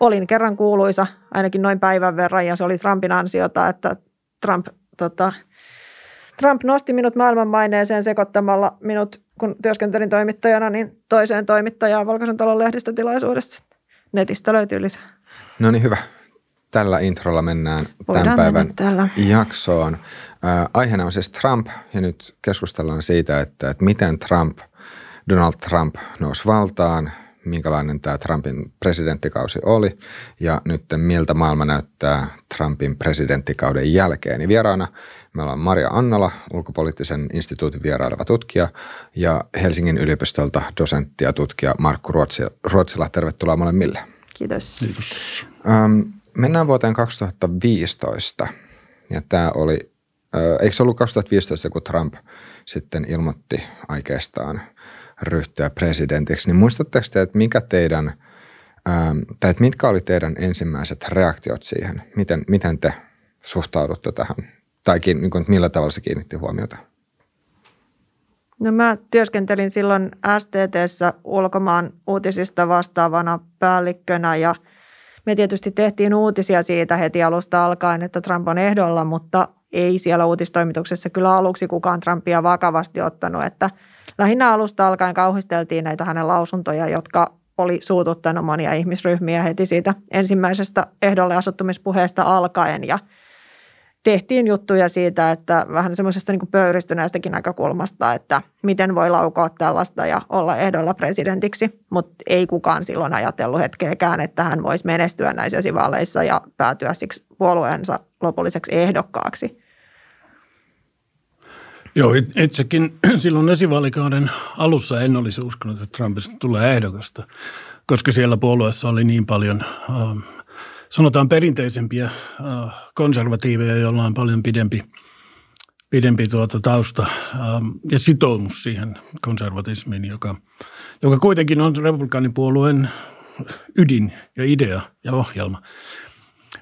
olin kerran kuuluisa ainakin noin päivän verran ja se oli Trumpin ansiota, että Trump, tota, Trump nosti minut maailmanmaineeseen sekoittamalla minut, kun työskentelin toimittajana, niin toiseen toimittajaan Valkoisen talon lehdistötilaisuudessa. Netistä löytyy lisää. No niin, hyvä. Tällä introlla mennään Voidaan tämän päivän tällä. jaksoon. Äh, aiheena on siis Trump ja nyt keskustellaan siitä, että, että miten Trump, Donald Trump nousi valtaan, minkälainen tämä Trumpin presidenttikausi oli ja nyt miltä maailma näyttää Trumpin presidenttikauden jälkeen. Niin vieraana meillä on Maria Annala, ulkopoliittisen instituutin vieraileva tutkija ja Helsingin yliopistolta dosentti ja tutkija Markku Ruotsila. Tervetuloa molemmille. Kiitos. Kiitos. Ähm, mennään vuoteen 2015 ja tämä oli, äh, eikö se ollut 2015, kun Trump sitten ilmoitti aikeistaan – ryhtyä presidentiksi, niin muistatteko te, että mikä teidän, ähm, tai että mitkä oli teidän ensimmäiset reaktiot siihen? Miten, miten te suhtaudutte tähän? Tai niin kuin, millä tavalla se kiinnitti huomiota? No mä työskentelin silloin STTssä ulkomaan uutisista vastaavana päällikkönä ja me tietysti tehtiin uutisia siitä heti alusta alkaen, että Trump on ehdolla, mutta ei siellä uutistoimituksessa kyllä aluksi kukaan Trumpia vakavasti ottanut, että – lähinnä alusta alkaen kauhisteltiin näitä hänen lausuntoja, jotka oli suututtanut monia ihmisryhmiä heti siitä ensimmäisestä ehdolle asuttumispuheesta alkaen ja tehtiin juttuja siitä, että vähän semmoisesta niin pöyristyneestäkin näkökulmasta, että miten voi laukoa tällaista ja olla ehdolla presidentiksi, mutta ei kukaan silloin ajatellut hetkeäkään, että hän voisi menestyä näissä esivaaleissa ja päätyä siksi puolueensa lopulliseksi ehdokkaaksi. Joo, itsekin silloin esivaalikauden alussa en olisi uskonut, että Trumpista tulee ehdokasta, koska siellä puolueessa oli niin paljon, äh, sanotaan perinteisempiä äh, konservatiiveja, joilla on paljon pidempi, pidempi tuota tausta äh, ja sitoumus siihen konservatismiin, joka, joka kuitenkin on republikaanipuolueen ydin ja idea ja ohjelma.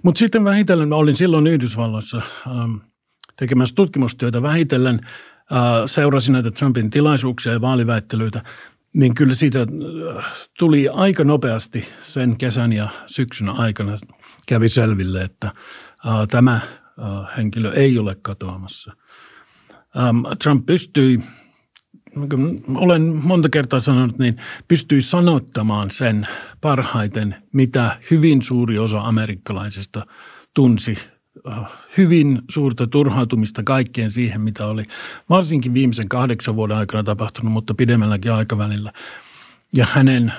Mutta sitten vähitellen, mä olin silloin Yhdysvalloissa ähm, – tekemässä tutkimustyötä vähitellen, seurasin näitä Trumpin tilaisuuksia ja vaaliväittelyitä, niin kyllä siitä tuli aika nopeasti sen kesän ja syksyn aikana kävi selville, että tämä henkilö ei ole katoamassa. Trump pystyi, olen monta kertaa sanonut, niin pystyi sanottamaan sen parhaiten, mitä hyvin suuri osa amerikkalaisista tunsi hyvin suurta turhautumista kaikkeen siihen, mitä oli varsinkin viimeisen kahdeksan vuoden aikana tapahtunut, mutta pidemmälläkin aikavälillä. Ja hänen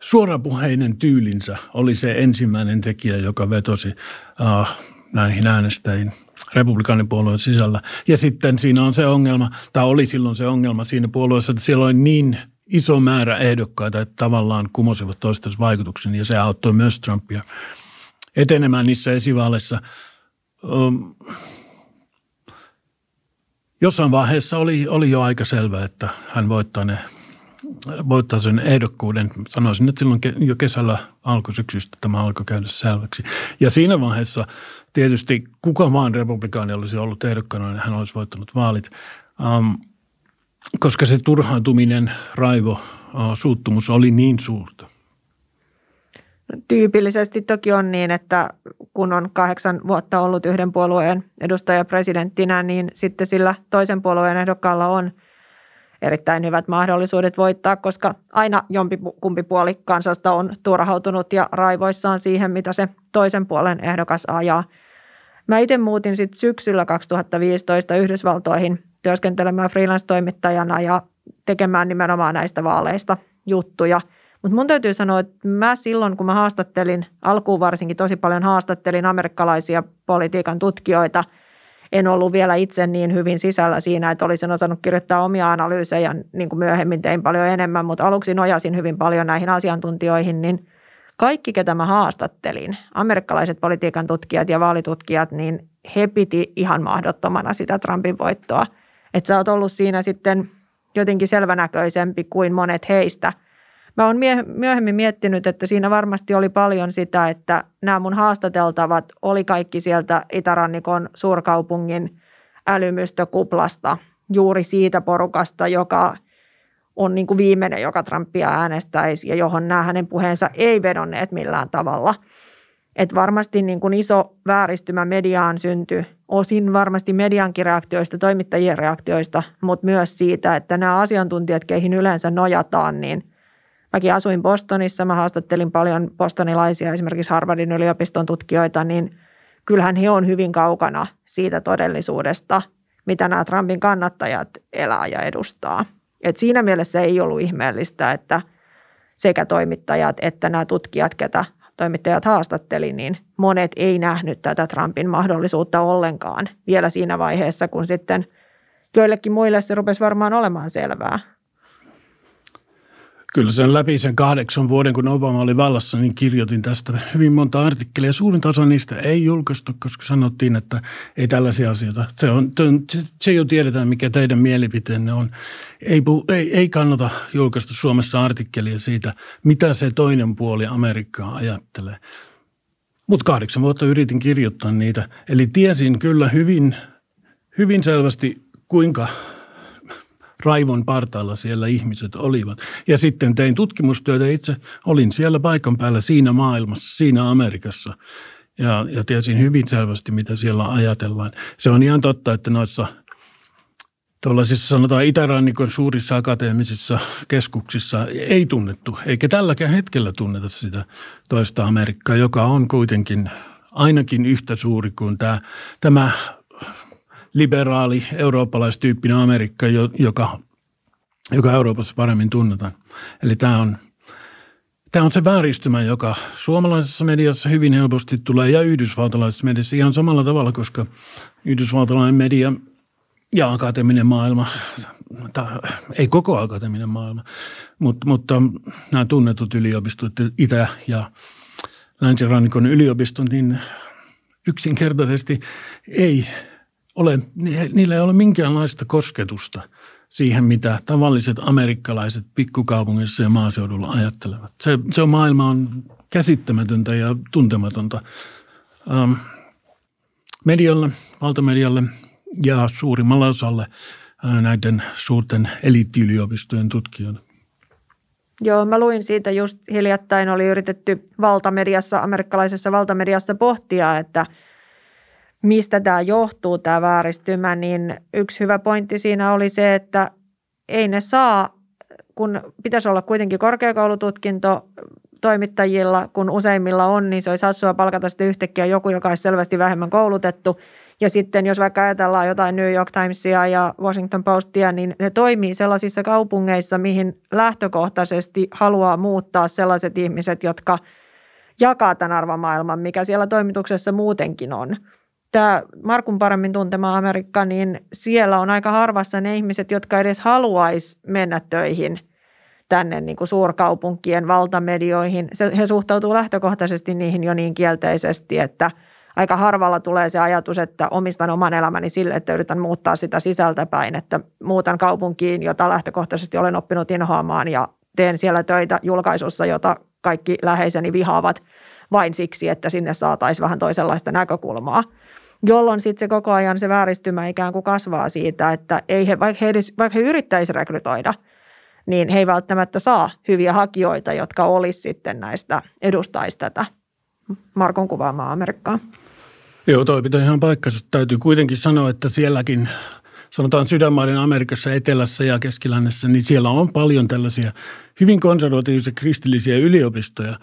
suorapuheinen tyylinsä oli se ensimmäinen tekijä, joka vetosi näihin äänestäjiin republikaanipuolueen sisällä. Ja sitten siinä on se ongelma, tai oli silloin se ongelma siinä puolueessa, että siellä oli niin iso määrä ehdokkaita, että tavallaan kumosivat toistensa vaikutuksen, ja se auttoi myös Trumpia etenemään niissä esivaaleissa. Jossain vaiheessa oli, oli jo aika selvää, että hän voittaa, ne, voittaa sen ehdokkuuden. Sanoisin, että silloin jo kesällä alkusyksystä tämä alkoi käydä selväksi. Ja siinä vaiheessa tietysti kuka vaan republikaani olisi ollut ehdokkana, niin hän olisi voittanut vaalit. Um, koska se turhaantuminen, raivo, uh, suuttumus oli niin suurta. Tyypillisesti toki on niin, että kun on kahdeksan vuotta ollut yhden puolueen edustaja presidenttinä, niin sitten sillä toisen puolueen ehdokkaalla on erittäin hyvät mahdollisuudet voittaa, koska aina jompi kumpi puoli kansasta on turhautunut ja raivoissaan siihen, mitä se toisen puolen ehdokas ajaa. Mä itse muutin sitten syksyllä 2015 Yhdysvaltoihin työskentelemään freelance-toimittajana ja tekemään nimenomaan näistä vaaleista juttuja – mutta mun täytyy sanoa, että mä silloin, kun mä haastattelin, alkuun varsinkin tosi paljon haastattelin amerikkalaisia politiikan tutkijoita, en ollut vielä itse niin hyvin sisällä siinä, että olisin osannut kirjoittaa omia analyysejä, niin kuin myöhemmin tein paljon enemmän, mutta aluksi nojasin hyvin paljon näihin asiantuntijoihin, niin kaikki, ketä mä haastattelin, amerikkalaiset politiikan tutkijat ja vaalitutkijat, niin he piti ihan mahdottomana sitä Trumpin voittoa. Että sä oot ollut siinä sitten jotenkin selvänäköisempi kuin monet heistä – Mä oon myöhemmin miettinyt, että siinä varmasti oli paljon sitä, että nämä mun haastateltavat oli kaikki sieltä Itärannikon suurkaupungin älymystökuplasta, juuri siitä porukasta, joka on niin kuin viimeinen, joka Trumpia äänestäisi ja johon nämä hänen puheensa ei vedonneet millään tavalla. Että varmasti niin kuin iso vääristymä mediaan syntyi osin varmasti mediankin reaktioista, toimittajien reaktioista, mutta myös siitä, että nämä asiantuntijat, keihin yleensä nojataan, niin mäkin asuin Bostonissa, mä haastattelin paljon bostonilaisia, esimerkiksi Harvardin yliopiston tutkijoita, niin kyllähän he on hyvin kaukana siitä todellisuudesta, mitä nämä Trumpin kannattajat elää ja edustaa. Et siinä mielessä ei ollut ihmeellistä, että sekä toimittajat että nämä tutkijat, ketä toimittajat haastatteli, niin monet ei nähnyt tätä Trumpin mahdollisuutta ollenkaan vielä siinä vaiheessa, kun sitten joillekin muille se rupesi varmaan olemaan selvää. Kyllä sen läpi sen kahdeksan vuoden, kun Obama oli vallassa, niin kirjoitin tästä hyvin monta artikkelia. Suurin osa niistä ei julkaistu, koska sanottiin, että ei tällaisia asioita. Se, on, se jo tiedetään, mikä teidän mielipiteenne on. Ei, ei, ei kannata julkaista Suomessa artikkelia siitä, mitä se toinen puoli Amerikkaa ajattelee. Mutta kahdeksan vuotta yritin kirjoittaa niitä. Eli tiesin kyllä hyvin, hyvin selvästi, kuinka – raivon partaalla siellä ihmiset olivat. Ja sitten tein tutkimustyötä itse, olin siellä paikan päällä siinä maailmassa, siinä Amerikassa. Ja, ja tiesin hyvin selvästi, mitä siellä ajatellaan. Se on ihan totta, että noissa tuollaisissa sanotaan itärannikon suurissa akateemisissa keskuksissa ei tunnettu, eikä tälläkään hetkellä tunneta sitä toista Amerikkaa, joka on kuitenkin ainakin yhtä suuri kuin tämä, tämä liberaali eurooppalaistyyppinen Amerikka, joka, joka Euroopassa paremmin tunnetaan. Eli tämä on, tämä on se vääristymä, joka suomalaisessa mediassa hyvin helposti tulee ja yhdysvaltalaisessa mediassa ihan samalla tavalla, koska yhdysvaltalainen media ja akateeminen maailma, tai ei koko akateeminen maailma, mutta, mutta nämä tunnetut yliopistot, Itä- ja Länsirannikon yliopistot, niin yksinkertaisesti ei ole, niillä ei ole minkäänlaista kosketusta siihen, mitä tavalliset amerikkalaiset pikkukaupungissa ja maaseudulla ajattelevat. Se, se on maailma on käsittämätöntä ja tuntematonta ähm, medialle, valtamedialle ja suurimmalla osalle äh, näiden suurten eliittiyliopistojen tutkijoille. Joo, mä luin siitä just hiljattain, oli yritetty valtamediassa, amerikkalaisessa valtamediassa pohtia, että – mistä tämä johtuu, tämä vääristymä, niin yksi hyvä pointti siinä oli se, että ei ne saa, kun pitäisi olla kuitenkin korkeakoulututkinto toimittajilla, kun useimmilla on, niin se olisi hassua palkata sitten yhtäkkiä joku, joka olisi selvästi vähemmän koulutettu. Ja sitten jos vaikka ajatellaan jotain New York Timesia ja Washington Postia, niin ne toimii sellaisissa kaupungeissa, mihin lähtökohtaisesti haluaa muuttaa sellaiset ihmiset, jotka jakaa tämän arvomaailman, mikä siellä toimituksessa muutenkin on – tämä Markun paremmin tuntema Amerikka, niin siellä on aika harvassa ne ihmiset, jotka edes haluaisi mennä töihin tänne niin kuin suurkaupunkien valtamedioihin. Se, he suhtautuu lähtökohtaisesti niihin jo niin kielteisesti, että aika harvalla tulee se ajatus, että omistan oman elämäni sille, että yritän muuttaa sitä sisältäpäin, että muutan kaupunkiin, jota lähtökohtaisesti olen oppinut inhoamaan ja teen siellä töitä julkaisussa, jota kaikki läheiseni vihaavat vain siksi, että sinne saataisiin vähän toisenlaista näkökulmaa – jolloin sitten se koko ajan se vääristymä ikään kuin kasvaa siitä, että ei he, vaikka, he edes, vaikka he yrittäisi rekrytoida, niin he ei välttämättä saa hyviä hakijoita, jotka olisi sitten näistä, edustaisi tätä Markon kuvaamaa Amerikkaa. Joo, toi pitää ihan paikkansa. Täytyy kuitenkin sanoa, että sielläkin sanotaan sydänmaiden Amerikassa, Etelässä ja Keskilännessä, niin siellä on paljon tällaisia hyvin konservatiivisia kristillisiä yliopistoja,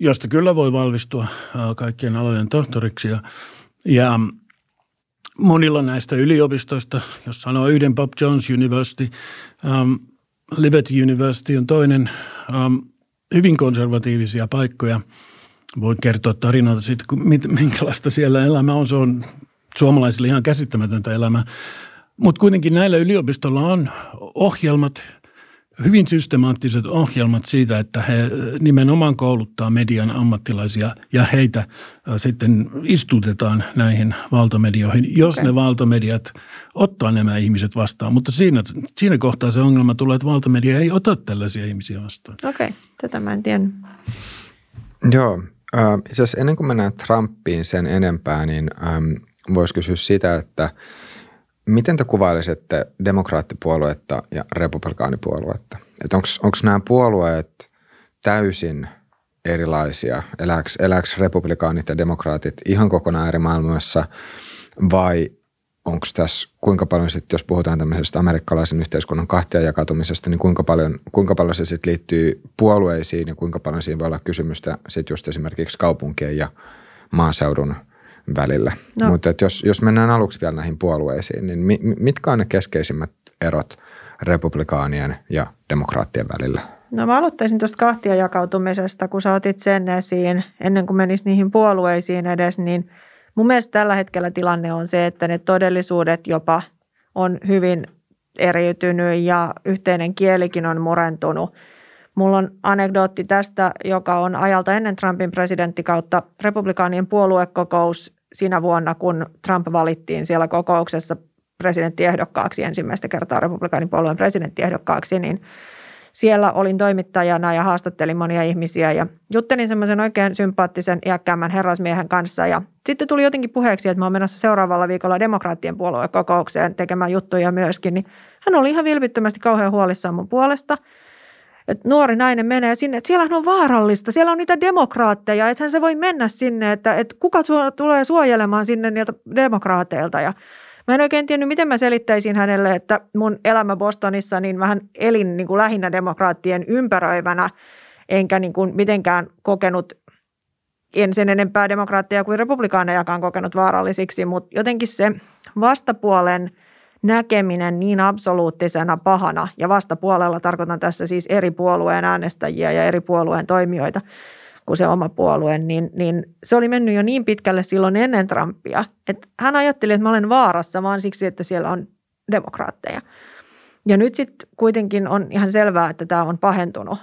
joista kyllä voi valmistua kaikkien alojen tohtoriksi. Ja ja monilla näistä yliopistoista, jos sanoo yhden Bob Jones University, um, Liberty University on toinen, um, hyvin konservatiivisia paikkoja. Voi kertoa tarinoita siitä, minkälaista siellä elämä on. Se on suomalaisille ihan käsittämätöntä elämää. Mutta kuitenkin näillä yliopistolla on ohjelmat – hyvin systemaattiset ohjelmat siitä, että he nimenomaan kouluttaa median ammattilaisia ja heitä sitten istutetaan näihin valtamedioihin, jos okay. ne valtamediat ottaa nämä ihmiset vastaan. Mutta siinä, siinä kohtaa se ongelma tulee, että valtamedia ei ota tällaisia ihmisiä vastaan. Okei, okay. tätä mä en tiedä. Joo, äh, itse asiassa ennen kuin mennään Trumpiin sen enempää, niin ähm, voisi kysyä sitä, että – Miten te kuvailisitte demokraattipuoluetta ja republikaanipuoluetta? että onko nämä puolueet täysin erilaisia? Elääkö, elääkö republikaanit ja demokraatit ihan kokonaan eri maailmassa vai onko tässä kuinka paljon sitten, jos puhutaan tämmöisestä amerikkalaisen yhteiskunnan kahtia jakautumisesta, niin kuinka paljon, kuinka paljon se sitten liittyy puolueisiin ja kuinka paljon siinä voi olla kysymystä sitten just esimerkiksi kaupunkien ja maaseudun välillä. No. Mutta jos, jos mennään aluksi vielä näihin puolueisiin, niin mi, mitkä on ne keskeisimmät erot republikaanien ja demokraattien välillä? No mä aloittaisin tuosta kahtia jakautumisesta, kun sä otit sen esiin, ennen kuin menis niihin puolueisiin edes, niin mun mielestä tällä hetkellä tilanne on se, että ne todellisuudet jopa on hyvin eriytynyt ja yhteinen kielikin on murentunut. Mulla on anekdootti tästä, joka on ajalta ennen Trumpin presidenttikautta republikaanien puoluekokous siinä vuonna, kun Trump valittiin siellä kokouksessa presidenttiehdokkaaksi ensimmäistä kertaa republikaanipuolueen presidenttiehdokkaaksi, niin siellä olin toimittajana ja haastattelin monia ihmisiä ja juttelin semmoisen oikein sympaattisen iäkkäämmän herrasmiehen kanssa. Ja sitten tuli jotenkin puheeksi, että mä oon menossa seuraavalla viikolla demokraattien puoluekokoukseen tekemään juttuja myöskin, niin hän oli ihan vilpittömästi kauhean huolissaan mun puolesta – että nuori nainen menee sinne, että siellä on vaarallista, siellä on niitä demokraatteja, että hän se voi mennä sinne, että, että kuka tulee suojelemaan sinne niiltä demokraateilta. Ja Mä en oikein tiennyt, miten mä selittäisin hänelle, että mun elämä Bostonissa, niin vähän elin niin kuin lähinnä demokraattien ympäröivänä, enkä niin kuin mitenkään kokenut en sen enempää demokraatteja kuin republikaanejakaan kokenut vaarallisiksi, mutta jotenkin se vastapuolen näkeminen niin absoluuttisena pahana, ja vastapuolella tarkoitan tässä siis eri puolueen äänestäjiä ja eri puolueen toimijoita, kuin se oma puolue, niin, niin se oli mennyt jo niin pitkälle silloin ennen Trumpia, että hän ajatteli, että mä olen vaarassa vaan siksi, että siellä on demokraatteja. Ja nyt sitten kuitenkin on ihan selvää, että tämä on pahentunut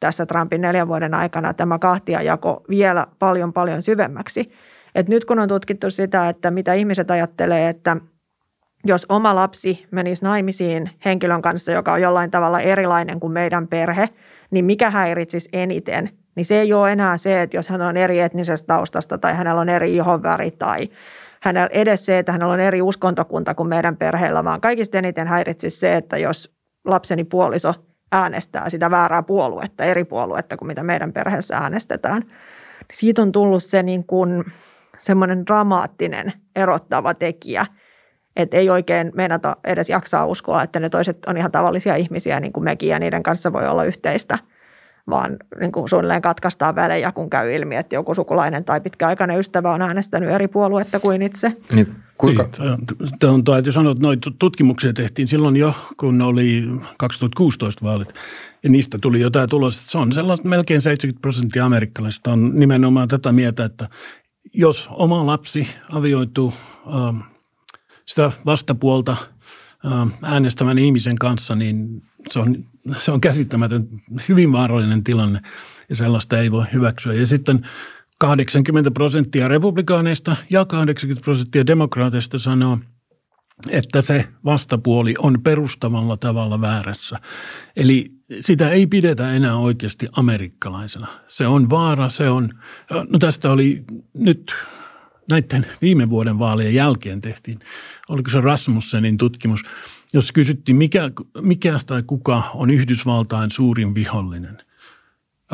tässä Trumpin neljän vuoden aikana tämä kahtiajako vielä paljon paljon syvemmäksi. Et nyt kun on tutkittu sitä, että mitä ihmiset ajattelee, että jos oma lapsi menisi naimisiin henkilön kanssa, joka on jollain tavalla erilainen kuin meidän perhe, niin mikä häiritsisi eniten – niin se ei ole enää se, että jos hän on eri etnisestä taustasta tai hänellä on eri ihonväri tai hänellä edes se, että hänellä on eri uskontokunta kuin meidän perheellä, vaan kaikista eniten häiritsisi se, että jos lapseni puoliso äänestää sitä väärää puoluetta, eri puoluetta kuin mitä meidän perheessä äänestetään. Siitä on tullut se niin kuin semmoinen dramaattinen erottava tekijä, että ei oikein meinata edes jaksaa uskoa, että ne toiset on ihan tavallisia ihmisiä niin kuin mekin ja niiden kanssa voi olla yhteistä – vaan niin kuin suunnilleen katkaistaan välejä, kun käy ilmi, että joku sukulainen tai pitkäaikainen ystävä on äänestänyt eri puoluetta kuin itse. Niin, kuinka? Niin, Tämä on täytyy sanoa, että noita tutkimuksia tehtiin silloin jo, kun oli 2016 vaalit. Ja niistä tuli jotain tulosta. Se on sellaista melkein 70 prosenttia amerikkalaisista on nimenomaan tätä mieltä, että jos oma lapsi avioituu äh, sitä vastapuolta äänestävän ihmisen kanssa, niin se on, se on käsittämätön, hyvin vaarallinen tilanne ja sellaista ei voi hyväksyä. Ja sitten 80 prosenttia republikaaneista ja 80 prosenttia demokraateista sanoo, että se vastapuoli on perustavalla tavalla väärässä. Eli sitä ei pidetä enää oikeasti amerikkalaisena. Se on vaara, se on, no tästä oli nyt näiden viime vuoden vaalien jälkeen tehtiin, oliko se Rasmussenin tutkimus – jos kysyttiin, mikä, mikä tai kuka on Yhdysvaltain suurin vihollinen.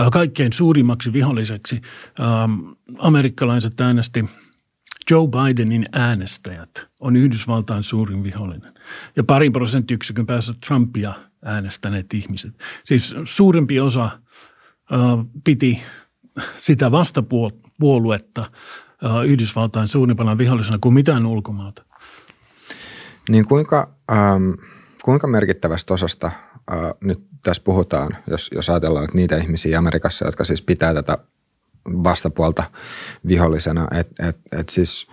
Äh, kaikkein suurimmaksi viholliseksi ähm, amerikkalaiset äänesti Joe Bidenin äänestäjät on Yhdysvaltain suurin vihollinen. Ja parin prosenttiyksikön päässä Trumpia äänestäneet ihmiset. Siis suurempi osa äh, piti sitä vastapuoluetta Yhdysvaltain suurimpana vihollisena kuin mitään ulkomaata. Niin kuinka, ähm, kuinka merkittävästä osasta äh, nyt tässä puhutaan, jos, jos ajatellaan että niitä ihmisiä Amerikassa, jotka siis pitää tätä vastapuolta vihollisena, että et, et siis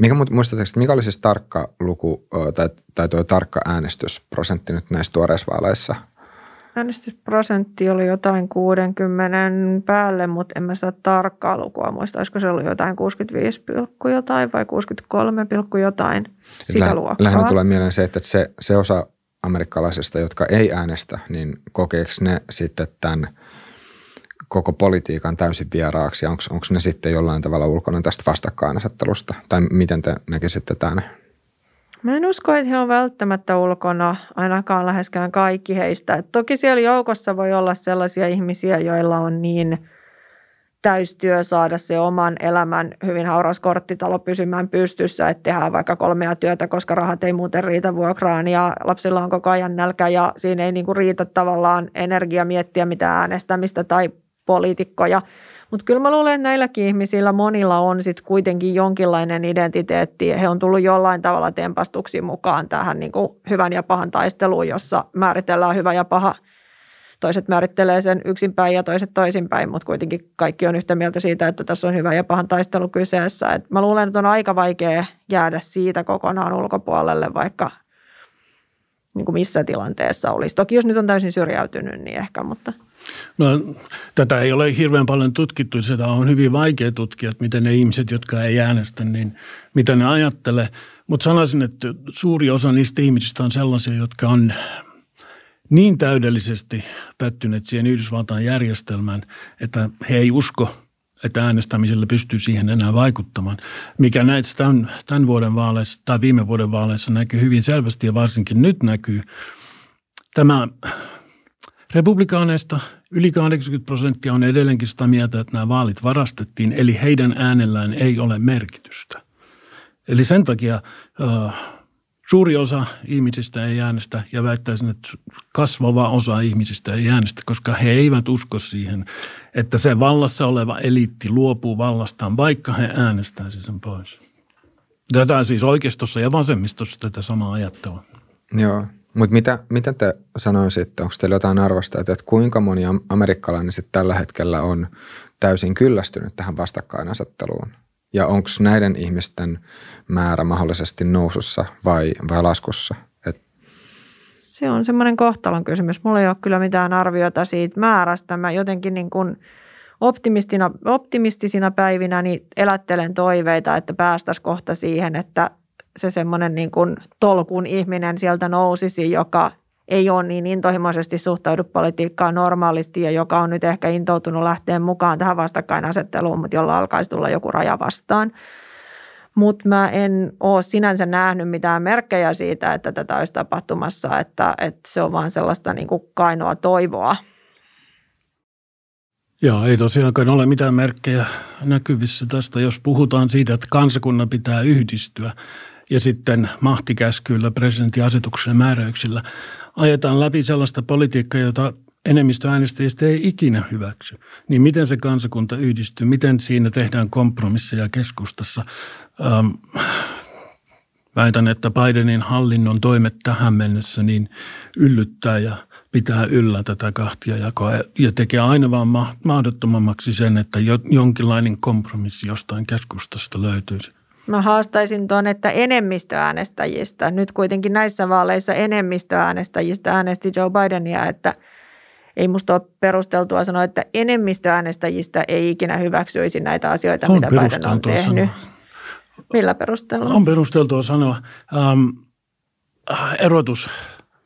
mikä muistatteko, mikä oli siis tarkka luku tai, tai tuo tarkka äänestysprosentti nyt näissä tuoreissa vaaleissa – Äänestysprosentti oli jotain 60 päälle, mutta en mä sitä tarkkaa lukua muista. Olisiko se ollut jotain 65, jotain vai 63, jotain sitä Lä, luokkaa. Lähinnä tulee mieleen se, että se, se osa amerikkalaisista, jotka ei äänestä, niin kokeeko ne sitten tämän koko politiikan täysin vieraaksi? Onko ne sitten jollain tavalla ulkona tästä vastakkainasettelusta? Tai miten te näkisitte tämän? Mä en usko, että he on välttämättä ulkona, ainakaan läheskään kaikki heistä. Et toki siellä joukossa voi olla sellaisia ihmisiä, joilla on niin täystyö saada se oman elämän hyvin hauras korttitalo pysymään pystyssä, että tehdään vaikka kolmea työtä, koska rahat ei muuten riitä vuokraan ja lapsilla on koko ajan nälkä ja siinä ei niinku riitä tavallaan energia miettiä mitään äänestämistä tai poliitikkoja – mutta kyllä mä luulen, että näilläkin ihmisillä monilla on sitten kuitenkin jonkinlainen identiteetti. He on tullut jollain tavalla tempastuksi mukaan tähän niin kuin hyvän ja pahan taisteluun, jossa määritellään hyvä ja paha. Toiset määrittelee sen yksinpäin ja toiset toisinpäin, mutta kuitenkin kaikki on yhtä mieltä siitä, että tässä on hyvä ja pahan taistelu kyseessä. Et mä luulen, että on aika vaikea jäädä siitä kokonaan ulkopuolelle, vaikka niin kuin missä tilanteessa olisi. Toki jos nyt on täysin syrjäytynyt, niin ehkä, mutta – No, tätä ei ole hirveän paljon tutkittu. Sitä on hyvin vaikea tutkia, että miten ne ihmiset, jotka ei äänestä, niin mitä ne ajattelee. Mutta sanoisin, että suuri osa niistä ihmisistä on sellaisia, jotka on niin täydellisesti pettyneet siihen Yhdysvaltain järjestelmään, että he ei usko, että äänestämisellä pystyy siihen enää vaikuttamaan. Mikä näitä tämän, tämän vuoden vaaleissa tai viime vuoden vaaleissa näkyy hyvin selvästi ja varsinkin nyt näkyy. Tämä Republikaaneista yli 80 prosenttia on edelleenkin sitä mieltä, että nämä vaalit varastettiin, eli heidän äänellään ei ole merkitystä. Eli sen takia uh, suuri osa ihmisistä ei äänestä ja väittäisin, että kasvava osa ihmisistä ei äänestä, koska he eivät usko siihen, että se vallassa oleva eliitti luopuu vallastaan, vaikka he äänestäisivät sen pois. Tätä siis oikeistossa ja vasemmistossa tätä samaa ajattelua. Joo, mutta mitä, mitä te sanoisitte, onko teillä jotain arvosta, että kuinka moni amerikkalainen sitten tällä hetkellä on täysin kyllästynyt tähän vastakkainasetteluun? Ja onko näiden ihmisten määrä mahdollisesti nousussa vai, vai laskussa? Et... Se on semmoinen kohtalon kysymys. Mulla ei ole kyllä mitään arviota siitä määrästä. Mä jotenkin niin kuin optimistina, optimistisina päivinä niin elättelen toiveita, että päästäisiin kohta siihen, että se semmoinen niin tolkun ihminen sieltä nousisi, joka ei ole niin intohimoisesti suhtaudu politiikkaan normaalisti ja joka on nyt ehkä intoutunut lähteen mukaan tähän vastakkainasetteluun, mutta jolla alkaisi tulla joku raja vastaan. Mutta mä en ole sinänsä nähnyt mitään merkkejä siitä, että tätä olisi tapahtumassa, että, että se on vaan sellaista niin kuin kainoa toivoa. Joo, ei tosiaankaan ole mitään merkkejä näkyvissä tästä, jos puhutaan siitä, että kansakunnan pitää yhdistyä ja sitten mahtikäskyillä, presidentin asetuksella määräyksillä ajetaan läpi sellaista politiikkaa, jota enemmistö äänestäjistä ei ikinä hyväksy. Niin miten se kansakunta yhdistyy, miten siinä tehdään kompromisseja keskustassa. Ähm, väitän, että Bidenin hallinnon toimet tähän mennessä niin yllyttää ja pitää yllä tätä kahtiajakoa ja tekee aina vaan mahdottomammaksi sen, että jonkinlainen kompromissi jostain keskustasta löytyisi. Mä haastaisin tuon, että enemmistöäänestäjistä, nyt kuitenkin näissä vaaleissa enemmistöäänestäjistä äänesti Joe Bidenia, että ei musta ole perusteltua sanoa, että enemmistöäänestäjistä ei ikinä hyväksyisi näitä asioita, on mitä Biden on tehnyt. Sanoa. Millä perusteella? On perusteltua sanoa. Um, erotus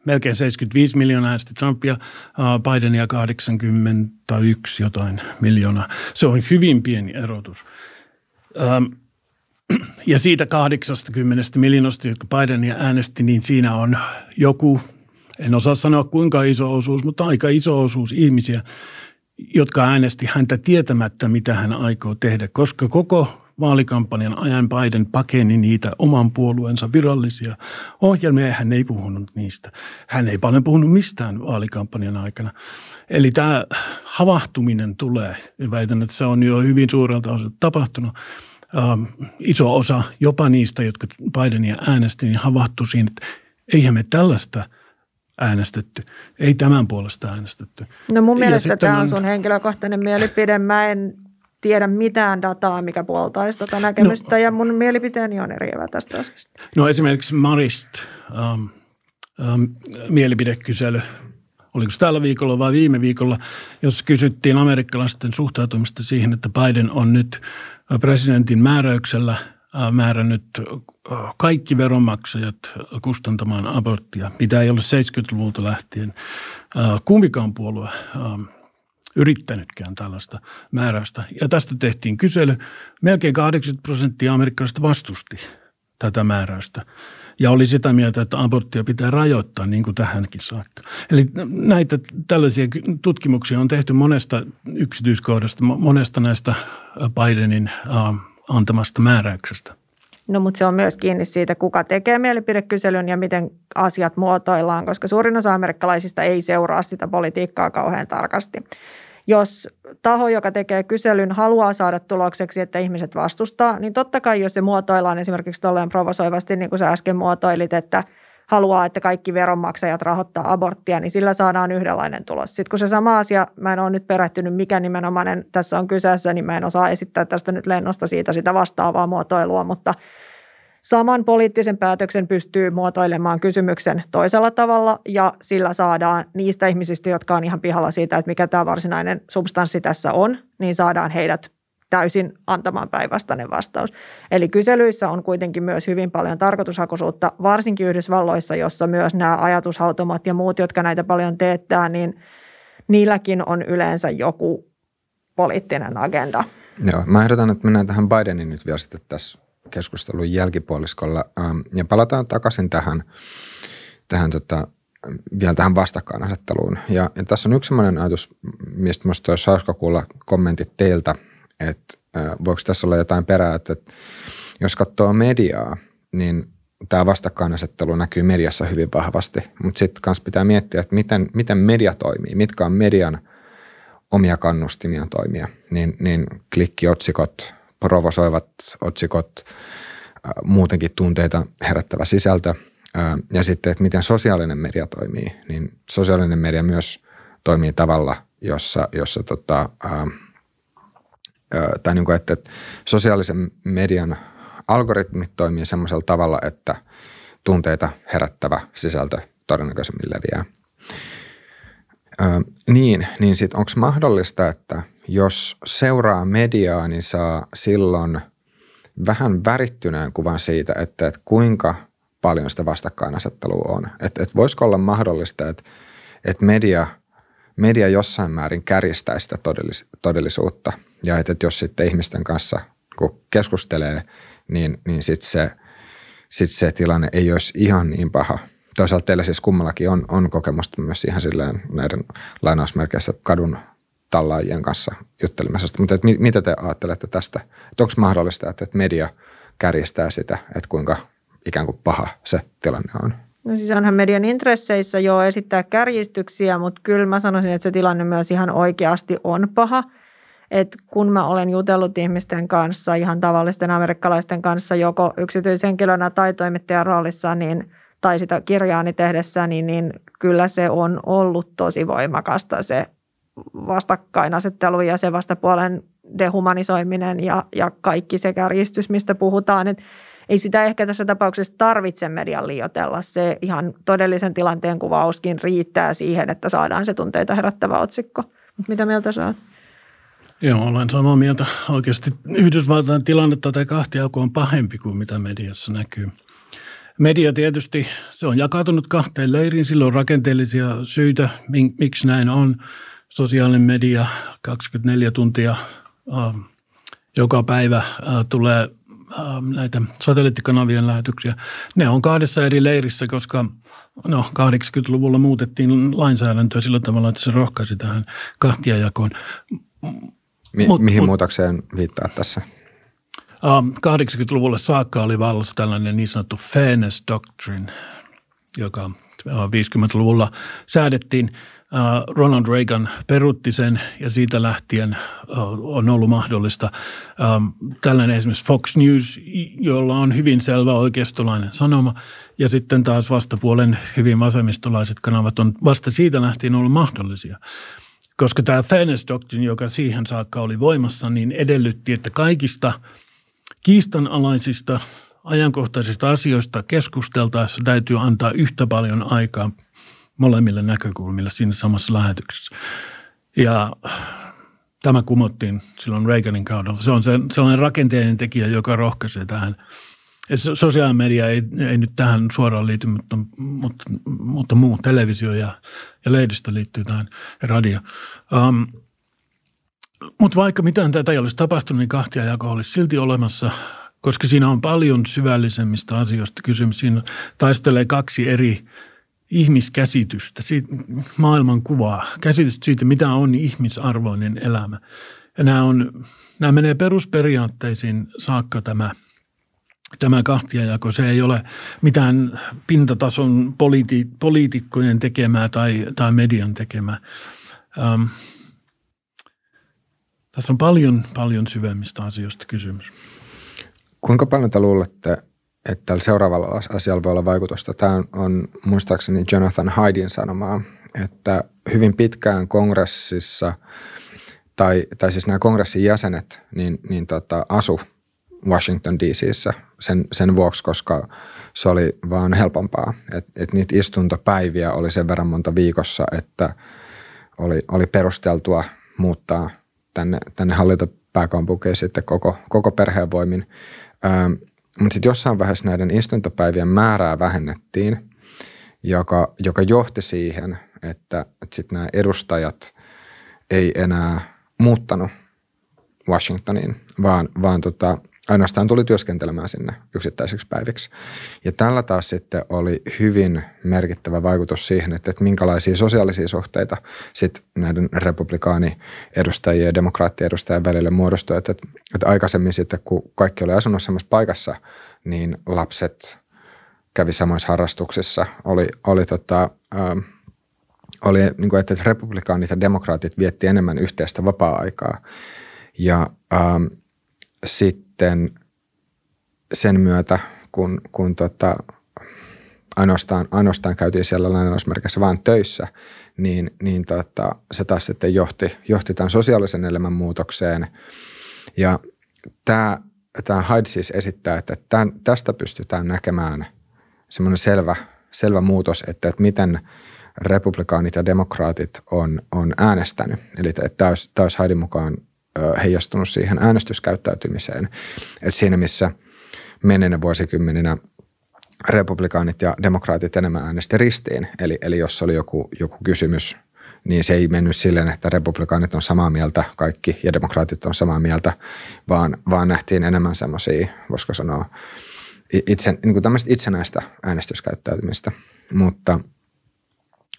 melkein 75 miljoonaa äänesti Trumpia, uh, Bidenia 81 jotain miljoonaa. Se on hyvin pieni erotus. Um, ja siitä 80 miljoonasta, jotka Bidenia äänesti, niin siinä on joku, en osaa sanoa kuinka iso osuus, mutta aika iso osuus ihmisiä, jotka äänesti häntä tietämättä, mitä hän aikoo tehdä, koska koko vaalikampanjan ajan Biden pakeni niitä oman puolueensa virallisia ohjelmia ja hän ei puhunut niistä. Hän ei paljon puhunut mistään vaalikampanjan aikana. Eli tämä havahtuminen tulee ja väitän, että se on jo hyvin suurelta osalta tapahtunut – Ähm, iso osa jopa niistä, jotka Bidenia äänesti, niin havahtui siihen, että eihän me tällaista äänestetty. Ei tämän puolesta äänestetty. No mun mielestä tämä on sun henkilökohtainen mielipide. Mä en tiedä mitään dataa, mikä puoltaisi tuota näkemystä, no, ja mun mielipiteeni on eriävä tästä asiasta. No esimerkiksi Marist um, um, mielipidekysely, oliko se tällä viikolla vai viime viikolla, jos kysyttiin amerikkalaisten suhtautumista siihen, että Biden on nyt presidentin määräyksellä määrännyt kaikki veronmaksajat kustantamaan aborttia, mitä ei ole 70-luvulta lähtien kumpikaan puolue yrittänytkään tällaista määräystä. Ja tästä tehtiin kysely. Melkein 80 prosenttia amerikkalaisista vastusti tätä määräystä. Ja oli sitä mieltä, että aborttia pitää rajoittaa niin kuin tähänkin saakka. Eli näitä tällaisia tutkimuksia on tehty monesta yksityiskohdasta, monesta näistä Bidenin antamasta määräyksestä. No mutta se on myös kiinni siitä, kuka tekee mielipidekyselyn ja miten asiat muotoillaan, koska suurin osa amerikkalaisista ei seuraa sitä politiikkaa kauhean tarkasti. Jos taho, joka tekee kyselyn, haluaa saada tulokseksi, että ihmiset vastustaa, niin totta kai jos se muotoillaan esimerkiksi tolleen provosoivasti, niin kuin sä äsken muotoilit, että haluaa, että kaikki veronmaksajat rahoittaa aborttia, niin sillä saadaan yhdenlainen tulos. Sitten kun se sama asia, mä en ole nyt perehtynyt, mikä nimenomainen tässä on kyseessä, niin mä en osaa esittää tästä nyt lennosta siitä sitä vastaavaa muotoilua, mutta – saman poliittisen päätöksen pystyy muotoilemaan kysymyksen toisella tavalla ja sillä saadaan niistä ihmisistä, jotka on ihan pihalla siitä, että mikä tämä varsinainen substanssi tässä on, niin saadaan heidät täysin antamaan päinvastainen vastaus. Eli kyselyissä on kuitenkin myös hyvin paljon tarkoitushakuisuutta, varsinkin Yhdysvalloissa, jossa myös nämä ajatushautomat ja muut, jotka näitä paljon teettää, niin niilläkin on yleensä joku poliittinen agenda. Joo, mä ehdotan, että mennään tähän Bidenin nyt vielä sitten tässä keskustelun jälkipuoliskolla. Ähm, ja palataan takaisin tähän, tähän tota, vielä tähän vastakkainasetteluun. Ja, ja tässä on yksi sellainen ajatus, mistä minusta olisi hauska kuulla kommentit teiltä, että äh, voiko tässä olla jotain perää, että, että jos katsoo mediaa, niin tämä vastakkainasettelu näkyy mediassa hyvin vahvasti, mutta sitten kanssa pitää miettiä, että miten, miten media toimii, mitkä on median omia kannustimia toimia, niin, niin klikkiotsikot, provosoivat otsikot, muutenkin tunteita herättävä sisältö ja sitten, että miten sosiaalinen media toimii, niin sosiaalinen media myös toimii tavalla, jossa, jossa tota, ää, tai niin kuin, että, sosiaalisen median algoritmit toimii semmoisella tavalla, että tunteita herättävä sisältö todennäköisemmin leviää. Ö, niin, niin sitten onko mahdollista, että jos seuraa mediaa, niin saa silloin vähän värittyneen kuvan siitä, että, että kuinka paljon sitä vastakkainasettelua on. Että, että voisiko olla mahdollista, että, että media, media jossain määrin kärjistäisi sitä todellis, todellisuutta. Ja että, että jos sitten ihmisten kanssa kun keskustelee, niin, niin sitten se, sit se tilanne ei olisi ihan niin paha. Toisaalta teillä siis kummallakin on, on kokemusta myös ihan silleen näiden lainausmerkeissä kadun tallaajien kanssa juttelemisesta. Mutta että mitä te ajattelette tästä? Onko mahdollista, että media kärjistää sitä, että kuinka ikään kuin paha se tilanne on? No siis onhan median intresseissä jo esittää kärjistyksiä, mutta kyllä mä sanoisin, että se tilanne myös ihan oikeasti on paha. Et kun mä olen jutellut ihmisten kanssa, ihan tavallisten amerikkalaisten kanssa, joko yksityishenkilönä tai toimittajan roolissa, niin, tai sitä kirjaani tehdessä, niin, niin kyllä se on ollut tosi voimakasta se vastakkainasettelu ja se vastapuolen dehumanisoiminen ja, ja kaikki se kärjistys, mistä puhutaan. Et ei sitä ehkä tässä tapauksessa tarvitse median liioitella. Se ihan todellisen tilanteen kuvauskin riittää siihen, että saadaan se tunteita herättävä otsikko. Mut mitä mieltä sä oot? Joo, olen samaa mieltä. Oikeasti Yhdysvaltain tilanne tai kahtiauko on pahempi kuin mitä mediassa näkyy. Media tietysti, se on jakautunut kahteen leiriin. Sillä on rakenteellisia syitä, miksi näin on sosiaalinen media 24 tuntia äh, joka päivä äh, tulee äh, näitä satelliittikanavien lähetyksiä. Ne on kahdessa eri leirissä, koska no, 80-luvulla muutettiin lainsäädäntöä sillä tavalla, että se rohkaisi tähän kahtiajakoon. Mi- mut, mihin mut, muutokseen viittaa tässä? 80-luvulle saakka oli vallassa tällainen niin sanottu fairness doctrine, joka 50-luvulla säädettiin – Äh, Ronald Reagan perutti sen ja siitä lähtien äh, on ollut mahdollista ähm, tällainen esimerkiksi Fox News, jolla on hyvin selvä oikeistolainen sanoma ja sitten taas vastapuolen hyvin vasemmistolaiset kanavat on vasta siitä lähtien ollut mahdollisia. Koska tämä Fairness Doctrine, joka siihen saakka oli voimassa, niin edellytti, että kaikista kiistanalaisista ajankohtaisista asioista keskusteltaessa täytyy antaa yhtä paljon aikaa – molemmille näkökulmille siinä samassa lähetyksessä. Ja tämä kumottiin silloin Reaganin kaudella. Se on se, sellainen rakenteellinen tekijä, joka rohkaisee tähän. Sosiaalinen media ei, ei nyt tähän suoraan liity, mutta, mutta, mutta muu televisio ja, ja lehdistö liittyy tähän ja radio. Um, mutta vaikka mitään tätä ei olisi tapahtunut, niin kahtiajako olisi silti olemassa, koska siinä on paljon syvällisemmistä asioista kysymys. Siinä taistelee kaksi eri ihmiskäsitystä, siitä, maailmankuvaa, käsitystä siitä, mitä on ihmisarvoinen elämä. Ja nämä, on, nämä menee perusperiaatteisiin saakka tämä, tämä kahtiajako. Se ei ole mitään pintatason poliiti, poliitikkojen tekemää tai, tai median tekemää. Ähm, tässä on paljon, paljon syvemmistä asioista kysymys. Kuinka paljon te luulette, että tällä seuraavalla asialla voi olla vaikutusta? Tämä on muistaakseni Jonathan Haidin sanomaa, että hyvin pitkään kongressissa, tai, tai siis nämä kongressin jäsenet, niin, niin tota, asu Washington DCissä sen, sen vuoksi, koska se oli vaan helpompaa. Että et niitä istuntopäiviä oli sen verran monta viikossa, että oli, oli perusteltua muuttaa tänne, tänne hallintopääkaupunkiin sitten koko, koko perheen voimin. Ähm, mutta sitten jossain vaiheessa näiden istuntopäivien määrää vähennettiin, joka, joka johti siihen, että, että sitten nämä edustajat ei enää muuttanut Washingtoniin, vaan, vaan tota, ainoastaan tuli työskentelemään sinne yksittäisiksi päiviksi. Ja tällä taas sitten oli hyvin merkittävä vaikutus siihen, että, että minkälaisia sosiaalisia suhteita sitten näiden republikaani-edustajien ja demokraattien välille muodostui. Että, että aikaisemmin sitten, kun kaikki oli asunut samassa paikassa, niin lapset kävi samoissa harrastuksissa, oli, oli tota, ähm, oli, niin kuin, että republikaanit ja demokraatit vietti enemmän yhteistä vapaa-aikaa. Ja ähm, sitten sen myötä, kun, kun tota, ainoastaan, ainoastaan käytiin siellä lainausmerkissä vain töissä, niin, niin tota, se taas sitten johti, johti tämän sosiaalisen elämän muutokseen. Ja tämä, tämä Hyde siis esittää, että tämän, tästä pystytään näkemään semmoinen selvä, selvä muutos, että, että miten republikaanit ja demokraatit on, on äänestänyt. Eli että tämä olisi, tämä olisi Haidin mukaan heijastunut siihen äänestyskäyttäytymiseen. Että siinä missä menenä vuosikymmeninä republikaanit ja demokraatit enemmän äänesti ristiin. Eli, eli jos oli joku, joku kysymys, niin se ei mennyt silleen, että republikaanit on samaa mieltä kaikki ja demokraatit on samaa mieltä, vaan, vaan nähtiin enemmän semmoisia, voisiko sanoa, itse, niin kuin tämmöistä itsenäistä äänestyskäyttäytymistä. Mutta,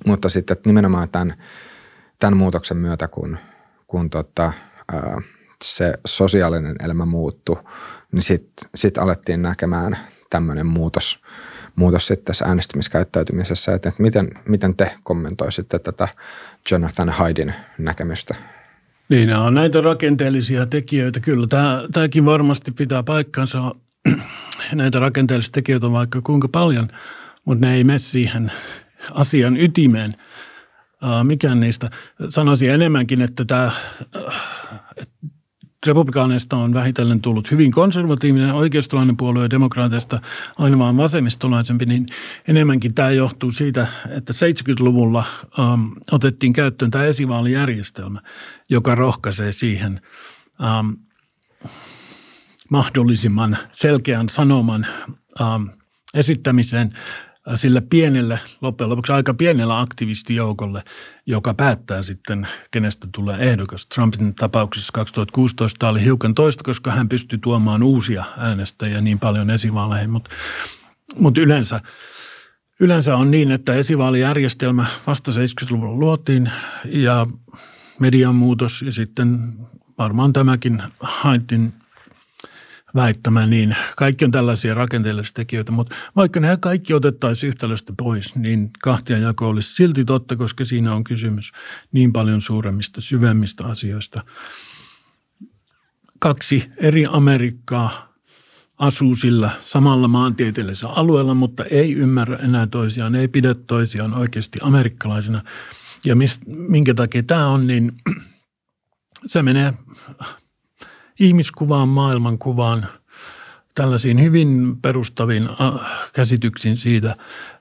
mutta sitten nimenomaan tämän, tämän muutoksen myötä, kun, kun tota, se sosiaalinen elämä muuttui, niin sitten sit alettiin näkemään tämmöinen muutos, muutos sitten tässä äänestämiskäyttäytymisessä, että, että miten, miten te kommentoisitte tätä Jonathan Haidin näkemystä? Niin, nämä on näitä rakenteellisia tekijöitä. Kyllä, tämä, tämäkin varmasti pitää paikkansa. näitä rakenteellisia tekijöitä on vaikka kuinka paljon, mutta ne ei mene siihen asian ytimeen – mikään niistä. Sanoisin enemmänkin, että tämä republikaaneista on vähitellen tullut hyvin konservatiivinen oikeistolainen puolue ja demokraateista aina vaan vasemmistolaisempi, niin enemmänkin tämä johtuu siitä, että 70-luvulla ähm, otettiin käyttöön tämä esivaalijärjestelmä, joka rohkaisee siihen ähm, mahdollisimman selkeän sanoman ähm, esittämiseen – sille pienelle, loppujen lopuksi aika pienellä aktivistijoukolle, joka päättää sitten, kenestä tulee ehdokas. Trumpin tapauksessa 2016 oli hiukan toista, koska hän pystyi tuomaan uusia äänestäjiä niin paljon esivaaleihin, mutta, mutta yleensä, yleensä on niin, että esivaalijärjestelmä vasta 70-luvulla luotiin ja median muutos ja sitten varmaan tämäkin haettiin väittämä, niin kaikki on tällaisia rakenteellisia tekijöitä, mutta vaikka ne kaikki otettaisiin yhtälöstä pois, niin kahtia jako olisi silti totta, koska siinä on kysymys niin paljon suuremmista, syvemmistä asioista. Kaksi eri Amerikkaa asuu sillä samalla maantieteellisellä alueella, mutta ei ymmärrä enää toisiaan, ei pidä toisiaan oikeasti amerikkalaisina. Ja mist, minkä takia tämä on, niin se menee ihmiskuvaan, maailmankuvaan, tällaisiin hyvin perustaviin käsityksiin siitä,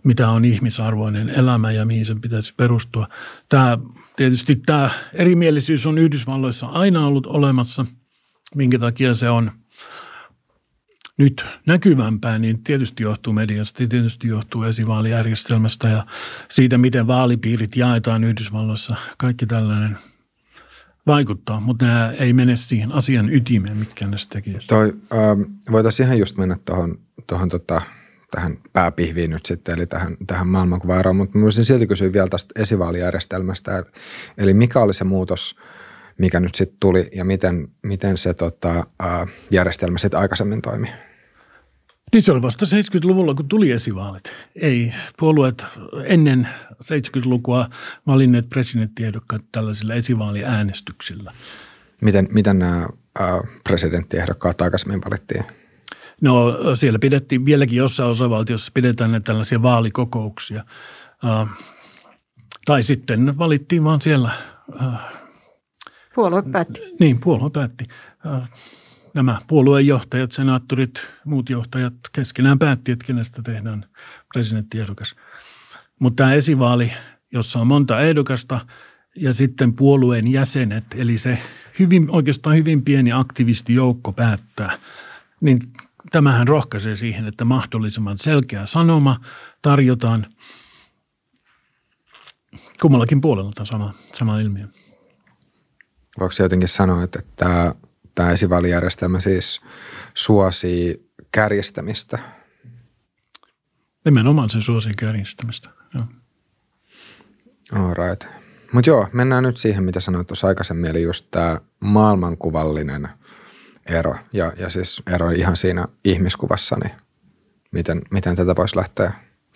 mitä on ihmisarvoinen elämä ja mihin sen pitäisi perustua. Tämä, tietysti tämä erimielisyys on Yhdysvalloissa aina ollut olemassa, minkä takia se on nyt näkyvämpää, niin tietysti johtuu mediasta, tietysti johtuu esivaalijärjestelmästä ja siitä, miten vaalipiirit jaetaan Yhdysvalloissa. Kaikki tällainen vaikuttaa, mutta nämä ei mene siihen asian ytimeen, mitkä näistä tekijöistä. Toi, ähm, voitaisiin ihan just mennä tuohon, tuohon tota, tähän pääpihviin nyt sitten, eli tähän, tähän maailmankuvaan, mutta voisin silti kysyä vielä tästä esivaalijärjestelmästä, eli mikä oli se muutos, mikä nyt sitten tuli ja miten, miten se tota, äh, järjestelmä sitten aikaisemmin toimi? Niin se oli vasta 70-luvulla, kun tuli esivaalit. Ei puolueet ennen 70-lukua valinneet presidenttiehdokkaat tällaisilla esivaaliäänestyksillä. Miten, miten nämä presidenttiehdokkaat aikaisemmin valittiin? No siellä pidettiin, vieläkin jossain osavaltiossa pidetään ne tällaisia vaalikokouksia. Tai sitten valittiin vaan siellä. Puolue päätti. Niin, puolue päätti. Nämä puoluejohtajat, senaattorit, muut johtajat keskenään päätti, että kenestä tehdään presidenttiehdokas. Mutta tämä esivaali, jossa on monta ehdokasta ja sitten puolueen jäsenet, eli se hyvin, oikeastaan hyvin pieni aktivistijoukko päättää, niin tämähän rohkaisee siihen, että mahdollisimman selkeä sanoma tarjotaan kummallakin puolella sama, sama ilmiö. Voiko jotenkin sanoa, että tämä tämä esivaalijärjestelmä siis suosii kärjistämistä. Nimenomaan se suosii kärjistämistä, joo. All right. Mutta joo, mennään nyt siihen, mitä sanoit tuossa aikaisemmin, eli just tämä maailmankuvallinen ero ja, ja siis ero ihan siinä ihmiskuvassa, niin miten, miten tätä voisi lähteä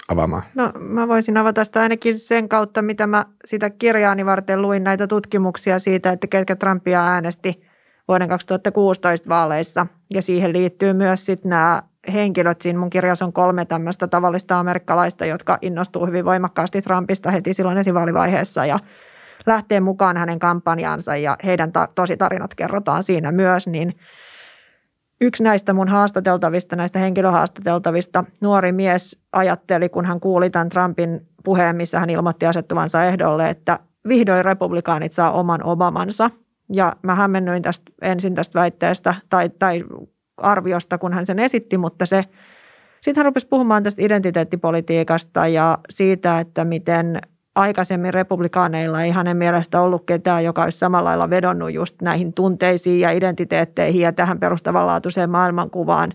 avaamaan? No mä voisin avata sitä ainakin sen kautta, mitä mä sitä kirjaani varten luin näitä tutkimuksia siitä, että ketkä Trumpia äänesti vuoden 2016 vaaleissa. Ja siihen liittyy myös sitten nämä henkilöt. Siinä mun kirjassa on kolme tämmöistä tavallista amerikkalaista, jotka innostuu hyvin voimakkaasti Trumpista heti silloin esivaalivaiheessa ja lähtee mukaan hänen kampanjaansa ja heidän ta- tositarinat kerrotaan siinä myös, niin Yksi näistä mun haastateltavista, näistä henkilöhaastateltavista, nuori mies ajatteli, kun hän kuuli tämän Trumpin puheen, missä hän ilmoitti asettuvansa ehdolle, että vihdoin republikaanit saa oman Obamansa – ja mä hämmennyin tästä, ensin tästä väitteestä tai, tai arviosta, kun hän sen esitti, mutta se, sitten hän rupesi puhumaan tästä identiteettipolitiikasta ja siitä, että miten aikaisemmin republikaaneilla ei hänen mielestä ollut ketään, joka olisi samalla lailla vedonnut just näihin tunteisiin ja identiteetteihin ja tähän perustavanlaatuiseen maailmankuvaan.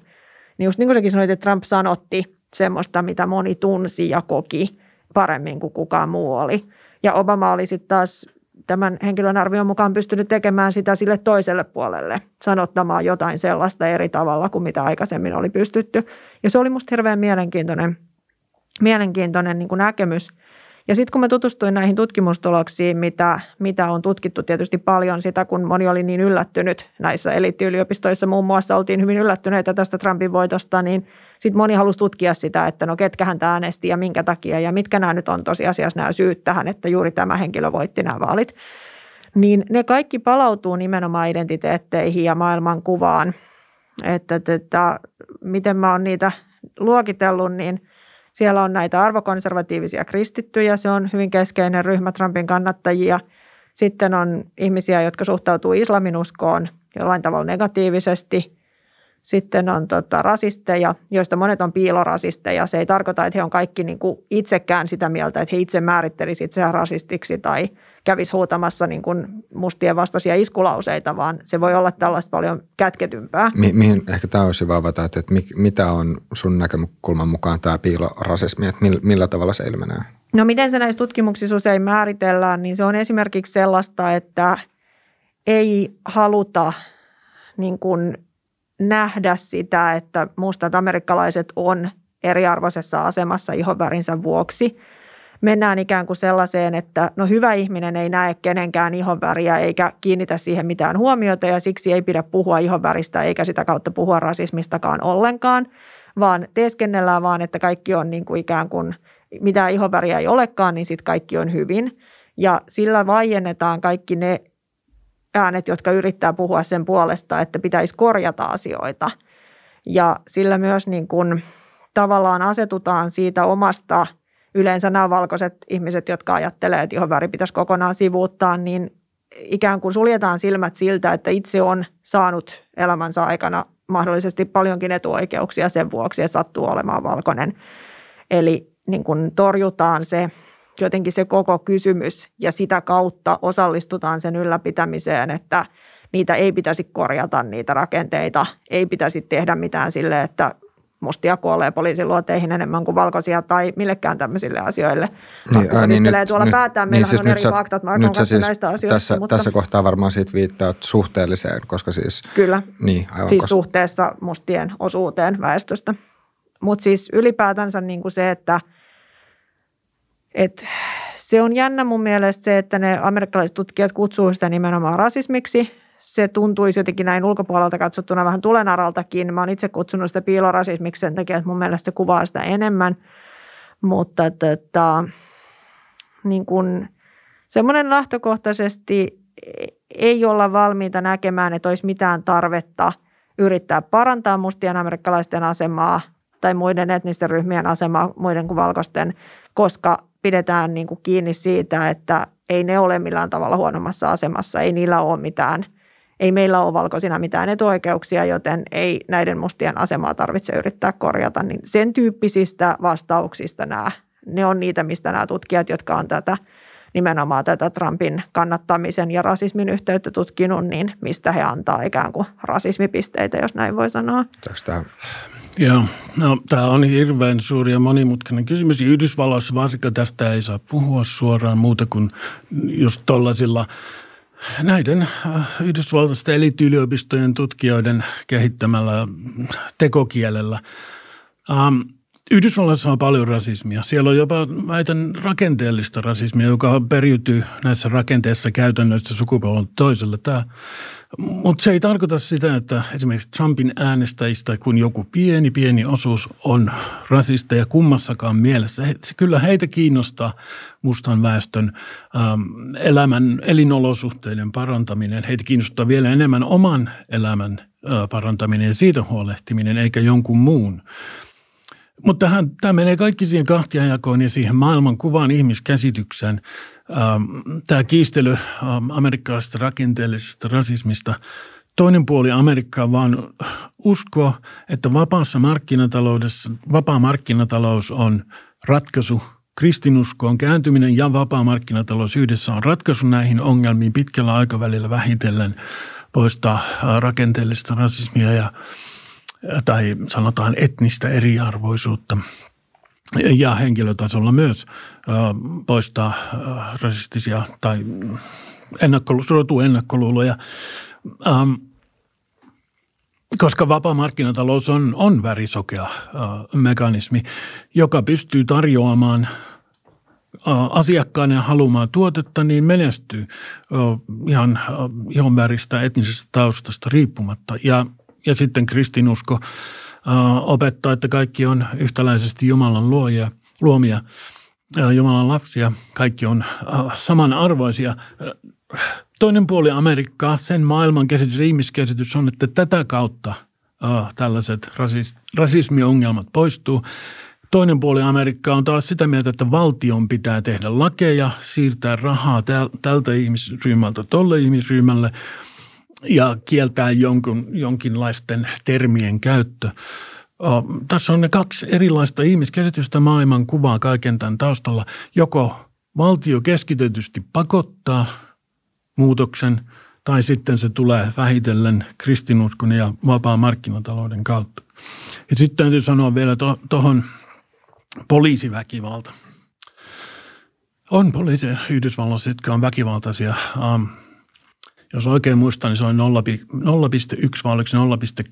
Niin just niin kuin säkin sanoit, että Trump sanotti semmoista, mitä moni tunsi ja koki paremmin kuin kukaan muu oli. Ja Obama oli sitten taas tämän henkilön arvion mukaan pystynyt tekemään sitä sille toiselle puolelle, sanottamaan jotain sellaista eri tavalla kuin mitä aikaisemmin oli pystytty. Ja se oli musta hirveän mielenkiintoinen, mielenkiintoinen niin kuin näkemys – ja sitten kun mä tutustuin näihin tutkimustuloksiin, mitä, mitä on tutkittu tietysti paljon sitä, kun moni oli niin yllättynyt näissä eliittiyliopistoissa muun muassa oltiin hyvin yllättyneitä tästä Trumpin voitosta, niin sitten moni halusi tutkia sitä, että no ketkä hän äänesti ja minkä takia ja mitkä nämä nyt on tosiasiassa nämä syyt tähän, että juuri tämä henkilö voitti nämä vaalit. Niin ne kaikki palautuu nimenomaan identiteetteihin ja maailmankuvaan, että, että, että miten mä oon niitä luokitellut, niin – siellä on näitä arvokonservatiivisia kristittyjä, se on hyvin keskeinen ryhmä Trumpin kannattajia. Sitten on ihmisiä, jotka suhtautuu islaminuskoon jollain tavalla negatiivisesti. Sitten on tota, rasisteja, joista monet on piilorasisteja. Se ei tarkoita, että he on kaikki niin kuin itsekään sitä mieltä, että he itse määrittelisivät itseään rasistiksi tai – kävisi huutamassa niin kuin mustien vastaisia iskulauseita, vaan se voi olla tällaista paljon kätketympää. Mi- mihin ehkä tämä olisi hyvä avata, että, että mitä on sun näkökulman mukaan tämä piilorasismi, että millä tavalla se ilmenee? No miten se näissä tutkimuksissa usein määritellään, niin se on esimerkiksi sellaista, että ei haluta niin kuin nähdä sitä, että mustat amerikkalaiset on eriarvoisessa asemassa ihonvärinsä vuoksi – mennään ikään kuin sellaiseen, että no hyvä ihminen ei näe kenenkään ihonväriä eikä kiinnitä siihen mitään huomiota ja siksi ei pidä puhua ihonväristä eikä sitä kautta puhua rasismistakaan ollenkaan, vaan teeskennellään vaan, että kaikki on niin kuin ikään kuin mitään ihonväriä ei olekaan, niin sitten kaikki on hyvin. Ja sillä vaiennetaan kaikki ne äänet, jotka yrittää puhua sen puolesta, että pitäisi korjata asioita. Ja sillä myös niin kuin tavallaan asetutaan siitä omasta – yleensä nämä valkoiset ihmiset, jotka ajattelee, että ihonväri pitäisi kokonaan sivuuttaa, niin ikään kuin suljetaan silmät siltä, että itse on saanut elämänsä aikana mahdollisesti paljonkin etuoikeuksia sen vuoksi, että sattuu olemaan valkoinen. Eli niin kuin torjutaan se jotenkin se koko kysymys ja sitä kautta osallistutaan sen ylläpitämiseen, että niitä ei pitäisi korjata, niitä rakenteita, ei pitäisi tehdä mitään sille, että mustia kuolee poliisin luoteihin enemmän kuin valkoisia tai millekään tämmöisille asioille. Niin, ää, niin nyt, tuolla nyt, päätään, niin siis on eri sä, faktat, mä nyt sä siis näistä asioista. Tässä, mutta... tässä kohtaa varmaan siitä viittaat suhteelliseen, koska siis... Kyllä, niin, aivan siis koska... suhteessa mustien osuuteen väestöstä. Mutta siis ylipäätänsä niin kuin se, että, että se on jännä mun mielestä se, että ne amerikkalaiset tutkijat kutsuu sitä nimenomaan rasismiksi, se tuntuisi jotenkin näin ulkopuolelta katsottuna vähän tulenaraltakin. Mä oon itse kutsunut sitä piilorasismiksi sen takia, että mun mielestä se kuvaa sitä enemmän. Mutta tota, niin kun, semmoinen lähtökohtaisesti ei olla valmiita näkemään, että olisi mitään tarvetta yrittää parantaa mustien amerikkalaisten asemaa tai muiden etnisten ryhmien asemaa muiden kuin valkoisten, koska pidetään niin kuin kiinni siitä, että ei ne ole millään tavalla huonommassa asemassa, ei niillä ole mitään – ei meillä ole valkoisina mitään etuoikeuksia, joten ei näiden mustien asemaa tarvitse yrittää korjata. Niin sen tyyppisistä vastauksista nämä, ne on niitä, mistä nämä tutkijat, jotka on tätä nimenomaan tätä Trumpin kannattamisen ja rasismin yhteyttä tutkinut, niin mistä he antaa ikään kuin rasismipisteitä, jos näin voi sanoa. Tämä Joo, no tämä on hirveän suuri ja monimutkainen kysymys. Yhdysvalloissa varsinkaan tästä ei saa puhua suoraan muuta kuin just tuollaisilla – Näiden äh, yhdysvaltaisten eliittiyliopistojen tutkijoiden kehittämällä tekokielellä. Ähm, Yhdysvalloissa on paljon rasismia. Siellä on jopa väitän rakenteellista rasismia, joka periytyy näissä rakenteissa käytännöissä sukupolvelta toiselle. Mutta se ei tarkoita sitä, että esimerkiksi Trumpin äänestäjistä, kun joku pieni, pieni osuus on rasisteja kummassakaan mielessä, he, kyllä heitä kiinnostaa mustan väestön ähm, elämän, elinolosuhteiden parantaminen. Heitä kiinnostaa vielä enemmän oman elämän äh, parantaminen ja siitä huolehtiminen, eikä jonkun muun. Mutta tämä menee kaikki siihen kahtiajakoon ja siihen maailmankuvaan ihmiskäsitykseen. Ähm, tämä kiistely ähm, amerikkalaisesta rakenteellisesta rasismista. Toinen puoli Amerikkaa vaan uskoo, että vapaassa markkinataloudessa, vapaa markkinatalous on ratkaisu kristinuskoon kääntyminen ja vapaa markkinatalous yhdessä on ratkaisu näihin ongelmiin pitkällä aikavälillä vähitellen poistaa äh, rakenteellista rasismia ja tai sanotaan etnistä eriarvoisuutta ja henkilötasolla myös poistaa rasistisia tai ennakkolu, ennakkoluuloja. koska vapaa markkinatalous on, on värisokea mekanismi, joka pystyy tarjoamaan asiakkaiden haluamaa tuotetta, niin menestyy ihan ihon väristä etnisestä taustasta riippumatta. Ja ja sitten kristinusko opettaa, että kaikki on yhtäläisesti Jumalan luoja, luomia, Jumalan lapsia, kaikki on samanarvoisia. Toinen puoli Amerikkaa, sen maailman käsitys ja ihmiskäsitys on, että tätä kautta tällaiset rasismiongelmat poistuu. Toinen puoli Amerikkaa on taas sitä mieltä, että valtion pitää tehdä lakeja, siirtää rahaa tältä ihmisryhmältä tolle ihmisryhmälle – ja kieltää jonkun, jonkinlaisten termien käyttö. Tässä on ne kaksi erilaista ihmiskäsitystä maailman kuvaa kaiken tämän taustalla. Joko valtio keskitetysti pakottaa muutoksen tai sitten se tulee vähitellen kristinuskon ja vapaa markkinatalouden kautta. Ja sitten täytyy sanoa vielä tuohon to, poliisiväkivalta. On poliisi Yhdysvalloissa, jotka on väkivaltaisia. Um, jos oikein muistan, niin se on 0,1 vai oliko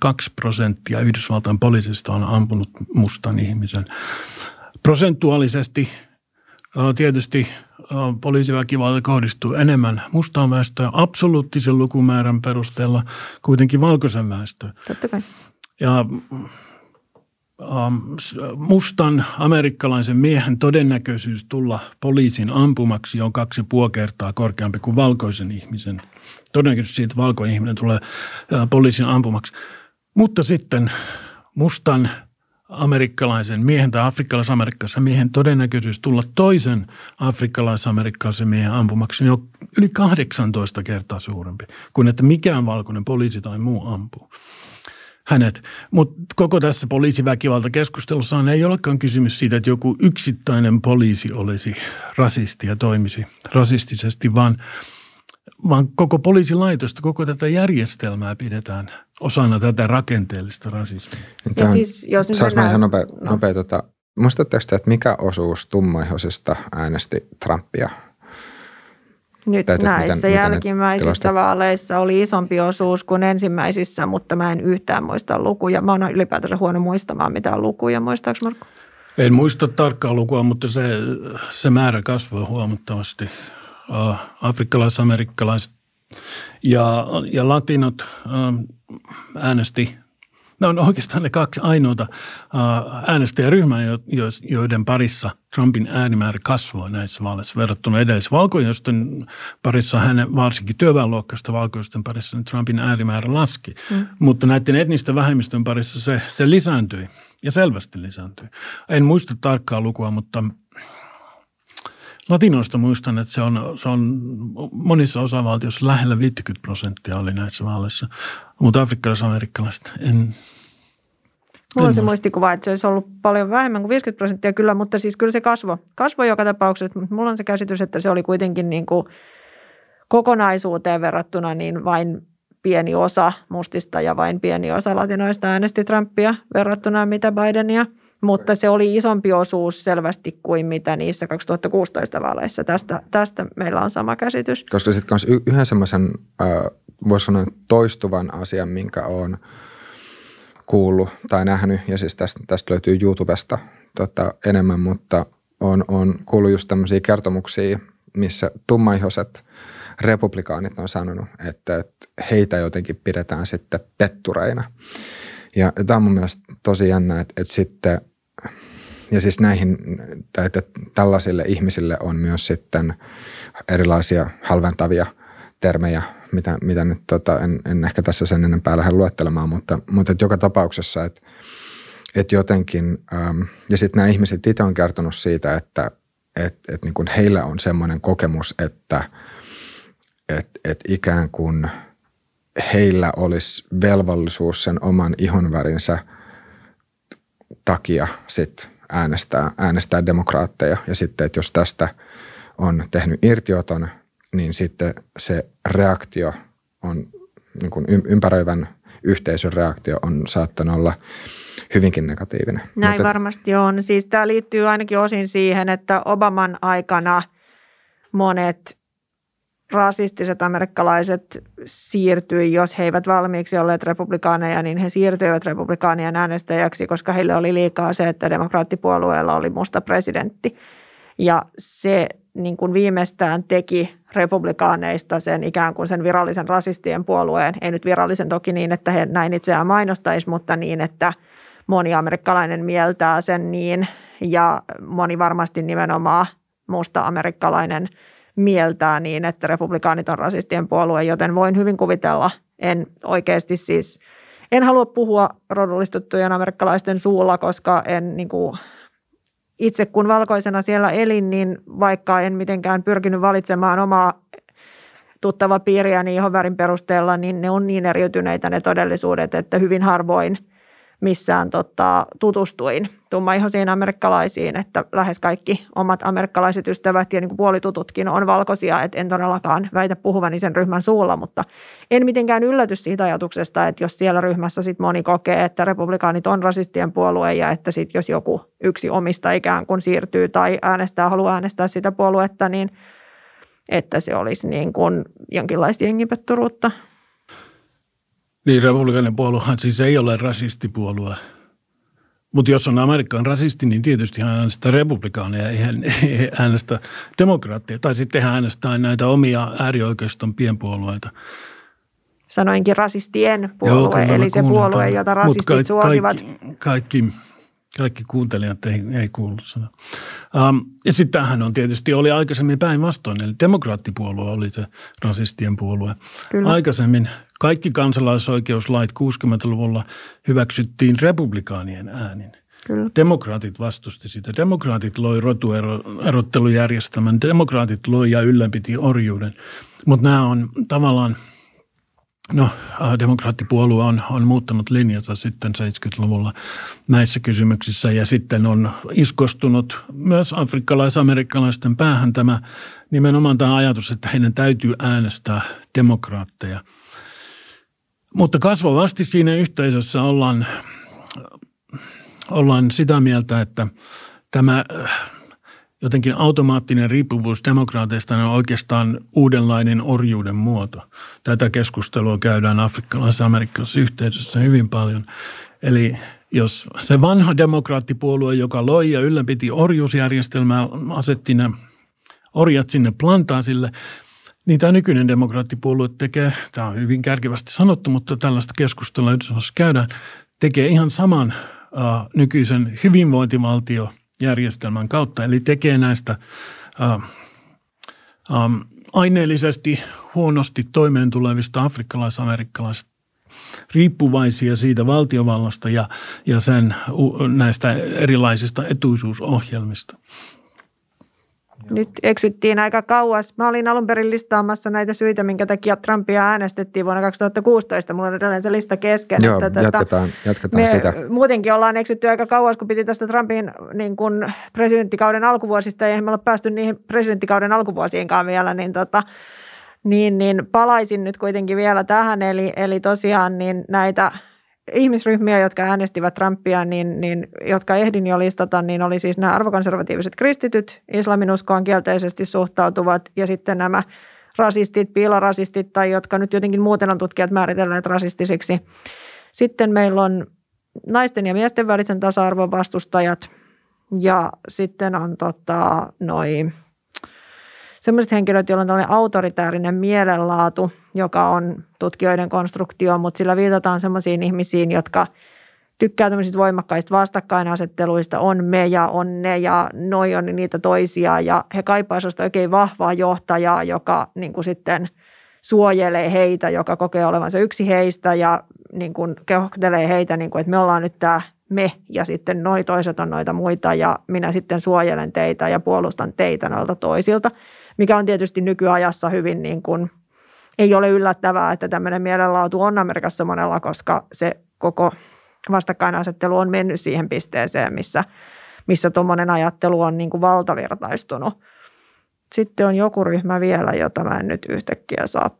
0,2 prosenttia Yhdysvaltain poliisista on ampunut mustan ihmisen. Prosentuaalisesti tietysti poliisiväkivalta kohdistuu enemmän mustaan väestöön absoluuttisen lukumäärän perusteella kuitenkin valkoisen väestöön. Totta kai. Ja mustan amerikkalaisen miehen todennäköisyys tulla poliisin ampumaksi on kaksi puoli kertaa korkeampi kuin valkoisen ihmisen. Todennäköisesti siitä valkoinen ihminen tulee äh, poliisin ampumaksi. Mutta sitten mustan amerikkalaisen miehen tai afrikkalais-amerikkalaisen miehen todennäköisyys tulla toisen afrikkalais-amerikkalaisen miehen ampumaksi on yli 18 kertaa suurempi kuin että mikään valkoinen poliisi tai muu ampuu. Hänet. Mutta koko tässä poliisiväkivaltakeskustelussa ei olekaan kysymys siitä, että joku yksittäinen poliisi olisi rasisti ja toimisi rasistisesti, vaan, vaan koko poliisilaitosta, koko tätä järjestelmää pidetään osana tätä rakenteellista rasismia. Tämä on, siis, jos mennään, mä ihan nopea, no. nopea tota, muistatteko te, että mikä osuus tummaihoisista äänesti Trumpia nyt Täytyy, näissä miten, jälkimmäisissä miten vaaleissa oli isompi osuus kuin ensimmäisissä, mutta mä en yhtään muista lukuja. Mä oon ylipäätänsä huono muistamaan mitään lukuja. Muistaaks Marko? En muista tarkkaa lukua, mutta se, se määrä kasvoi huomattavasti. Afrikkalais-amerikkalaiset ja, ja latinot äänesti ne on oikeastaan ne kaksi ainoata äänestäjäryhmää, joiden parissa Trumpin äänimäärä kasvoi näissä vaaleissa verrattuna edellisessä valkoisten parissa, hänen varsinkin työväenluokkaista valkoisten parissa niin Trumpin äänimäärä laski. Mm. Mutta näiden etnisten vähemmistön parissa se, se lisääntyi ja selvästi lisääntyi. En muista tarkkaa lukua, mutta Latinoista muistan, että se on, se on monissa osavaltioissa lähellä 50 prosenttia oli näissä vaaleissa, mutta afrikkalais-amerikkalaiset en, Mulla on se muistikuva, että se olisi ollut paljon vähemmän kuin 50 prosenttia kyllä, mutta siis kyllä se kasvoi. Kasvoi joka tapauksessa, mutta mulla on se käsitys, että se oli kuitenkin niin kuin kokonaisuuteen verrattuna niin vain pieni osa mustista ja vain pieni osa latinoista äänesti Trumpia verrattuna mitä Bidenia – mutta se oli isompi osuus selvästi kuin mitä niissä 2016 vaaleissa. Tästä, tästä meillä on sama käsitys. Koska sitten myös yhden semmoisen, voisi sanoa toistuvan asian, minkä olen kuullut tai nähnyt, ja siis tästä, tästä löytyy YouTubesta tota, enemmän, mutta on, on kuullut just tämmöisiä kertomuksia, missä tummaihoset republikaanit on sanonut, että, että heitä jotenkin pidetään sitten pettureina. Ja tämä on mun mielestä tosi jännä, että, että sitten ja siis näihin, tai että tällaisille ihmisille on myös sitten erilaisia halventavia termejä, mitä, mitä nyt tota, en, en, ehkä tässä sen enempää lähde luettelemaan, mutta, mutta että joka tapauksessa, että, että jotenkin, ähm, ja sitten nämä ihmiset itse on kertonut siitä, että että että niin kuin heillä on semmoinen kokemus, että että että ikään kuin heillä olisi velvollisuus sen oman ihonvärinsä takia sitten äänestää, äänestää demokraatteja. Ja sitten, että jos tästä on tehnyt irtioton, niin sitten se reaktio on, niin kuin ympäröivän yhteisön reaktio on saattanut olla hyvinkin negatiivinen. Näin Mutta, varmasti on. Siis tämä liittyy ainakin osin siihen, että Obaman aikana monet rasistiset amerikkalaiset siirtyi, jos he eivät valmiiksi olleet republikaaneja, niin he siirtyivät republikaanien äänestäjäksi, koska heille oli liikaa se, että demokraattipuolueella oli musta presidentti. Ja se niin kuin viimeistään teki republikaaneista sen ikään kuin sen virallisen rasistien puolueen. Ei nyt virallisen toki niin, että he näin itseään mainostaisi, mutta niin, että moni amerikkalainen mieltää sen niin ja moni varmasti nimenomaan musta amerikkalainen – mieltää niin, että republikaanit on rasistien puolue, joten voin hyvin kuvitella, en oikeasti siis, en halua puhua rodullistettujen amerikkalaisten suulla, koska en niin kuin, itse kun valkoisena siellä elin, niin vaikka en mitenkään pyrkinyt valitsemaan omaa tuttava piiriäni ihon värin perusteella, niin ne on niin eriytyneitä ne todellisuudet, että hyvin harvoin – missään tota, tutustuin tummaihoisiin amerikkalaisiin, että lähes kaikki omat amerikkalaiset ystävät ja niin puolitututkin on valkoisia, että en todellakaan väitä puhuvani sen ryhmän suulla, mutta en mitenkään ylläty siitä ajatuksesta, että jos siellä ryhmässä sit moni kokee, että republikaanit on rasistien puolue ja että sit jos joku yksi omista ikään kuin siirtyy tai äänestää, haluaa äänestää sitä puoluetta, niin että se olisi niin kuin jonkinlaista jengipetturuutta. Niin, republikaaninen puoluehan siis ei ole rasistipuolue. Mutta jos on Amerikan rasisti, niin tietysti hän äänestää republikaaneja, ei hän ei äänestä demokraattia. Tai sitten hän äänestää näitä omia äärioikeiston pienpuolueita. Sanoinkin rasistien puolue, Joo, eli se puolue, jota rasistit kaikki, suosivat. Kaikki, kaikki, kaikki kuuntelijat ei, ei kuullut sana. Um, ja sitten tämähän on tietysti, oli aikaisemmin päinvastoin, eli demokraattipuolue oli se rasistien puolue. Kyllä. Aikaisemmin kaikki kansalaisoikeuslait 60-luvulla hyväksyttiin republikaanien äänin. Kyllä. Demokraatit vastusti sitä. Demokraatit loi rotuerottelujärjestelmän. Demokraatit loi ja ylläpiti orjuuden. Mutta nämä on tavallaan No, demokraattipuolue on, on muuttanut linjansa sitten 70-luvulla näissä kysymyksissä ja sitten on iskostunut myös afrikkalais-amerikkalaisten päähän tämä nimenomaan tämä ajatus, että heidän täytyy äänestää demokraatteja. Mutta kasvavasti siinä yhteisössä ollaan, ollaan sitä mieltä, että tämä jotenkin automaattinen riippuvuus demokraateista on oikeastaan uudenlainen orjuuden muoto. Tätä keskustelua käydään afrikkalaisessa amerikkalaisessa yhteisössä hyvin paljon. Eli jos se vanha demokraattipuolue, joka loi ja ylläpiti orjuusjärjestelmää, asetti ne orjat sinne plantaasille, niin tämä nykyinen demokraattipuolue tekee, tämä on hyvin kärkevästi sanottu, mutta tällaista keskustelua jos käydään, tekee ihan saman uh, nykyisen hyvinvointivaltio järjestelmän kautta. Eli tekee näistä uh, um, aineellisesti huonosti toimeentulevista afrikkalais-amerikkalaisista riippuvaisia siitä valtiovallasta ja, ja sen näistä erilaisista etuisuusohjelmista. Nyt eksyttiin aika kauas. Mä olin alun perin listaamassa näitä syitä, minkä takia Trumpia äänestettiin vuonna 2016. Mulla on edelleen se lista kesken. Joo, että, jatketaan, jatketaan me sitä. Muutenkin ollaan eksytty aika kauas, kun piti tästä Trumpin niin kun presidenttikauden alkuvuosista, ja me olla päästy niihin presidenttikauden alkuvuosiinkaan vielä, niin tota, niin, niin palaisin nyt kuitenkin vielä tähän. Eli, eli tosiaan niin näitä ihmisryhmiä, jotka äänestivät Trumpia, niin, niin, jotka ehdin jo listata, niin oli siis nämä arvokonservatiiviset kristityt, islaminuskoon kielteisesti suhtautuvat ja sitten nämä rasistit, piilorasistit tai jotka nyt jotenkin muuten on tutkijat määritelleet rasistisiksi. Sitten meillä on naisten ja miesten välisen tasa-arvon vastustajat ja sitten on tota, noin sellaiset henkilöt, joilla on tällainen autoritäärinen mielenlaatu, joka on tutkijoiden konstruktio, mutta sillä viitataan sellaisiin ihmisiin, jotka tykkää tämmöisistä voimakkaista vastakkainasetteluista, on me ja on ne ja noi on niitä toisia. Ja he kaipaavat oikein vahvaa johtajaa, joka niin kuin sitten suojelee heitä, joka kokee olevansa yksi heistä ja niin kuin kehohtelee heitä, niin kuin, että me ollaan nyt tämä me ja sitten noi toiset on noita muita ja minä sitten suojelen teitä ja puolustan teitä noilta toisilta mikä on tietysti nykyajassa hyvin niin kuin, ei ole yllättävää, että tämmöinen mielenlaatu on Amerikassa monella, koska se koko vastakkainasettelu on mennyt siihen pisteeseen, missä, missä tuommoinen ajattelu on niin kuin valtavirtaistunut. Sitten on joku ryhmä vielä, jota mä en nyt yhtäkkiä saa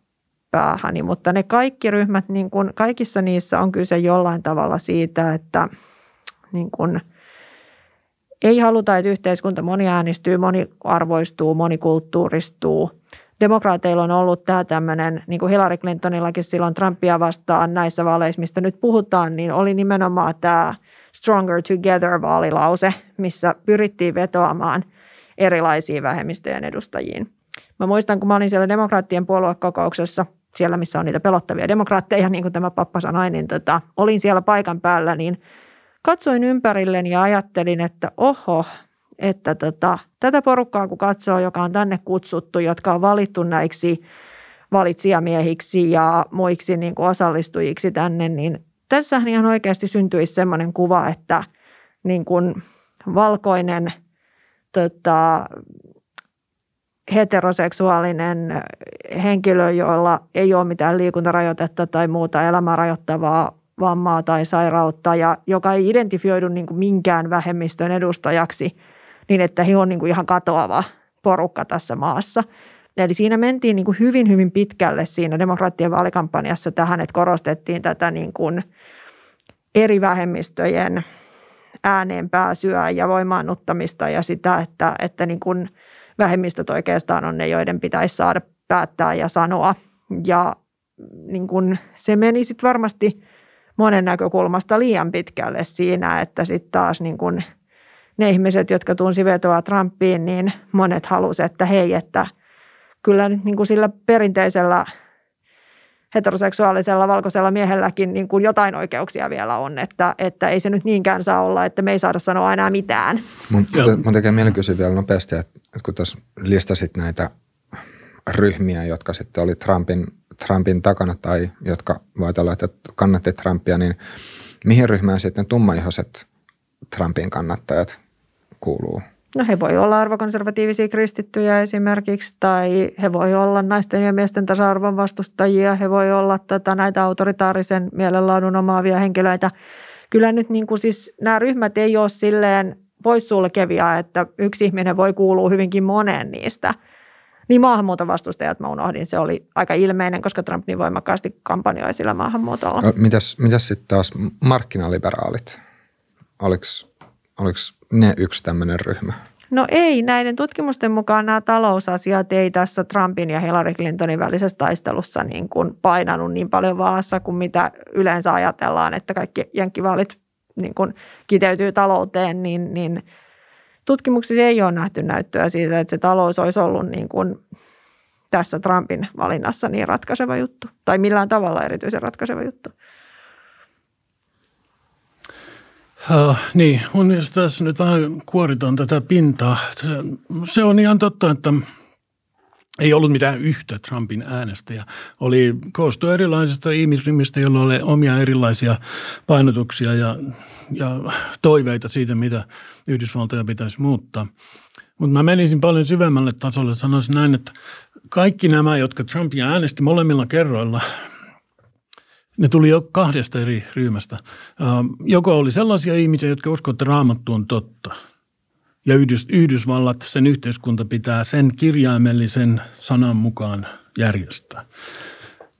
päähäni, mutta ne kaikki ryhmät, niin kuin, kaikissa niissä on kyse jollain tavalla siitä, että niin kuin – ei haluta, että yhteiskunta moni äänestyy, moni arvoistuu, monikulttuuristuu. Demokraateilla on ollut tämä tämmöinen, niin kuin Hillary Clintonillakin silloin Trumpia vastaan näissä vaaleissa, mistä nyt puhutaan, niin oli nimenomaan tämä Stronger Together vaalilause, missä pyrittiin vetoamaan erilaisiin vähemmistöjen edustajiin. Mä muistan, kun mä olin siellä demokraattien puoluekokouksessa, siellä missä on niitä pelottavia demokraatteja, niin kuin tämä pappa sanoi, niin tota, olin siellä paikan päällä, niin – katsoin ympärilleni ja ajattelin, että oho, että tota, tätä porukkaa kun katsoo, joka on tänne kutsuttu, jotka on valittu näiksi valitsijamiehiksi ja muiksi niin kuin osallistujiksi tänne, niin tässähän ihan oikeasti syntyisi sellainen kuva, että niin kuin valkoinen tota, heteroseksuaalinen henkilö, jolla ei ole mitään liikuntarajoitetta tai muuta elämää rajoittavaa vammaa tai sairautta ja joka ei identifioidu niin kuin minkään vähemmistön edustajaksi, niin että he on niin kuin ihan katoava porukka tässä maassa. Eli siinä mentiin niin kuin hyvin, hyvin pitkälle siinä demokraattien vaalikampanjassa tähän, että korostettiin tätä niin kuin eri vähemmistöjen ääneen pääsyä ja voimaannuttamista ja sitä, että, että niin kuin vähemmistöt oikeastaan on ne, joiden pitäisi saada päättää ja sanoa. Ja niin kuin se meni sitten varmasti monen näkökulmasta liian pitkälle siinä, että sitten taas niin kuin ne ihmiset, jotka tunsi vetoa Trumpiin, niin monet halusivat, että hei, että kyllä nyt niin kuin sillä perinteisellä heteroseksuaalisella valkoisella miehelläkin niin kuin jotain oikeuksia vielä on, että, että ei se nyt niinkään saa olla, että me ei saada sanoa enää mitään. Mun, mun tekee kysyä vielä nopeasti, että kun tuossa listasit näitä ryhmiä, jotka sitten oli Trumpin Trumpin takana tai jotka voivat olla, että kannatti Trumpia, niin mihin ryhmään sitten tummaihoiset Trumpin kannattajat kuuluu? No he voi olla arvokonservatiivisia kristittyjä esimerkiksi, tai he voi olla naisten ja miesten tasa-arvon vastustajia, he voi olla tota, näitä autoritaarisen mielenlaadun omaavia henkilöitä. Kyllä nyt niin kuin siis nämä ryhmät ei ole silleen poissulkevia, että yksi ihminen voi kuulua hyvinkin moneen niistä. Niin maahanmuuton vastustajat mä unohdin, se oli aika ilmeinen, koska Trump niin voimakkaasti kampanjoi sillä maahanmuutolla. Mitäs, mitäs sitten taas markkinaliberaalit? Oliko ne yksi tämmöinen ryhmä? No ei, näiden tutkimusten mukaan nämä talousasiat ei tässä Trumpin ja Hillary Clintonin välisessä taistelussa niin kuin painanut niin paljon vaassa kuin mitä yleensä ajatellaan, että kaikki jenkkivaalit niin kuin kiteytyy talouteen, niin, niin tutkimuksissa ei ole nähty näyttöä siitä, että se talous olisi ollut niin kuin tässä Trumpin valinnassa niin ratkaiseva juttu tai millään tavalla erityisen ratkaiseva juttu. Uh, niin, mun mielestä tässä nyt vähän kuoritaan tätä pintaa. Se, se on ihan totta, että ei ollut mitään yhtä Trumpin äänestäjä. Oli koostu erilaisista ihmisryhmistä, joilla oli omia erilaisia painotuksia ja, ja toiveita siitä, mitä Yhdysvaltoja pitäisi muuttaa. Mutta mä menisin paljon syvemmälle tasolle. Sanoisin näin, että kaikki nämä, jotka Trumpia äänesti molemmilla kerroilla, ne tuli jo kahdesta eri ryhmästä. Joko oli sellaisia ihmisiä, jotka uskovat, että raamattu on totta. Ja Yhdys, Yhdysvallat, sen yhteiskunta pitää sen kirjaimellisen sanan mukaan järjestää.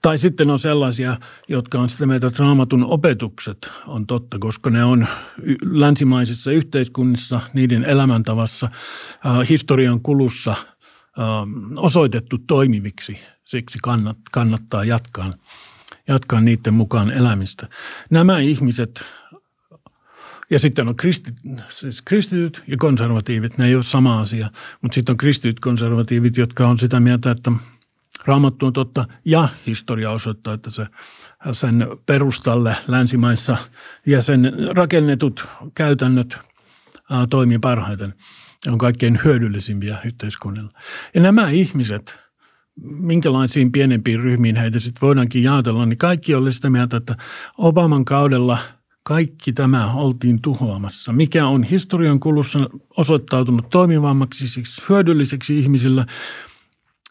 Tai sitten on sellaisia, jotka on sitä mieltä, että raamatun opetukset on totta, koska ne on länsimaisissa yhteiskunnissa, niiden elämäntavassa, historian kulussa osoitettu toimiviksi. Siksi kannattaa jatkaa jatkaa niiden mukaan elämistä. Nämä ihmiset, ja sitten on kristit, siis kristityt ja konservatiivit, ne ei ole sama asia, mutta sitten on kristityt konservatiivit, jotka on sitä mieltä, että raamattu on totta ja historia osoittaa, että se sen perustalle länsimaissa ja sen rakennetut käytännöt ää, toimii parhaiten on kaikkein hyödyllisimpiä yhteiskunnilla. Ja nämä ihmiset – minkälaisiin pienempiin ryhmiin heitä sitten voidaankin jaotella, niin kaikki oli sitä mieltä, että Obaman kaudella kaikki tämä oltiin tuhoamassa. Mikä on historian kulussa osoittautunut toimivammaksi, siis hyödylliseksi ihmisillä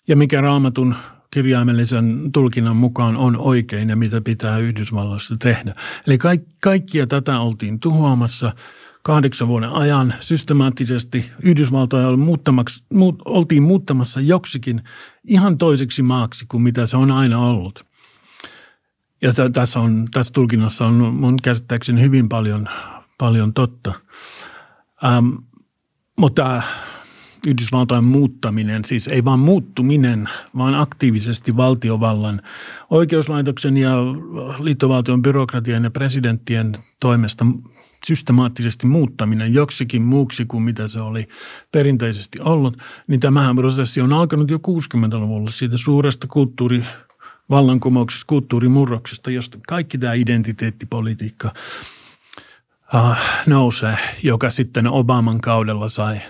ja mikä raamatun kirjaimellisen tulkinnan mukaan on oikein ja mitä pitää Yhdysvalloissa tehdä. Eli kaikkia tätä oltiin tuhoamassa – kahdeksan vuoden ajan systemaattisesti Yhdysvaltoja muut, oltiin muuttamassa joksikin ihan toiseksi maaksi kuin mitä se on aina ollut. Ja t- tässä, on, tässä tulkinnassa on mun käsittääkseni hyvin paljon, paljon totta. Ähm, mutta Yhdysvaltain muuttaminen, siis ei vaan muuttuminen, vaan aktiivisesti valtiovallan, oikeuslaitoksen ja liittovaltion byrokratian ja presidenttien toimesta systemaattisesti muuttaminen joksikin muuksi kuin mitä se oli perinteisesti ollut, niin tämähän prosessi on alkanut jo 60-luvulla siitä suuresta kulttuuri vallankumouksesta, kulttuurimurroksesta, josta kaikki tämä identiteettipolitiikka uh, nousee, joka sitten Obaman kaudella sai,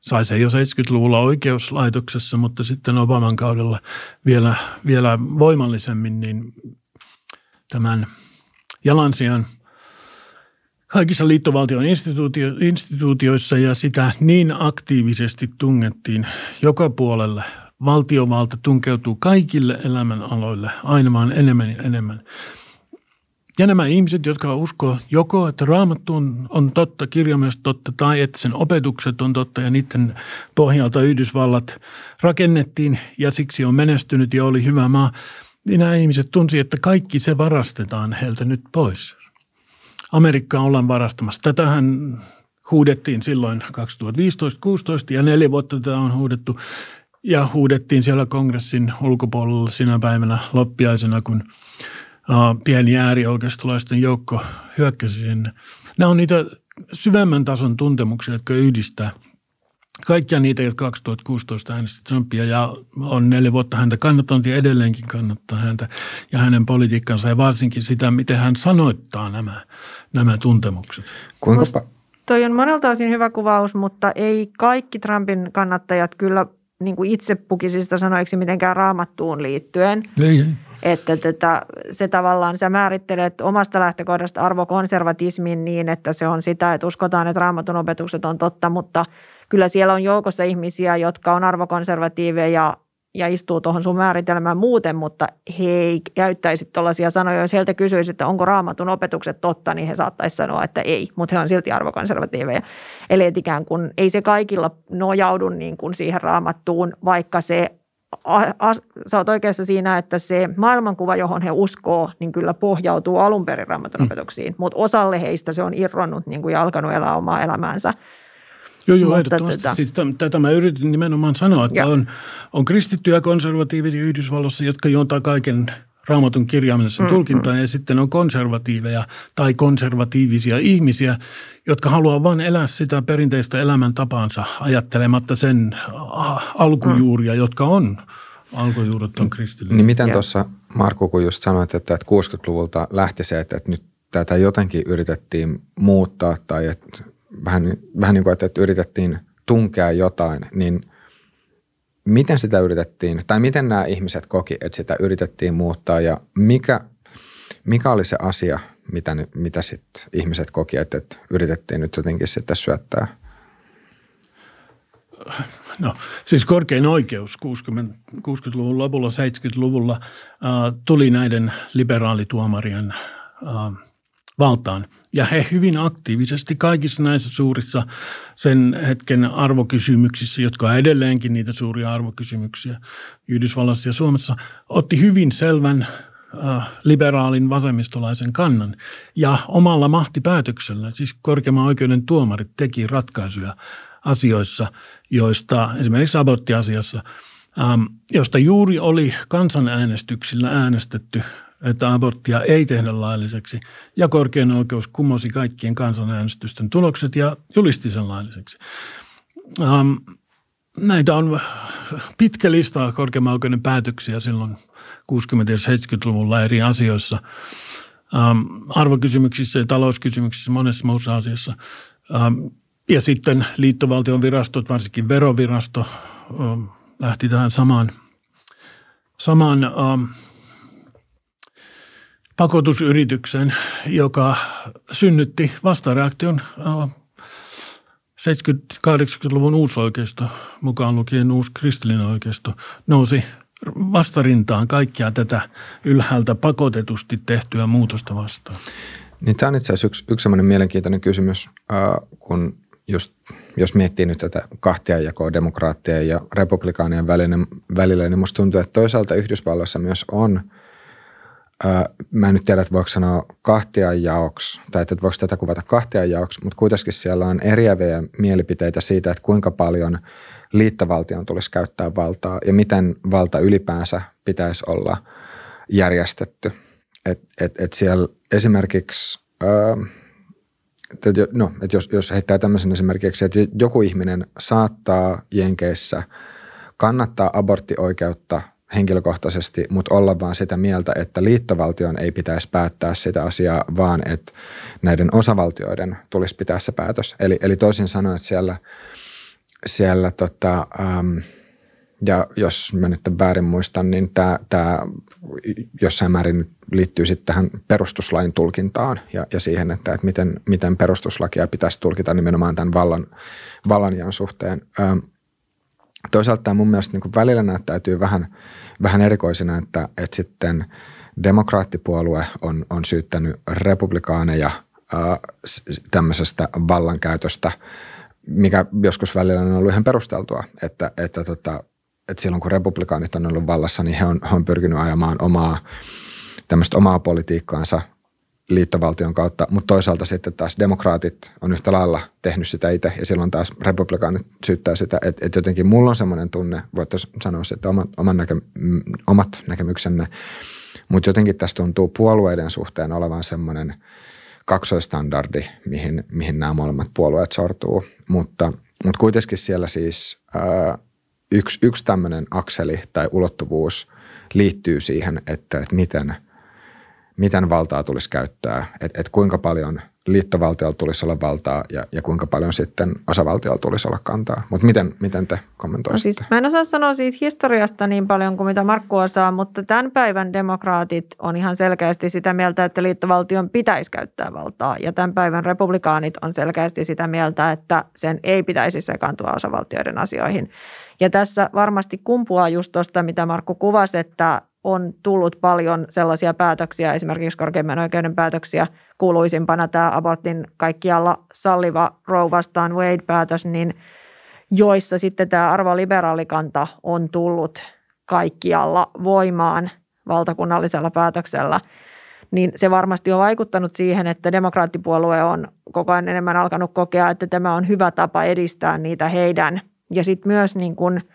sai se jo 70-luvulla oikeuslaitoksessa, mutta sitten Obaman kaudella vielä, vielä voimallisemmin niin tämän jalansijan – kaikissa liittovaltion instituutio, instituutioissa ja sitä niin aktiivisesti tungettiin joka puolelle. Valtiovalta tunkeutuu kaikille elämänaloille aina vaan enemmän ja enemmän. Ja nämä ihmiset, jotka uskoo joko, että raamattu on, on totta, kirja myös totta, tai että sen opetukset on totta ja niiden pohjalta Yhdysvallat rakennettiin ja siksi on menestynyt ja oli hyvä maa, niin nämä ihmiset tunsi, että kaikki se varastetaan heiltä nyt pois. Amerikkaan ollaan varastamassa. Tätähän huudettiin silloin 2015-2016 ja neljä vuotta tätä on huudettu. Ja huudettiin siellä kongressin ulkopuolella sinä päivänä loppiaisena, kun pieni äärioikeistolaisten joukko hyökkäsi sinne. Nämä on niitä syvemmän tason tuntemuksia, jotka yhdistää – kaikkia niitä, jotka 2016 äänesti Trumpia ja on neljä vuotta häntä kannattanut ja edelleenkin kannattaa häntä ja hänen politiikkansa ja varsinkin sitä, miten hän sanoittaa nämä, nämä tuntemukset. Kuinka Toi on monelta osin hyvä kuvaus, mutta ei kaikki Trumpin kannattajat kyllä niin kuin itse pukisi sitä sanoiksi mitenkään raamattuun liittyen. Ei, ei. Että tätä, se tavallaan, sä määrittelet omasta lähtökohdasta arvokonservatismin niin, että se on sitä, että uskotaan, että raamatun opetukset on totta, mutta kyllä siellä on joukossa ihmisiä, jotka on arvokonservatiiveja ja istuu tuohon sun määritelmään muuten, mutta he ei käyttäisi tuollaisia sanoja. Jos heiltä kysyisi, että onko raamatun opetukset totta, niin he saattaisi sanoa, että ei, mutta he on silti arvokonservatiiveja. Eli että ikään kuin ei se kaikilla nojaudu niin kuin siihen raamattuun, vaikka se sä oot oikeassa siinä, että se maailmankuva, johon he uskoo, niin kyllä pohjautuu alun perin raamatun mm. opetuksiin, mutta osalle heistä se on irronnut niin kuin ja alkanut elää omaa elämäänsä Joo, joo, ehdottomasti. Tätä. Siis tätä mä yritin nimenomaan sanoa, että on, on kristittyjä konservatiivia Yhdysvalloissa, jotka juontaa kaiken raamatun kirjaamisen mm, tulkintaan, mm. ja sitten on konservatiiveja tai konservatiivisia ihmisiä, jotka haluaa vain elää sitä perinteistä elämäntapaansa ajattelematta sen alkujuuria, mm. jotka on alkujuuret on kristillisiä. Niin miten tuossa Markku, kun just sanoit, että, että 60-luvulta lähti se, että, että nyt tätä jotenkin yritettiin muuttaa tai että vähän, vähän niin kuin, että, yritettiin tunkea jotain, niin miten sitä yritettiin, tai miten nämä ihmiset koki, että sitä yritettiin muuttaa ja mikä, mikä oli se asia, mitä, mitä sitten ihmiset koki, että, että yritettiin nyt jotenkin sitten syöttää? No siis korkein oikeus 60, 60-luvun lopulla, 70-luvulla äh, tuli näiden liberaalituomarien äh, valtaan. Ja he hyvin aktiivisesti kaikissa näissä suurissa sen hetken arvokysymyksissä, jotka on edelleenkin niitä suuria arvokysymyksiä Yhdysvallassa ja Suomessa, otti hyvin selvän äh, liberaalin vasemmistolaisen kannan. Ja omalla mahtipäätöksellä, siis korkeimman oikeuden tuomarit teki ratkaisuja asioissa, joista esimerkiksi aborttiasiassa, ähm, josta juuri oli kansanäänestyksillä äänestetty – että aborttia ei tehdä lailliseksi ja korkein oikeus kumosi kaikkien kansanäänestysten tulokset ja julisti sen lailliseksi. Ähm, näitä on pitkä lista korkeimman oikeuden päätöksiä silloin 60- ja 70-luvulla eri asioissa, ähm, arvokysymyksissä ja talouskysymyksissä, monessa muussa asiassa. Ähm, ja sitten liittovaltion virastot, varsinkin verovirasto, ähm, lähti tähän samaan, samaan ähm, pakotusyrityksen, joka synnytti vastareaktion 70-80-luvun uusoikeisto, mukaan lukien uusi kristillinen oikeisto, nousi vastarintaan kaikkia tätä ylhäältä pakotetusti tehtyä muutosta vastaan. Niin tämä on itse asiassa yksi, yksi sellainen mielenkiintoinen kysymys, kun just, jos miettii nyt tätä kahtiajakoa demokraattien ja republikaanien välillä, välillä, niin musta tuntuu, että toisaalta Yhdysvalloissa myös on – mä en nyt tiedä, että voiko sanoa kahtiajaoksi, tai että voiko tätä kuvata kahtiajaoksi, mutta kuitenkin siellä on eriäviä mielipiteitä siitä, että kuinka paljon liittovaltion tulisi käyttää valtaa ja miten valta ylipäänsä pitäisi olla järjestetty. Et, et, et siellä esimerkiksi, ää, et, no, et jos, jos heittää tämmöisen esimerkiksi, että joku ihminen saattaa Jenkeissä kannattaa aborttioikeutta – henkilökohtaisesti, mutta olla vaan sitä mieltä, että liittovaltion ei pitäisi päättää sitä asiaa, vaan että näiden osavaltioiden tulisi pitää se päätös. Eli, eli toisin sanoen, että siellä, siellä tota, ähm, ja jos mä nyt väärin muistan, niin tämä, tämä jossain määrin liittyy sitten tähän perustuslain tulkintaan ja, ja siihen, että, että miten, miten perustuslakia pitäisi tulkita nimenomaan tämän vallan, vallanjaon suhteen. Ähm, Toisaalta tämä mun mielestä niin välillä näyttäytyy vähän, vähän erikoisena, että, että sitten demokraattipuolue on, on syyttänyt republikaaneja ää, tämmöisestä vallankäytöstä, mikä joskus välillä on ollut ihan perusteltua, että, että, tota, että silloin kun republikaanit on ollut vallassa, niin he on, he on pyrkinyt ajamaan omaa tämmöistä omaa politiikkaansa liittovaltion kautta, mutta toisaalta sitten taas demokraatit on yhtä lailla tehnyt sitä itse ja silloin taas republikaanit syyttää sitä, että, että jotenkin mulla on semmoinen tunne, voitte sanoa että omat, oman näke, omat näkemyksenne, mutta jotenkin tässä tuntuu puolueiden suhteen olevan semmoinen kaksoistandardi, mihin, mihin nämä molemmat puolueet sortuu, mutta, mutta kuitenkin siellä siis ää, yksi, yksi tämmöinen akseli tai ulottuvuus liittyy siihen, että, että miten – miten valtaa tulisi käyttää, että et kuinka paljon liittovaltiolla tulisi olla valtaa ja, ja kuinka paljon sitten osavaltiolla tulisi olla kantaa. Mutta miten, miten te kommentoisitte? No siis, mä en osaa sanoa siitä historiasta niin paljon kuin mitä Markku osaa, mutta tämän päivän demokraatit on ihan selkeästi sitä mieltä, että liittovaltion pitäisi käyttää valtaa. Ja tämän päivän republikaanit on selkeästi sitä mieltä, että sen ei pitäisi sekaantua osavaltioiden asioihin. Ja tässä varmasti kumpuaa just tuosta, mitä Markku kuvasi, että on tullut paljon sellaisia päätöksiä, esimerkiksi korkeimman oikeuden päätöksiä, kuuluisimpana tämä abortin kaikkialla salliva Roe vastaan Wade-päätös, niin joissa sitten tämä arvoliberaalinkanta on tullut kaikkialla voimaan valtakunnallisella päätöksellä, niin se varmasti on vaikuttanut siihen, että demokraattipuolue on koko ajan enemmän alkanut kokea, että tämä on hyvä tapa edistää niitä heidän. Ja sitten myös niin kuin –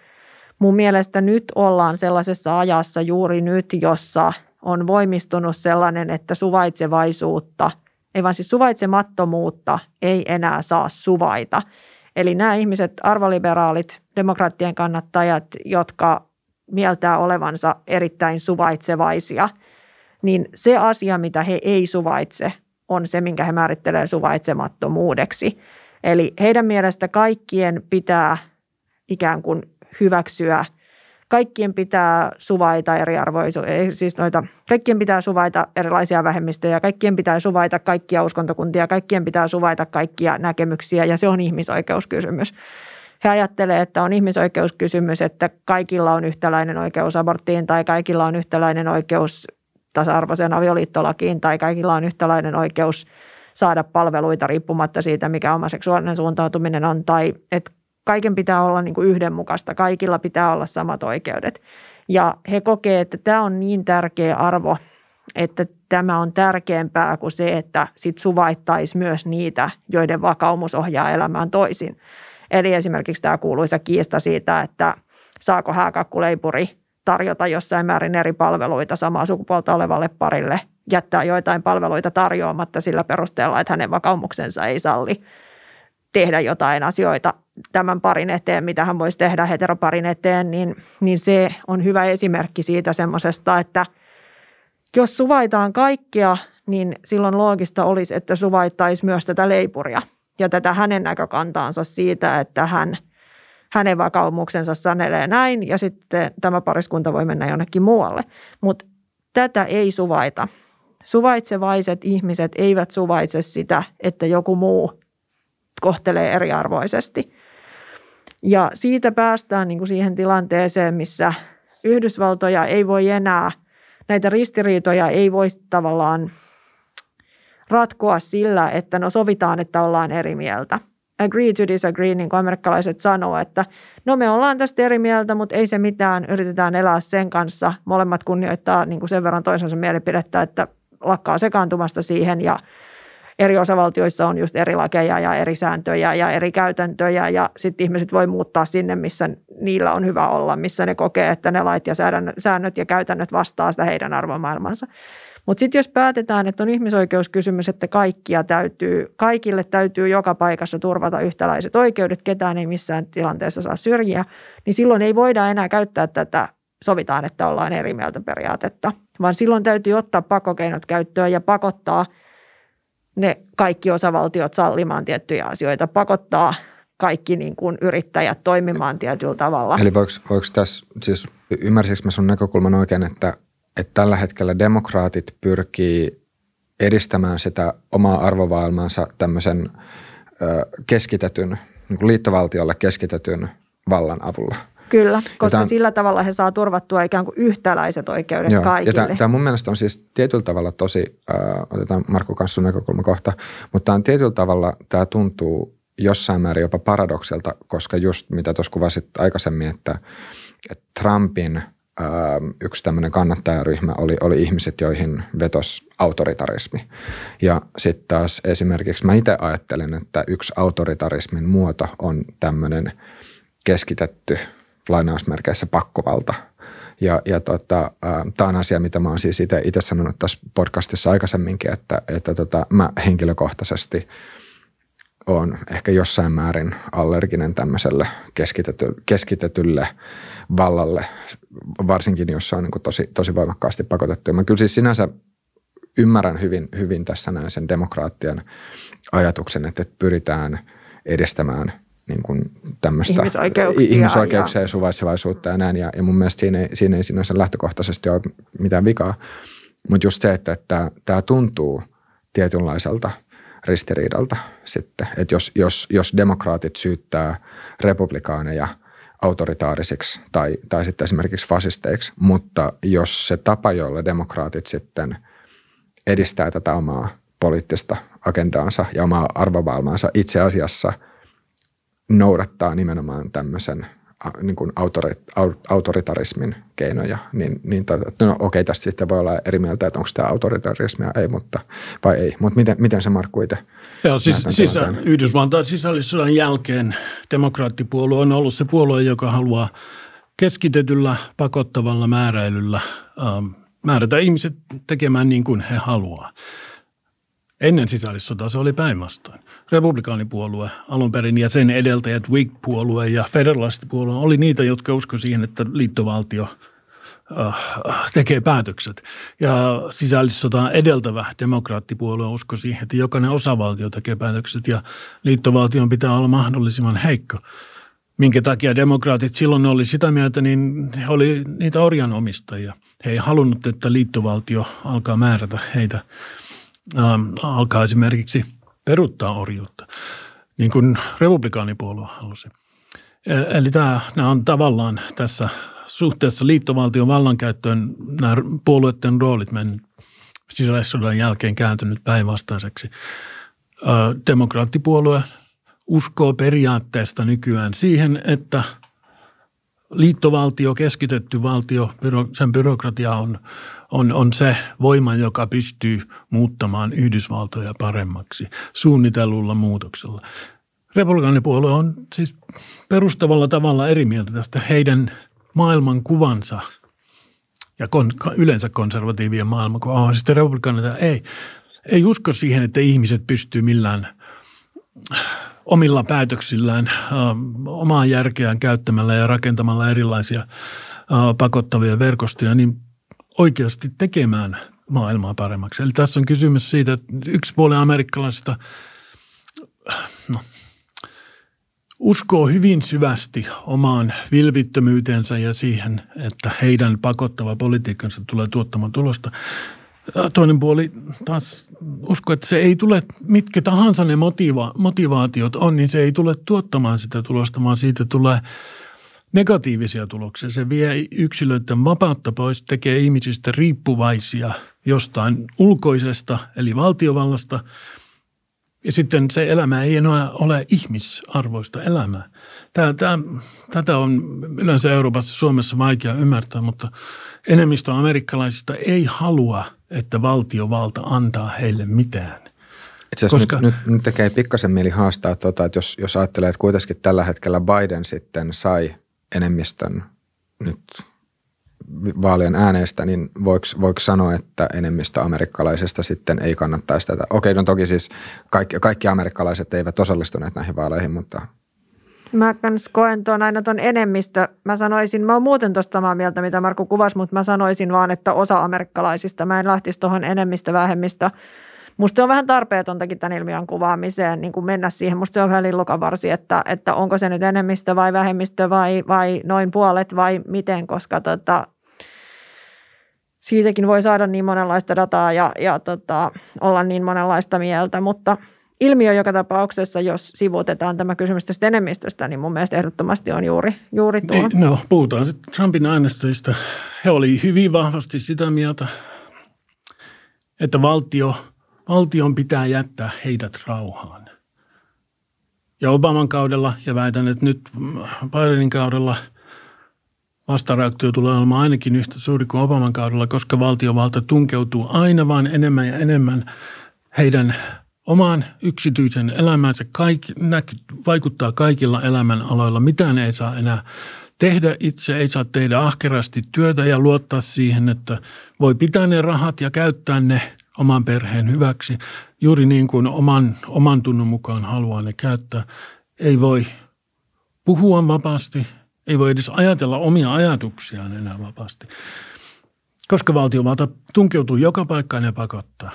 Mun mielestä nyt ollaan sellaisessa ajassa juuri nyt, jossa on voimistunut sellainen, että suvaitsevaisuutta, ei vaan siis suvaitsemattomuutta ei enää saa suvaita. Eli nämä ihmiset, arvoliberaalit, demokraattien kannattajat, jotka mieltää olevansa erittäin suvaitsevaisia, niin se asia, mitä he ei suvaitse, on se, minkä he määrittelee suvaitsemattomuudeksi. Eli heidän mielestä kaikkien pitää ikään kuin hyväksyä. Kaikkien pitää suvaita eriarvoisuutta, siis noita, kaikkien pitää suvaita erilaisia vähemmistöjä, kaikkien pitää suvaita kaikkia uskontokuntia, kaikkien pitää suvaita kaikkia näkemyksiä ja se on ihmisoikeuskysymys. He ajattelee, että on ihmisoikeuskysymys, että kaikilla on yhtäläinen oikeus aborttiin tai kaikilla on yhtäläinen oikeus tasa-arvoiseen avioliittolakiin tai kaikilla on yhtäläinen oikeus saada palveluita riippumatta siitä, mikä oma seksuaalinen suuntautuminen on, tai että kaiken pitää olla niin kuin yhdenmukaista, kaikilla pitää olla samat oikeudet. Ja he kokee, että tämä on niin tärkeä arvo, että tämä on tärkeämpää kuin se, että sit suvaittaisi myös niitä, joiden vakaumus ohjaa elämään toisin. Eli esimerkiksi tämä kuuluisa kiista siitä, että saako hääkakkuleipuri tarjota jossain määrin eri palveluita samaa sukupuolta olevalle parille, jättää joitain palveluita tarjoamatta sillä perusteella, että hänen vakaumuksensa ei salli tehdä jotain asioita tämän parin eteen, mitä hän voisi tehdä heteroparin eteen, niin, niin se on hyvä esimerkki siitä semmoisesta, että jos suvaitaan kaikkea, niin silloin loogista olisi, että suvaittaisi myös tätä leipuria ja tätä hänen näkökantaansa siitä, että hän, hänen vakaumuksensa sanelee näin ja sitten tämä pariskunta voi mennä jonnekin muualle. Mutta tätä ei suvaita. Suvaitsevaiset ihmiset eivät suvaitse sitä, että joku muu kohtelee eriarvoisesti. Ja siitä päästään niin kuin siihen tilanteeseen, missä Yhdysvaltoja ei voi enää, näitä ristiriitoja ei voi tavallaan ratkoa sillä, että no sovitaan, että ollaan eri mieltä. Agree to disagree, niin kuin amerikkalaiset sanoo, että no me ollaan tästä eri mieltä, mutta ei se mitään, yritetään elää sen kanssa. Molemmat kunnioittaa niin kuin sen verran toisensa mielipidettä, että lakkaa sekaantumasta siihen ja eri osavaltioissa on just eri lakeja ja eri sääntöjä ja eri käytäntöjä ja sitten ihmiset voi muuttaa sinne, missä niillä on hyvä olla, missä ne kokee, että ne lait ja säännöt ja käytännöt vastaa sitä heidän arvomaailmansa. Mutta sitten jos päätetään, että on ihmisoikeuskysymys, että kaikkia täytyy, kaikille täytyy joka paikassa turvata yhtäläiset oikeudet, ketään ei missään tilanteessa saa syrjiä, niin silloin ei voida enää käyttää tätä sovitaan, että ollaan eri mieltä periaatetta, vaan silloin täytyy ottaa pakokeinot käyttöön ja pakottaa – ne kaikki osavaltiot sallimaan tiettyjä asioita, pakottaa kaikki niin kuin yrittäjät toimimaan tietyllä tavalla. Eli voiko, voiko tässä, siis ymmärsikö mä sun näkökulman oikein, että, että tällä hetkellä demokraatit pyrkii edistämään sitä omaa arvomaailmansa tämmöisen keskitetyn, niin kuin liittovaltiolle keskitetyn vallan avulla – Kyllä, koska tämän, sillä tavalla he saa turvattua ikään kuin yhtäläiset oikeudet joo, kaikille. Ja tämä mun mielestä on siis tietyllä tavalla tosi, äh, otetaan Markku kanssa sun näkökulma kohta, mutta tämä on tietyllä tavalla, tämä tuntuu jossain määrin jopa paradokselta, koska just mitä tuossa kuvasit aikaisemmin, että, että Trumpin äh, yksi tämmöinen kannattajaryhmä oli, oli ihmiset, joihin vetos autoritarismi. Ja sitten taas esimerkiksi mä itse ajattelen, että yksi autoritarismin muoto on tämmöinen keskitetty – lainausmerkeissä pakkovalta. Ja, ja tota, tämä on asia, mitä mä oon siis itse sanonut tässä podcastissa aikaisemminkin, että, että tota, mä henkilökohtaisesti on ehkä jossain määrin allerginen tämmöiselle keskitety, keskitetylle vallalle, varsinkin jos se on niin tosi, tosi voimakkaasti pakotettu. Ja mä kyllä siis sinänsä ymmärrän hyvin, hyvin tässä näin sen demokraattien ajatuksen, että pyritään edistämään niin kuin tämmöistä ihmisoikeuksia, ihmisoikeuksia ja, ja suvaitsevaisuutta ja näin. Ja, ja mun mielestä siinä ei, siinä ei sinänsä lähtökohtaisesti ole mitään vikaa. Mutta just se, että, että tämä tuntuu tietynlaiselta ristiriidalta sitten. Että jos, jos, jos demokraatit syyttää republikaaneja autoritaarisiksi tai, tai sitten esimerkiksi fasisteiksi, mutta jos se tapa, jolla demokraatit sitten edistää tätä omaa poliittista agendaansa ja omaa arvomaailmaansa itse asiassa noudattaa nimenomaan tämmöisen niin kuin autorit, autoritarismin keinoja, niin, niin no, okei, tästä sitten voi olla eri mieltä, että onko tämä autoritarismia ei, mutta, vai ei. Mutta miten, miten se Markku itse Joo, siis, siis Yhdysvaltain sisällissodan jälkeen demokraattipuolue on ollut se puolue, joka haluaa keskitetyllä pakottavalla määräilyllä ähm, määrätä ihmiset tekemään niin kuin he haluaa. Ennen sisällissotaa se oli päinvastoin. Republikaanipuolue alun perin ja sen edeltäjät Whig-puolue ja Federalistipuolue oli niitä, jotka uskoivat siihen, että liittovaltio äh, tekee päätökset. Ja sisällissotaa edeltävä demokraattipuolue uskoi siihen, että jokainen osavaltio tekee päätökset ja liittovaltion pitää olla mahdollisimman heikko. Minkä takia demokraatit silloin oli sitä mieltä, niin he oli niitä orjanomistajia. He ei halunnut, että liittovaltio alkaa määrätä heitä – alkaa esimerkiksi peruttaa orjuutta, niin kuin republikaanipuolue halusi. E, eli tämä, nämä on tavallaan tässä suhteessa liittovaltion vallankäyttöön nämä puolueiden roolit mennyt sisällissodan jälkeen kääntynyt päinvastaiseksi. Demokraattipuolue uskoo periaatteesta nykyään siihen, että liittovaltio, keskitetty valtio, sen byrokratia on on, on se voima, joka pystyy muuttamaan Yhdysvaltoja paremmaksi suunnitellulla muutoksella. Republikaanipuolue on siis perustavalla tavalla eri mieltä tästä heidän maailmankuvansa ja kon, yleensä konservatiivien maailmankuva. Sitten republikaanit ei, ei usko siihen, että ihmiset pystyy millään omilla päätöksillään, äh, omaa järkeään käyttämällä ja rakentamalla erilaisia äh, pakottavia verkostoja, niin oikeasti tekemään maailmaa paremmaksi. Eli tässä on kysymys siitä, että yksi puoli amerikkalaisista no, uskoo hyvin syvästi omaan vilpittömyytensä ja siihen, että heidän pakottava politiikkansa tulee tuottamaan tulosta. Toinen puoli taas uskoo, että se ei tule, mitkä tahansa ne motiva- motivaatiot on, niin se ei tule tuottamaan sitä tulosta, vaan siitä tulee – negatiivisia tuloksia. Se vie yksilöiden vapautta pois, tekee ihmisistä riippuvaisia jostain ulkoisesta, eli valtiovallasta. Ja sitten se elämä ei enää ole ihmisarvoista elämää. Tämä, tämä, tätä on yleensä Euroopassa, Suomessa vaikea ymmärtää, mutta enemmistö amerikkalaisista ei halua, että valtiovalta antaa heille mitään. Itse Koska... nyt, nyt, nyt tekee pikkasen mieli haastaa, tuota, että jos, jos ajattelee, että kuitenkin tällä hetkellä Biden sitten sai enemmistön nyt vaalien äänestä, niin voiko, voiko sanoa, että enemmistö amerikkalaisista sitten ei kannattaisi tätä? Okei, no toki siis kaikki, kaikki amerikkalaiset eivät osallistuneet näihin vaaleihin, mutta... Mä kans koen tuon aina tuon enemmistö. Mä sanoisin, mä oon muuten tuosta samaa mieltä, mitä Markku kuvasi, mutta mä sanoisin vaan, että osa amerikkalaisista. Mä en lähtisi tuohon enemmistö-vähemmistö Musta on vähän tarpeetontakin tämän ilmiön kuvaamiseen niin kuin mennä siihen. Musta se on vähän lillukavarsi, että, että onko se nyt enemmistö vai vähemmistö vai, vai noin puolet vai miten, koska tota, siitäkin voi saada niin monenlaista dataa ja, ja tota, olla niin monenlaista mieltä, mutta ilmiö joka tapauksessa, jos sivuutetaan tämä kysymys tästä enemmistöstä, niin mun mielestä ehdottomasti on juuri, juuri tuo. Niin, no, puhutaan sitten Trumpin äänestäjistä. He oli hyvin vahvasti sitä mieltä, että valtio – Valtion pitää jättää heidät rauhaan. Ja Obaman kaudella, ja väitän, että nyt Bidenin kaudella vastareaktio tulee olemaan ainakin yhtä suuri kuin Obaman kaudella, koska valtiovalta tunkeutuu aina vain enemmän ja enemmän heidän omaan yksityisen elämänsä, kaikki, näky, vaikuttaa kaikilla elämän aloilla. Mitään ei saa enää tehdä itse, ei saa tehdä ahkerasti työtä ja luottaa siihen, että voi pitää ne rahat ja käyttää ne oman perheen hyväksi, juuri niin kuin oman, oman tunnon mukaan haluaa ne käyttää. Ei voi puhua vapaasti, ei voi edes ajatella omia ajatuksiaan enää vapaasti. koska valtiovalta tunkeutuu joka paikkaan ja pakottaa.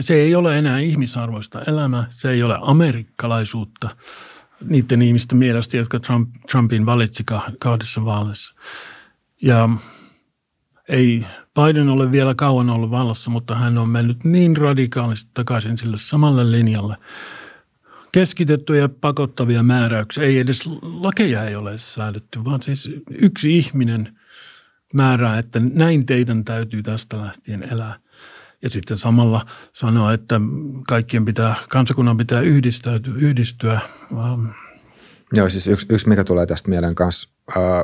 Se ei ole enää ihmisarvoista elämää, se ei ole amerikkalaisuutta niiden ihmisten mielestä, jotka Trump, Trumpin valitsi kahdessa vaaleissa. Ja ei Biden ole vielä kauan ollut vallassa, mutta hän on mennyt niin radikaalisti takaisin sille samalle linjalle. Keskitettyjä pakottavia määräyksiä, ei edes lakeja ei ole säädetty, vaan siis yksi ihminen määrää, että näin teidän täytyy tästä lähtien elää. Ja sitten samalla sanoa, että kaikkien pitää, kansakunnan pitää yhdistäytyä, yhdistyä. Joo, siis yksi, yksi mikä tulee tästä mieleen kanssa,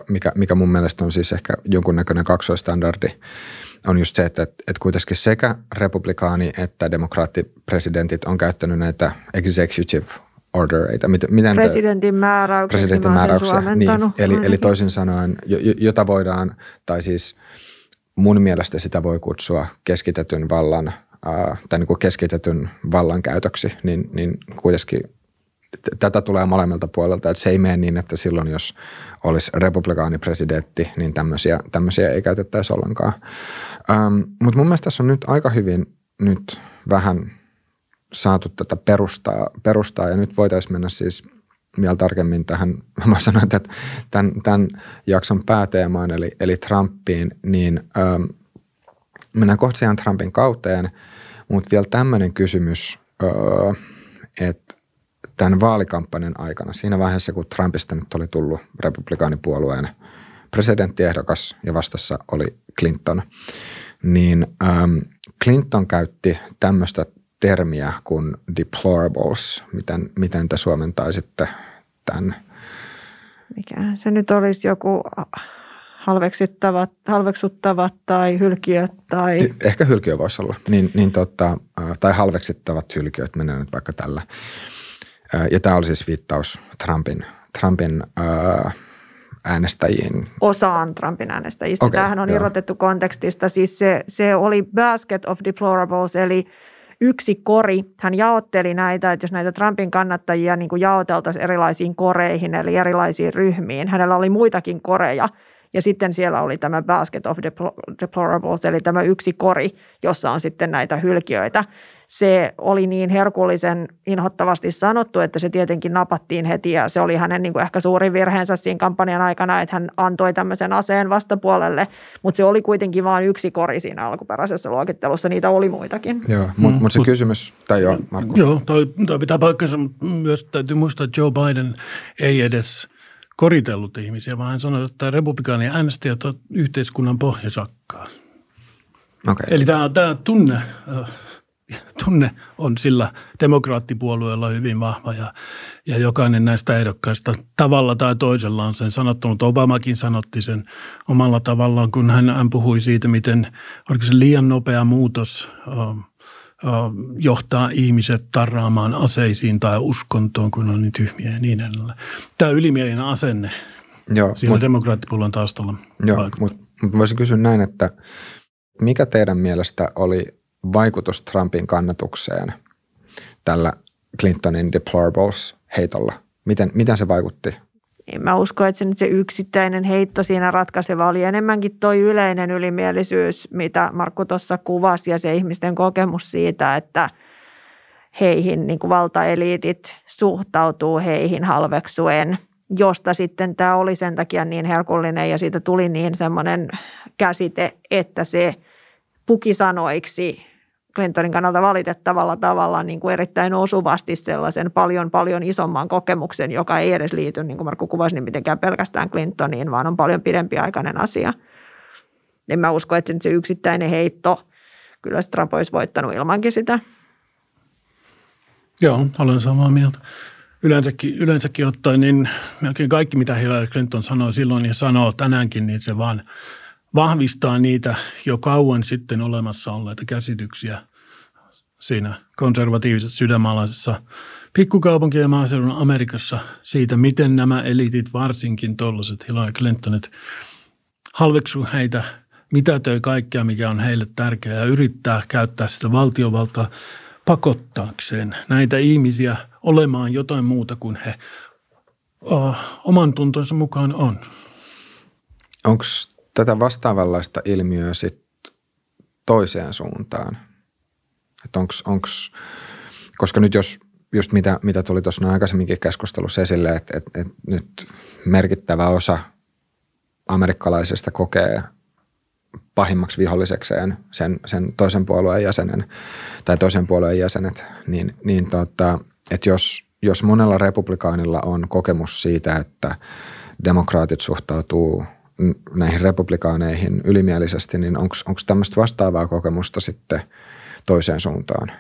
mikä, mikä mun mielestä on siis ehkä jonkunnäköinen kaksoistandardi, on just se, että, että kuitenkin sekä republikaani- että demokraattipresidentit on käyttänyt näitä executive ordereita. Miten, miten presidentin määräyksiä. Presidentin määräyksiä, niin, eli, eli toisin sanoen, jota voidaan, tai siis mun mielestä sitä voi kutsua keskitetyn vallan, tai niin kuin keskitetyn vallan käytöksi, niin, niin kuitenkin tätä tulee molemmilta puolelta, että se ei mene niin, että silloin jos olisi republikaanipresidentti, niin tämmöisiä, tämmöisiä ei käytettäisi ollenkaan. Ähm, mutta mun mielestä tässä on nyt aika hyvin nyt vähän saatu tätä perustaa, perustaa ja nyt voitaisiin mennä siis vielä tarkemmin tähän, mä sanoin, että tämän, tämän jakson pääteemaan, eli, eli Trumpiin, niin ähm, mennään kohta siihen Trumpin kauteen, mutta vielä tämmöinen kysymys, äh, että tämän vaalikampanjan aikana, siinä vaiheessa kun Trumpista nyt oli tullut republikaanipuolueen presidenttiehdokas ja vastassa oli Clinton, niin ähm, Clinton käytti tämmöistä termiä kuin deplorables. Miten, miten te suomentaisitte tämän? Mikä se nyt olisi joku halveksittavat, halveksuttavat tai hylkiöt tai... Ehkä hylkiö voisi olla, niin, niin tota, tai halveksittavat hylkiöt, menee nyt vaikka tällä. Ja tämä oli siis viittaus Trumpin, Trumpin äänestäjiin. Osaan Trumpin äänestäjistä. Okay, Tämähän on joo. irrotettu kontekstista. Siis se, se oli basket of deplorables, eli yksi kori. Hän jaotteli näitä, että jos näitä Trumpin kannattajia niin kuin jaoteltaisiin erilaisiin koreihin, eli erilaisiin ryhmiin. Hänellä oli muitakin koreja. Ja sitten siellä oli tämä basket of deplorables, eli tämä yksi kori, jossa on sitten näitä hylkiöitä se oli niin herkullisen inhottavasti sanottu, että se tietenkin napattiin heti ja se oli hänen niin kuin ehkä suurin virheensä siinä kampanjan aikana, että hän antoi tämmöisen aseen vastapuolelle, mutta se oli kuitenkin vain yksi kori siinä alkuperäisessä luokittelussa, niitä oli muitakin. Joo, mutta mut se mm, kysymys, tai joo Markku. Joo, toi, toi pitää paikkansa, myös täytyy muistaa, että Joe Biden ei edes koritellut ihmisiä, vaan hän sanoi, että republikaanien äänestäjät on yhteiskunnan pohjasakkaa. Okay. Eli tämä, tämä tunne tunne on sillä demokraattipuolueella hyvin vahva ja, ja jokainen näistä ehdokkaista tavalla tai toisella on sen sanottanut. Obamakin sanotti sen omalla tavallaan, kun hän, hän puhui siitä, miten oliko se liian nopea muutos uh, johtaa ihmiset tarraamaan aseisiin tai uskontoon, kun on niin tyhmiä ja niin edelleen. Tämä ylimielinen asenne joo, siinä mut, demokraattipuolueen taustalla. Joo, mutta mut voisin kysyä näin, että mikä teidän mielestä oli vaikutus Trumpin kannatukseen tällä Clintonin deplorables heitolla? Miten, miten se vaikutti? En mä usko, että se nyt se yksittäinen heitto siinä ratkaiseva oli enemmänkin toi yleinen ylimielisyys, mitä Markku tuossa kuvasi ja se ihmisten kokemus siitä, että heihin niin kuin valtaeliitit suhtautuu heihin halveksuen, josta sitten tämä oli sen takia niin herkullinen ja siitä tuli niin semmoinen käsite, että se puki sanoiksi Clintonin kannalta valitettavalla tavalla niin kuin erittäin osuvasti sellaisen paljon paljon isomman kokemuksen, joka ei edes liity, niin kuin Markku kuvasi, niin mitenkään pelkästään Clintoniin, vaan on paljon pidempiaikainen asia. En mä usko, että se yksittäinen heitto, kyllä Trump olisi voittanut ilmankin sitä. Joo, olen samaa mieltä. Yleensäkin, yleensäkin ottaen, niin melkein kaikki, mitä Hillary Clinton sanoi silloin ja sanoo tänäänkin, niin se vaan – vahvistaa niitä jo kauan sitten olemassa olleita käsityksiä siinä konservatiivisessa sydämaalaisessa pikkukaupunki- ja maaseudun Amerikassa siitä, miten nämä elitit, varsinkin tuollaiset Hillary Clintonit, halveksu heitä, mitätöi kaikkea, mikä on heille tärkeää ja yrittää käyttää sitä valtiovaltaa pakottaakseen näitä ihmisiä olemaan jotain muuta kuin he oh, oman tuntonsa mukaan on. Onko tätä vastaavanlaista ilmiöä sit toiseen suuntaan? Että onks, onks, koska nyt jos just mitä, mitä tuli tuossa aikaisemminkin keskustelussa esille, että, että, että nyt merkittävä osa amerikkalaisista kokee pahimmaksi vihollisekseen sen, sen toisen puolueen jäsenen tai toisen puolueen jäsenet, niin, niin tota, että jos, jos monella republikaanilla on kokemus siitä, että demokraatit suhtautuu näihin republikaaneihin ylimielisesti, niin onko tämmöistä vastaavaa kokemusta sitten toiseen suuntaan?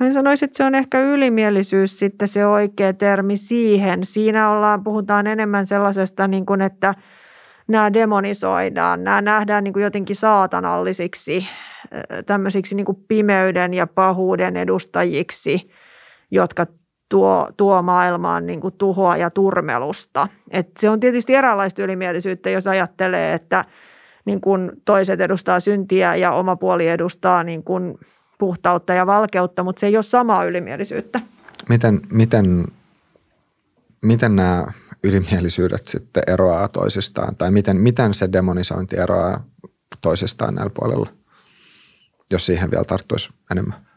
Mä sanoisin, että se on ehkä ylimielisyys sitten se oikea termi siihen. Siinä ollaan, puhutaan enemmän sellaisesta, niin kuin, että nämä demonisoidaan, nämä nähdään niin kuin jotenkin saatanallisiksi, tämmöisiksi niin kuin pimeyden ja pahuuden edustajiksi, jotka tuo, tuo maailmaan niin kuin tuhoa ja turmelusta. Et se on tietysti eräänlaista ylimielisyyttä, jos ajattelee, että niin kuin toiset edustaa syntiä ja oma puoli edustaa niin kuin puhtautta ja valkeutta, mutta se ei ole samaa ylimielisyyttä. Miten, miten, miten nämä ylimielisyydet sitten eroaa toisistaan? Tai miten, miten se demonisointi eroaa toisistaan näillä puolella, jos siihen vielä tarttuisi enemmän?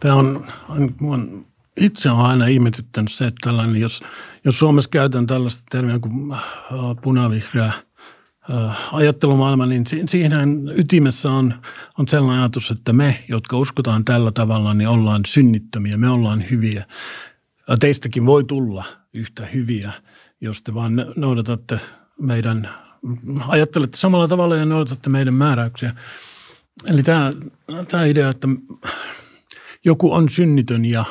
Tämä on, on itse on aina ihmetyttänyt se, että tällainen, jos, jos Suomessa käytän tällaista termiä kuin äh, punavihreä – ajattelumaailma, niin siihen ytimessä on, on sellainen ajatus, että me, jotka uskotaan tällä tavalla, niin ollaan synnittömiä, me ollaan hyviä. Teistäkin voi tulla yhtä hyviä, jos te vaan noudatatte meidän, ajattelette samalla tavalla ja noudatatte meidän määräyksiä. Eli tämä, tämä idea, että joku on synnitön ja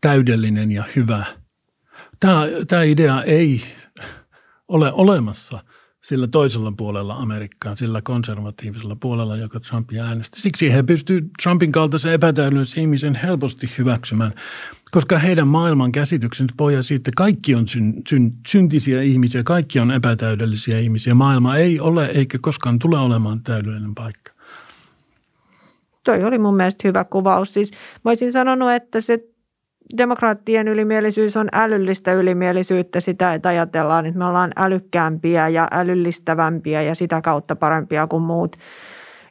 täydellinen ja hyvä. Tämä, tämä idea ei ole olemassa – sillä toisella puolella Amerikkaa, sillä konservatiivisella puolella, joka Trumpia äänesti. Siksi he pystyvät Trumpin kaltaisen epätäydellisen ihmisen helposti hyväksymään, koska heidän maailman käsityksensä pohjaa siitä, että kaikki on syn, syn, syntisiä ihmisiä, kaikki on epätäydellisiä ihmisiä. Maailma ei ole eikä koskaan tule olemaan täydellinen paikka. Toi oli mun mielestä hyvä kuvaus. Siis mä olisin sanonut, että se demokraattien ylimielisyys on älyllistä ylimielisyyttä sitä, että ajatellaan, että me ollaan älykkäämpiä ja älyllistävämpiä ja sitä kautta parempia kuin muut.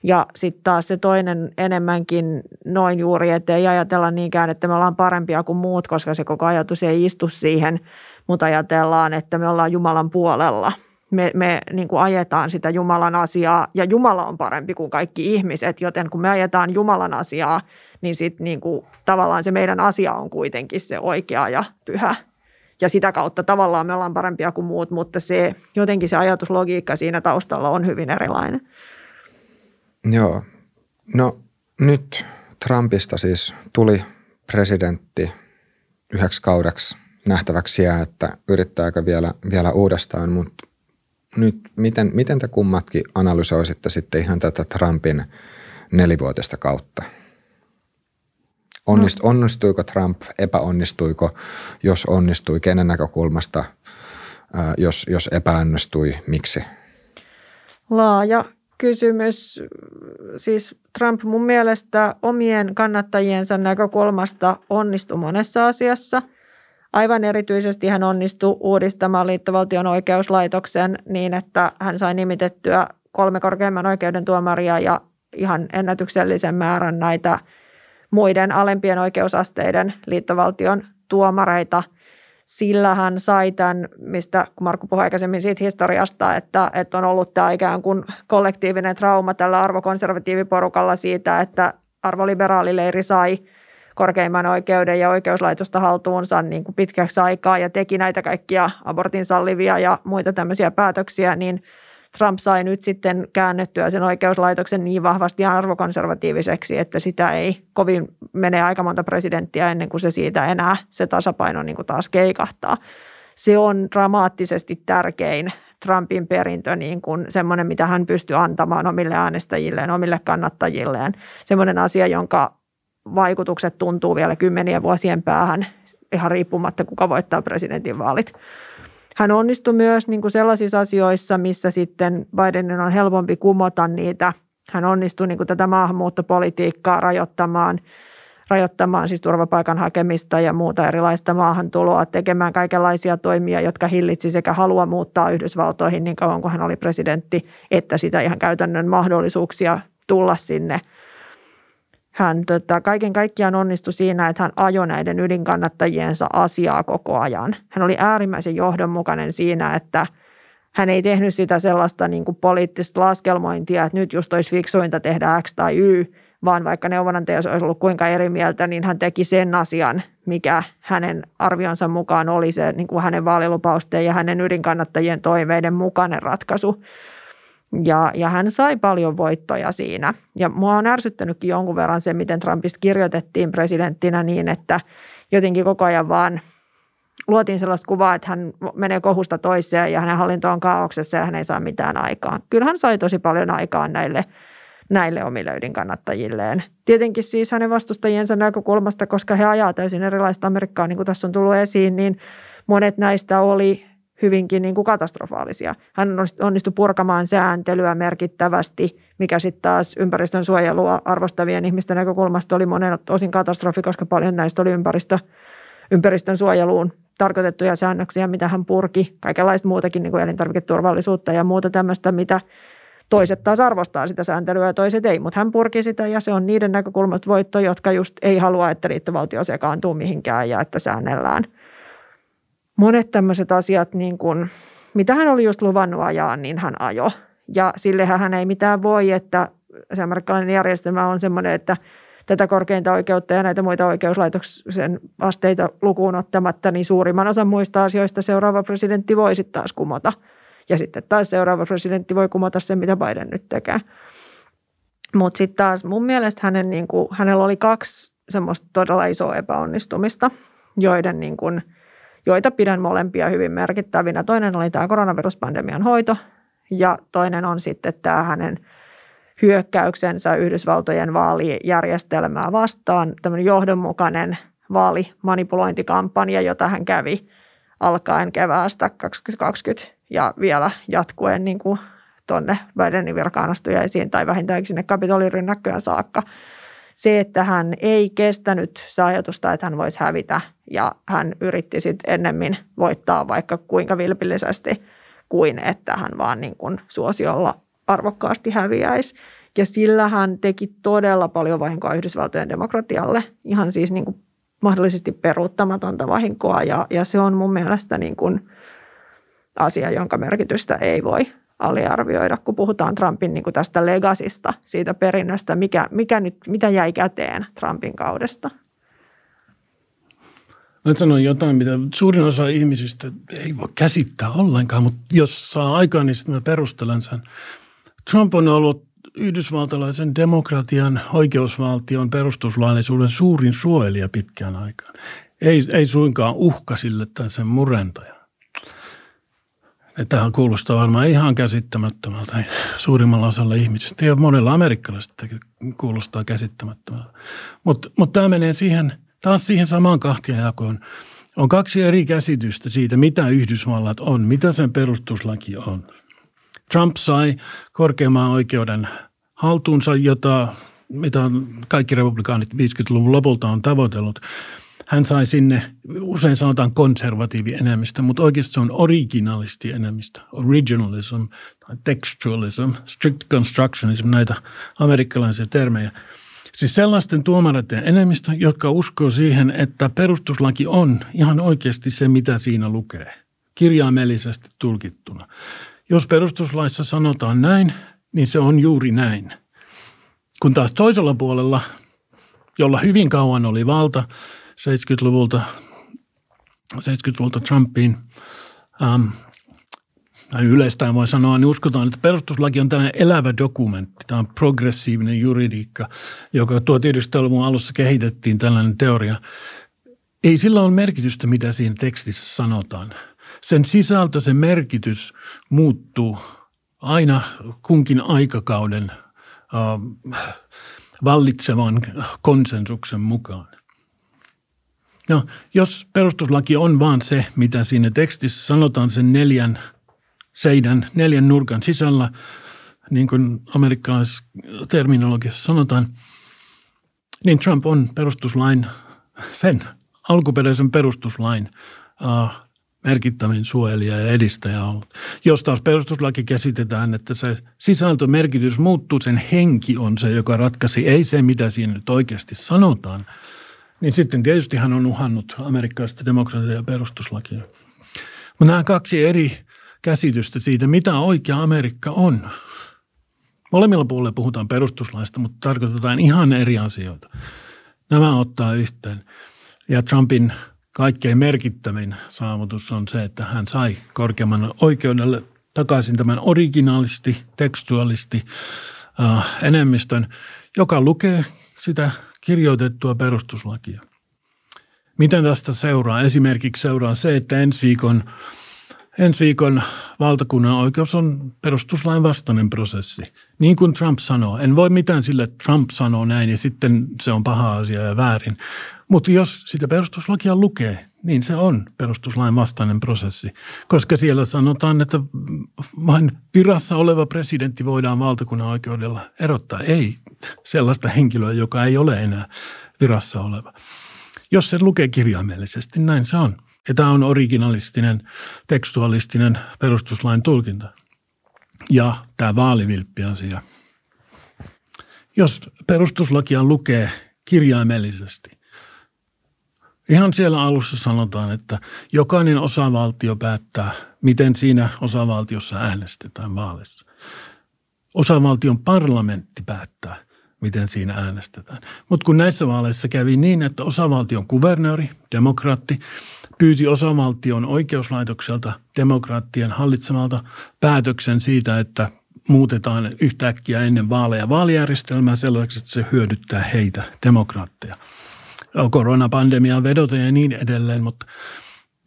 Ja sitten taas se toinen enemmänkin noin juuri, että ei ajatella niinkään, että me ollaan parempia kuin muut, koska se koko ajatus ei istu siihen, mutta ajatellaan, että me ollaan Jumalan puolella. Me, me niin kuin ajetaan sitä Jumalan asiaa ja Jumala on parempi kuin kaikki ihmiset, joten kun me ajetaan Jumalan asiaa, niin sitten niin tavallaan se meidän asia on kuitenkin se oikea ja pyhä. Ja sitä kautta tavallaan me ollaan parempia kuin muut, mutta se jotenkin se ajatuslogiikka siinä taustalla on hyvin erilainen. Joo. No nyt Trumpista siis tuli presidentti yhdeksi kaudeksi nähtäväksi jää, että yrittääkö vielä, vielä uudestaan, mutta nyt miten, miten te kummatkin analysoisitte sitten ihan tätä Trumpin nelivuotista kautta? Onnist, no. Onnistuiko Trump, epäonnistuiko, jos onnistui, kenen näkökulmasta, jos, jos epäonnistui, miksi? Laaja kysymys. Siis Trump mun mielestä omien kannattajiensa näkökulmasta onnistui monessa asiassa. Aivan erityisesti hän onnistui uudistamaan liittovaltion oikeuslaitoksen niin, että hän sai nimitettyä kolme korkeimman oikeuden tuomaria ja ihan ennätyksellisen määrän näitä – muiden alempien oikeusasteiden liittovaltion tuomareita. Sillä hän sai tämän, mistä Markku puhui aikaisemmin siitä historiasta, että, että on ollut tämä ikään kuin kollektiivinen trauma tällä arvokonservatiiviporukalla siitä, että arvoliberaalileiri sai korkeimman oikeuden ja oikeuslaitosta haltuunsa niin kuin pitkäksi aikaa ja teki näitä kaikkia abortin sallivia ja muita tämmöisiä päätöksiä, niin – Trump sai nyt sitten käännettyä sen oikeuslaitoksen niin vahvasti arvokonservatiiviseksi, että sitä ei kovin mene aika monta presidenttiä ennen kuin se siitä enää se tasapaino niin kuin taas keikahtaa. Se on dramaattisesti tärkein Trumpin perintö, niin kuin semmoinen, mitä hän pystyy antamaan omille äänestäjilleen, omille kannattajilleen. Semmoinen asia, jonka vaikutukset tuntuu vielä kymmenien vuosien päähän, ihan riippumatta kuka voittaa presidentinvaalit. Hän onnistui myös niin kuin sellaisissa asioissa, missä sitten Bidenin on helpompi kumota niitä. Hän onnistui niin kuin tätä maahanmuuttopolitiikkaa rajoittamaan, rajoittamaan siis turvapaikan hakemista ja muuta erilaista maahantuloa, tekemään kaikenlaisia toimia, jotka hillitsi sekä halua muuttaa Yhdysvaltoihin niin kauan kuin hän oli presidentti, että sitä ihan käytännön mahdollisuuksia tulla sinne. Hän tota, kaiken kaikkiaan onnistui siinä, että hän ajoi näiden ydinkannattajiensa asiaa koko ajan. Hän oli äärimmäisen johdonmukainen siinä, että hän ei tehnyt sitä sellaista niin kuin poliittista laskelmointia, että nyt just olisi fiksuinta tehdä X tai Y, vaan vaikka neuvonantaja olisi ollut kuinka eri mieltä, niin hän teki sen asian, mikä hänen arvionsa mukaan oli se niin kuin hänen vaalilupausten ja hänen ydinkannattajien toiveiden mukainen ratkaisu. Ja, ja hän sai paljon voittoja siinä. Ja mua on ärsyttänytkin jonkun verran se, miten Trumpista kirjoitettiin presidenttinä niin, että jotenkin koko ajan vaan luotiin sellaista kuvaa, että hän menee kohusta toiseen ja hänen hallinto on kaauksessa ja hän ei saa mitään aikaan. Kyllä hän sai tosi paljon aikaan näille näille omille ydinkannattajilleen. Tietenkin siis hänen vastustajiensa näkökulmasta, koska he ajaa täysin erilaista Amerikkaa, niin kuin tässä on tullut esiin, niin monet näistä oli hyvinkin niin kuin katastrofaalisia. Hän onnistui purkamaan sääntelyä merkittävästi, mikä sitten taas ympäristön suojelua arvostavien ihmisten näkökulmasta oli monen osin katastrofi, koska paljon näistä oli ympäristö, ympäristön suojeluun tarkoitettuja säännöksiä, mitä hän purki. Kaikenlaista muutakin niin kuin elintarviketurvallisuutta ja muuta tämmöistä, mitä Toiset taas arvostaa sitä sääntelyä ja toiset ei, mutta hän purki sitä ja se on niiden näkökulmasta voitto, jotka just ei halua, että liittovaltio sekaantuu mihinkään ja että säännellään. Monet tämmöiset asiat, niin kuin, mitä hän oli just luvannut ajaa, niin hän ajo. Ja sillehän hän ei mitään voi, että se amerikkalainen järjestelmä on semmoinen, että tätä korkeinta oikeutta ja näitä muita oikeuslaitoksen asteita lukuun ottamatta, niin suurimman osan muista asioista seuraava presidentti voi sitten taas kumota – ja sitten taas seuraava presidentti voi kumota sen, mitä Biden nyt tekee. Mutta sitten taas mun mielestä hänen, niin kuin, hänellä oli kaksi semmoista todella isoa epäonnistumista, joiden niin kuin, joita pidän molempia hyvin merkittävinä. Toinen oli tämä koronaviruspandemian hoito ja toinen on sitten tämä hänen hyökkäyksensä Yhdysvaltojen vaalijärjestelmää vastaan, tämmöinen johdonmukainen vaalimanipulointikampanja, jota hän kävi alkaen keväästä 2020 ja vielä jatkuen niin kuin tuonne Bidenin virkaanastujaisiin tai vähintäänkin sinne Kapitolin rynnäkköön saakka. Se, että hän ei kestänyt se ajatusta, että hän voisi hävitä ja hän yritti sitten ennemmin voittaa vaikka kuinka vilpillisesti kuin että hän vaan niin kuin suosiolla arvokkaasti häviäisi. Ja sillä hän teki todella paljon vahinkoa Yhdysvaltojen demokratialle, ihan siis niin kuin mahdollisesti peruuttamatonta vahinkoa ja, ja se on mun mielestä niin kuin – asia, jonka merkitystä ei voi aliarvioida, kun puhutaan Trumpin niin kuin tästä legasista, siitä perinnöstä, mikä, mikä nyt, mitä jäi käteen Trumpin kaudesta. Mä sanon jotain, mitä suurin osa ihmisistä ei voi käsittää ollenkaan, mutta jos saa aikaa, niin sitten mä perustelen sen. Trump on ollut yhdysvaltalaisen demokratian, oikeusvaltion, perustuslaillisuuden suurin suojelija pitkään aikaan. Ei, ei suinkaan uhka sille tai sen murentaja. Tähän kuulostaa varmaan ihan käsittämättömältä suurimmalla osalla ihmisistä ja monella amerikkalaisista kuulostaa käsittämättömältä. Mutta mut tämä menee siihen, taas siihen samaan kahtiajakoon. On kaksi eri käsitystä siitä, mitä Yhdysvallat on, mitä sen perustuslaki on. Trump sai korkeamman oikeuden haltuunsa, jota mitä kaikki republikaanit 50-luvun lopulta on tavoitellut – hän sai sinne, usein sanotaan konservatiivi enemmistö, mutta oikeasti se on originalisti enemmistö, originalism textualism, strict constructionism, näitä amerikkalaisia termejä. Siis sellaisten tuomareiden enemmistö, jotka uskoo siihen, että perustuslaki on ihan oikeasti se, mitä siinä lukee, kirjaimellisesti tulkittuna. Jos perustuslaissa sanotaan näin, niin se on juuri näin. Kun taas toisella puolella, jolla hyvin kauan oli valta, 70-luvulta, 70-luvulta Trumpiin, ähm, yleistään voi sanoa, niin uskotaan, että perustuslaki on tällainen elävä dokumentti. Tämä on progressiivinen juridiikka, joka 1900-luvun alussa kehitettiin tällainen teoria. Ei sillä ole merkitystä, mitä siinä tekstissä sanotaan. Sen sisältö, sen merkitys muuttuu aina kunkin aikakauden äh, vallitsevan konsensuksen mukaan. No, jos perustuslaki on vaan se, mitä siinä tekstissä sanotaan sen neljän seidän, neljän nurkan sisällä, niin kuin amerikkalaisessa terminologiassa sanotaan, niin Trump on perustuslain, sen alkuperäisen perustuslain uh, merkittävin suojelija ja edistäjä ollut. Jos taas perustuslaki käsitetään, että se sisältömerkitys muuttuu, sen henki on se, joka ratkaisi, ei se, mitä siinä nyt oikeasti sanotaan, niin sitten tietysti hän on uhannut amerikkalaista demokratiaa ja perustuslakia. Mutta nämä kaksi eri käsitystä siitä, mitä oikea Amerikka on. Molemmilla puolilla puhutaan perustuslaista, mutta tarkoitetaan ihan eri asioita. Nämä ottaa yhteen. Ja Trumpin kaikkein merkittävin saavutus on se, että hän sai korkeamman oikeudelle takaisin tämän originaalisti, tekstuaalisti äh, enemmistön, joka lukee sitä kirjoitettua perustuslakia. Miten tästä seuraa? Esimerkiksi seuraa se, että ensi viikon, ensi viikon valtakunnan oikeus on perustuslain vastainen prosessi. Niin kuin Trump sanoo. En voi mitään sille, että Trump sanoo näin ja sitten se on paha asia ja väärin. Mutta jos sitä perustuslakia lukee, niin se on perustuslain vastainen prosessi, koska siellä sanotaan, että vain virassa oleva presidentti voidaan valtakunnan oikeudella erottaa. Ei sellaista henkilöä, joka ei ole enää virassa oleva. Jos se lukee kirjaimellisesti, näin se on. Ja tämä on originalistinen, tekstualistinen perustuslain tulkinta. Ja tämä vaalivilppi-asia. Jos perustuslakia lukee kirjaimellisesti, Ihan siellä alussa sanotaan, että jokainen osavaltio päättää, miten siinä osavaltiossa äänestetään vaaleissa. Osavaltion parlamentti päättää, miten siinä äänestetään. Mutta kun näissä vaaleissa kävi niin, että osavaltion kuvernööri, demokraatti, pyysi osavaltion oikeuslaitokselta demokraattien hallitsemalta päätöksen siitä, että muutetaan yhtäkkiä ennen vaaleja vaalijärjestelmää sellaiseksi, että se hyödyttää heitä, demokraatteja – koronapandemiaan vedota ja niin edelleen, mutta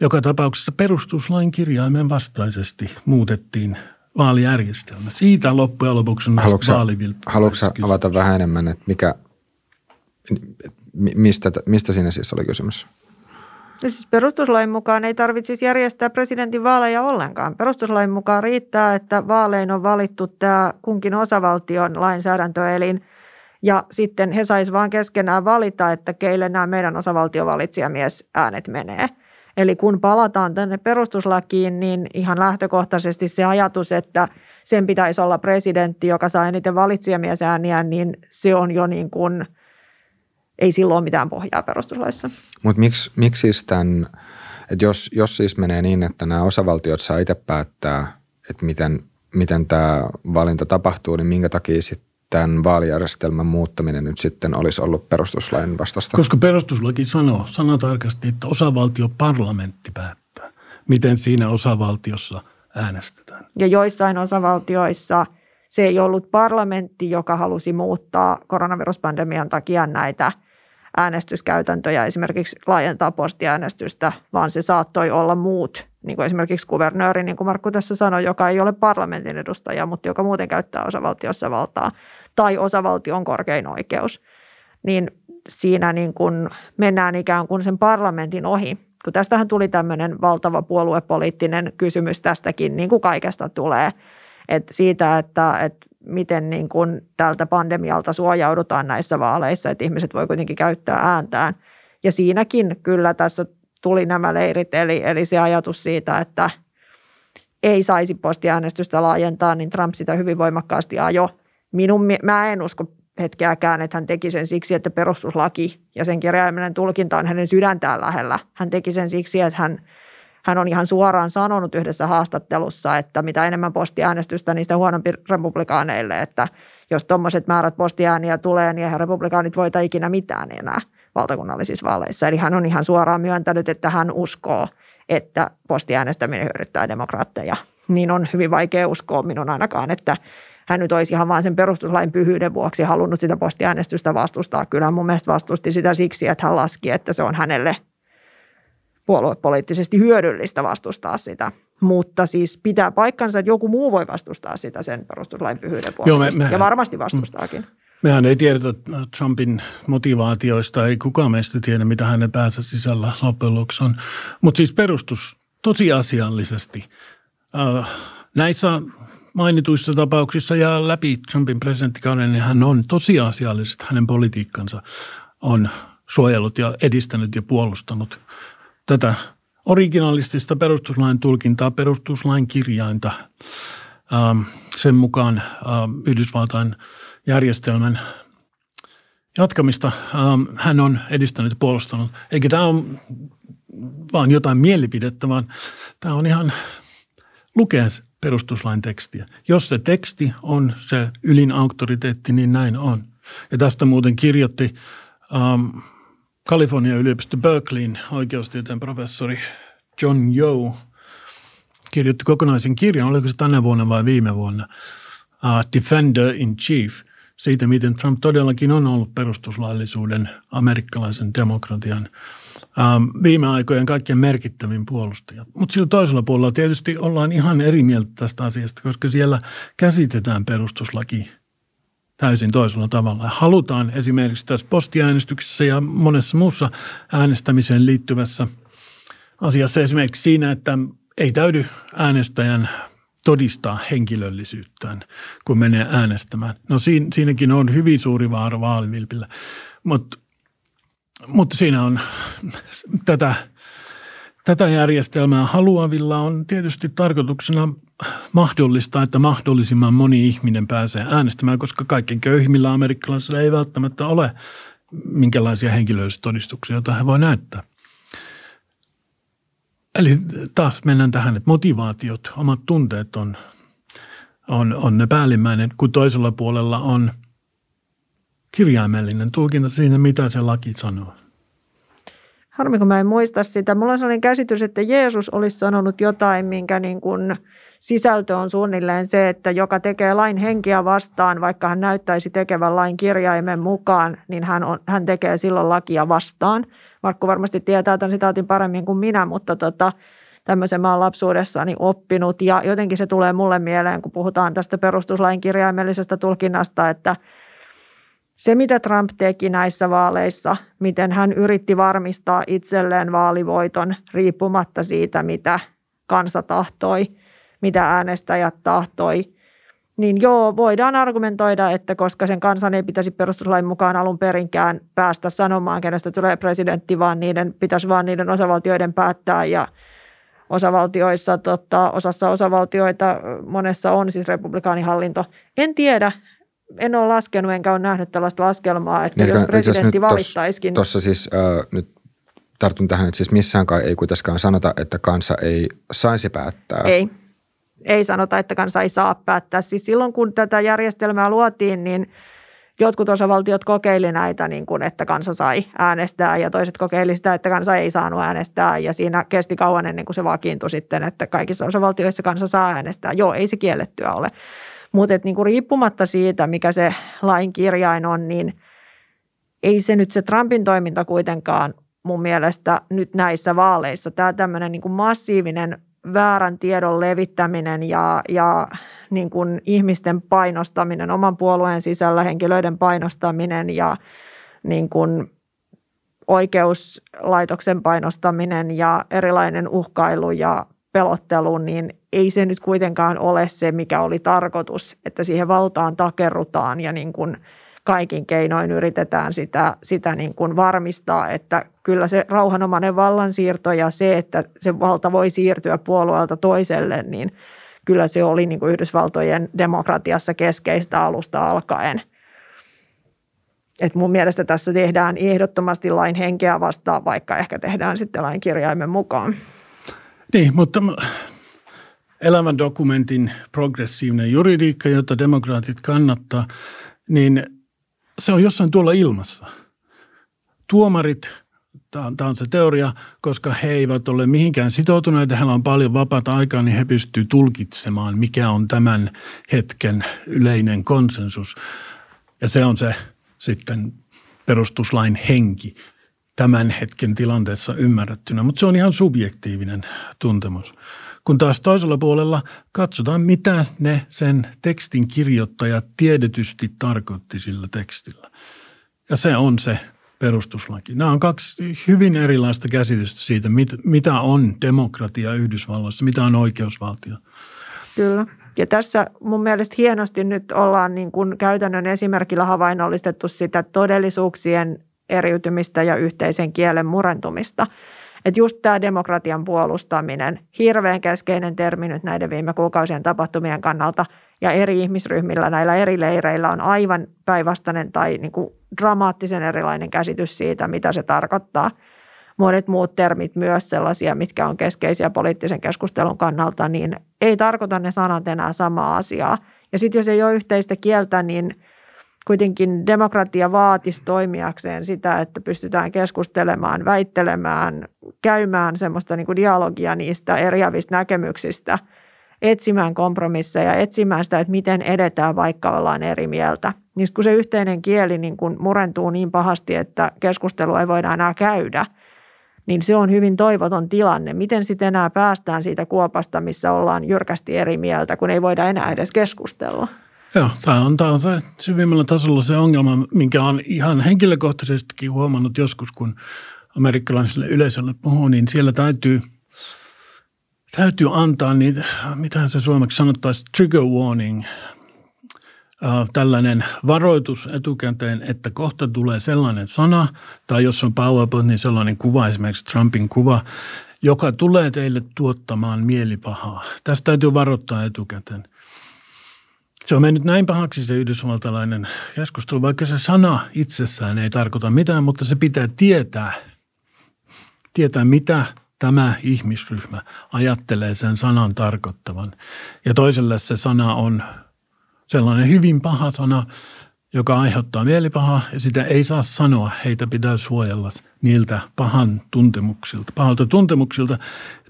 joka tapauksessa perustuslain kirjaimen vastaisesti muutettiin vaalijärjestelmä. Siitä loppujen lopuksi on haluatko, haluatko avata vähän enemmän, että mikä, mistä, mistä siinä siis oli kysymys? No siis perustuslain mukaan ei tarvitsisi järjestää presidentin vaaleja ollenkaan. Perustuslain mukaan riittää, että vaalein on valittu tämä kunkin osavaltion lainsäädäntöelin – ja sitten he saisivat vain keskenään valita, että keille nämä meidän osavaltiovalitsijamies äänet menee. Eli kun palataan tänne perustuslakiin, niin ihan lähtökohtaisesti se ajatus, että sen pitäisi olla presidentti, joka saa eniten valitsijamiesääniä, niin se on jo niin kuin, ei silloin ole mitään pohjaa perustuslaissa. Mutta miksi, miksi siis tämän, että jos, jos siis menee niin, että nämä osavaltiot saa itse päättää, että miten, miten tämä valinta tapahtuu, niin minkä takia sitten tämän vaalijärjestelmän muuttaminen nyt sitten olisi ollut perustuslain vastasta? Koska perustuslaki sanoo sanatarkasti, että osavaltio parlamentti päättää, miten siinä osavaltiossa äänestetään. Ja joissain osavaltioissa se ei ollut parlamentti, joka halusi muuttaa koronaviruspandemian takia näitä äänestyskäytäntöjä, esimerkiksi laajentaa postiäänestystä, vaan se saattoi olla muut, niin kuin esimerkiksi kuvernööri, niin kuin Markku tässä sanoi, joka ei ole parlamentin edustaja, mutta joka muuten käyttää osavaltiossa valtaa tai osavaltion korkein oikeus, niin siinä niin kuin mennään ikään kuin sen parlamentin ohi. Kun tästähän tuli tämmöinen valtava puoluepoliittinen kysymys tästäkin, niin kuin kaikesta tulee, että siitä, että, että miten niin kuin tältä pandemialta suojaudutaan näissä vaaleissa, että ihmiset voi kuitenkin käyttää ääntään. Ja siinäkin kyllä tässä tuli nämä leirit, eli, eli se ajatus siitä, että ei saisi postiäänestystä laajentaa, niin Trump sitä hyvin voimakkaasti ajoi minun, mä en usko hetkeäkään, että hän teki sen siksi, että perustuslaki ja sen kirjaimellinen tulkinta on hänen sydäntään lähellä. Hän teki sen siksi, että hän, hän on ihan suoraan sanonut yhdessä haastattelussa, että mitä enemmän postiäänestystä, niin sitä huonompi republikaaneille, että jos tuommoiset määrät postiääniä tulee, niin eihän republikaanit voita ikinä mitään enää valtakunnallisissa vaaleissa. Eli hän on ihan suoraan myöntänyt, että hän uskoo, että postiäänestäminen hyödyttää demokraatteja. Niin on hyvin vaikea uskoa minun ainakaan, että hän nyt olisi ihan vain sen perustuslain pyhyyden vuoksi halunnut sitä postiäänestystä vastustaa. Kyllä mun mielestä vastusti sitä siksi, että hän laski, että se on hänelle puoluepoliittisesti hyödyllistä vastustaa sitä. Mutta siis pitää paikkansa, että joku muu voi vastustaa sitä sen perustuslain pyhyyden vuoksi. Joo, me, mehän, ja varmasti vastustaakin. Mm. Mehän ei tiedetä Trumpin motivaatioista, ei kukaan meistä tiedä, mitä hänen päässä sisällä loppujen lopuksi on. Mutta siis perustus tosiasiallisesti. Äh, näissä mainituissa tapauksissa ja läpi Trumpin presidenttikauden, niin hän on tosiasiallisesti hänen politiikkansa on suojellut ja edistänyt ja puolustanut tätä originalistista perustuslain tulkintaa, perustuslain kirjainta. Ähm, sen mukaan ähm, Yhdysvaltain järjestelmän jatkamista ähm, hän on edistänyt ja puolustanut. Eikä tämä ole vaan jotain mielipidettä, vaan tämä on ihan lukea perustuslain tekstiä. Jos se teksti on se ylin auktoriteetti, niin näin on. Ja tästä muuten kirjoitti um, Kalifornian yliopisto Berkeleyin oikeustieteen professori John Yo kirjoitti kokonaisen kirjan, oliko se tänä vuonna vai viime vuonna, uh, Defender in Chief, siitä miten Trump todellakin on ollut perustuslaillisuuden amerikkalaisen demokratian um, viime aikojen kaikkein merkittävin puolustaja. Mutta sillä toisella puolella tietysti ollaan ihan eri mieltä tästä asiasta, koska siellä käsitetään perustuslaki täysin toisella tavalla. Halutaan esimerkiksi tässä postiäänestyksessä ja monessa muussa äänestämiseen liittyvässä asiassa esimerkiksi siinä, että ei täydy äänestäjän todistaa henkilöllisyyttään, kun menee äänestämään. No siinä, siinäkin on hyvin suuri vaara vaalivilpillä, mutta, mutta siinä on tätä, tätä järjestelmää haluavilla on tietysti tarkoituksena mahdollista, että mahdollisimman moni ihminen pääsee äänestämään, koska kaikkein köyhimmillä amerikkalaisilla ei välttämättä ole minkälaisia henkilöllisyystodistuksia, joita he voi näyttää. Eli taas mennään tähän, että motivaatiot, omat tunteet on, on, on ne päällimmäinen, kun toisella puolella on kirjaimellinen tulkinta siinä, mitä se laki sanoo. Harmi, kun mä en muista sitä. Mulla on sellainen käsitys, että Jeesus olisi sanonut jotain, minkä niin kuin sisältö on suunnilleen se, että joka tekee lain henkiä vastaan, vaikka hän näyttäisi tekevän lain kirjaimen mukaan, niin hän, on, hän tekee silloin lakia vastaan. Markku varmasti tietää tämän sitaatin paremmin kuin minä, mutta tota, tämmöisen mä olen lapsuudessani oppinut ja jotenkin se tulee mulle mieleen, kun puhutaan tästä perustuslain kirjaimellisesta tulkinnasta, että se, mitä Trump teki näissä vaaleissa, miten hän yritti varmistaa itselleen vaalivoiton riippumatta siitä, mitä kansa tahtoi, mitä äänestäjät tahtoi, niin joo, voidaan argumentoida, että koska sen kansan ei pitäisi perustuslain mukaan alun perinkään päästä sanomaan, kenestä tulee presidentti, vaan niiden pitäisi vaan niiden osavaltioiden päättää ja osavaltioissa, tota, osassa osavaltioita monessa on siis republikaanihallinto. En tiedä, en ole laskenut enkä ole nähnyt tällaista laskelmaa, että niin, jos presidentti valittaisikin. Tuossa siis äh, nyt tartun tähän, että siis missään ei kuitenkaan sanota, että kansa ei saisi päättää. Ei ei sanota, että kansa ei saa päättää. Siis silloin kun tätä järjestelmää luotiin, niin jotkut osavaltiot kokeili näitä, niin kuin, että kansa sai äänestää ja toiset kokeili sitä, että kansa ei saanut äänestää ja siinä kesti kauan ennen kuin se vakiintui sitten, että kaikissa osavaltioissa kansa saa äänestää. Joo, ei se kiellettyä ole. Mutta niin kuin riippumatta siitä, mikä se lain kirjain on, niin ei se nyt se Trumpin toiminta kuitenkaan mun mielestä nyt näissä vaaleissa. Tämä tämmöinen niin kuin massiivinen väärän tiedon levittäminen ja, ja niin kuin ihmisten painostaminen, oman puolueen sisällä henkilöiden painostaminen ja niin kuin oikeuslaitoksen painostaminen ja erilainen uhkailu ja pelottelu, niin ei se nyt kuitenkaan ole se, mikä oli tarkoitus, että siihen valtaan takerrutaan ja niin kuin – kaikin keinoin yritetään sitä, sitä niin kuin varmistaa, että kyllä se rauhanomainen vallansiirto ja se, että se valta voi siirtyä puolueelta toiselle, niin kyllä se oli niin kuin Yhdysvaltojen demokratiassa keskeistä alusta alkaen. Et mun mielestä tässä tehdään ehdottomasti lain henkeä vastaan, vaikka ehkä tehdään sitten lain kirjaimen mukaan. Niin, mutta elävän dokumentin progressiivinen juridiikka, jota demokraatit kannattaa, niin se on jossain tuolla ilmassa. Tuomarit, tämä on se teoria, koska he eivät ole mihinkään sitoutuneita, heillä on paljon vapaata aikaa, niin he pystyvät tulkitsemaan, mikä on tämän hetken yleinen konsensus. Ja se on se sitten perustuslain henki tämän hetken tilanteessa ymmärrettynä, mutta se on ihan subjektiivinen tuntemus. Kun taas toisella puolella katsotaan, mitä ne sen tekstin kirjoittajat tiedetysti tarkoitti sillä tekstillä. Ja se on se perustuslaki. Nämä on kaksi hyvin erilaista käsitystä siitä, mitä on demokratia Yhdysvalloissa, mitä on oikeusvaltio. Kyllä. Ja tässä mun mielestä hienosti nyt ollaan niin kuin käytännön esimerkillä havainnollistettu sitä todellisuuksien eriytymistä ja yhteisen kielen murentumista. Että just tämä demokratian puolustaminen, hirveän keskeinen termi nyt näiden viime kuukausien tapahtumien kannalta, ja eri ihmisryhmillä näillä eri leireillä on aivan päinvastainen tai niin kuin dramaattisen erilainen käsitys siitä, mitä se tarkoittaa. Monet muut termit myös sellaisia, mitkä on keskeisiä poliittisen keskustelun kannalta, niin ei tarkoita ne sanat enää samaa asiaa. Ja sitten jos ei ole yhteistä kieltä, niin kuitenkin demokratia vaatisi toimijakseen sitä, että pystytään keskustelemaan, väittelemään, käymään semmoista niin kuin dialogia niistä eriävistä näkemyksistä, etsimään kompromisseja, etsimään sitä, että miten edetään, vaikka ollaan eri mieltä. Niin kun se yhteinen kieli niin kun murentuu niin pahasti, että keskustelua ei voida enää käydä, niin se on hyvin toivoton tilanne. Miten sitten enää päästään siitä kuopasta, missä ollaan jyrkästi eri mieltä, kun ei voida enää edes keskustella? Joo, tämä on, tämä on se syvimmällä tasolla se ongelma, minkä on ihan henkilökohtaisestikin huomannut joskus, kun amerikkalaiselle yleisölle puhuu, niin siellä täytyy, täytyy antaa niitä, mitä se suomeksi sanottaisiin, trigger warning, tällainen varoitus etukäteen, että kohta tulee sellainen sana, tai jos on PowerPoint, niin sellainen kuva, esimerkiksi Trumpin kuva, joka tulee teille tuottamaan mielipahaa. Tästä täytyy varoittaa etukäteen. Se on mennyt näin pahaksi se yhdysvaltalainen keskustelu, vaikka se sana itsessään ei tarkoita mitään, mutta se pitää tietää, tietää mitä tämä ihmisryhmä ajattelee sen sanan tarkoittavan. Ja toiselle se sana on sellainen hyvin paha sana, joka aiheuttaa mielipahaa ja sitä ei saa sanoa. Heitä pitää suojella niiltä pahan tuntemuksilta, pahalta tuntemuksilta.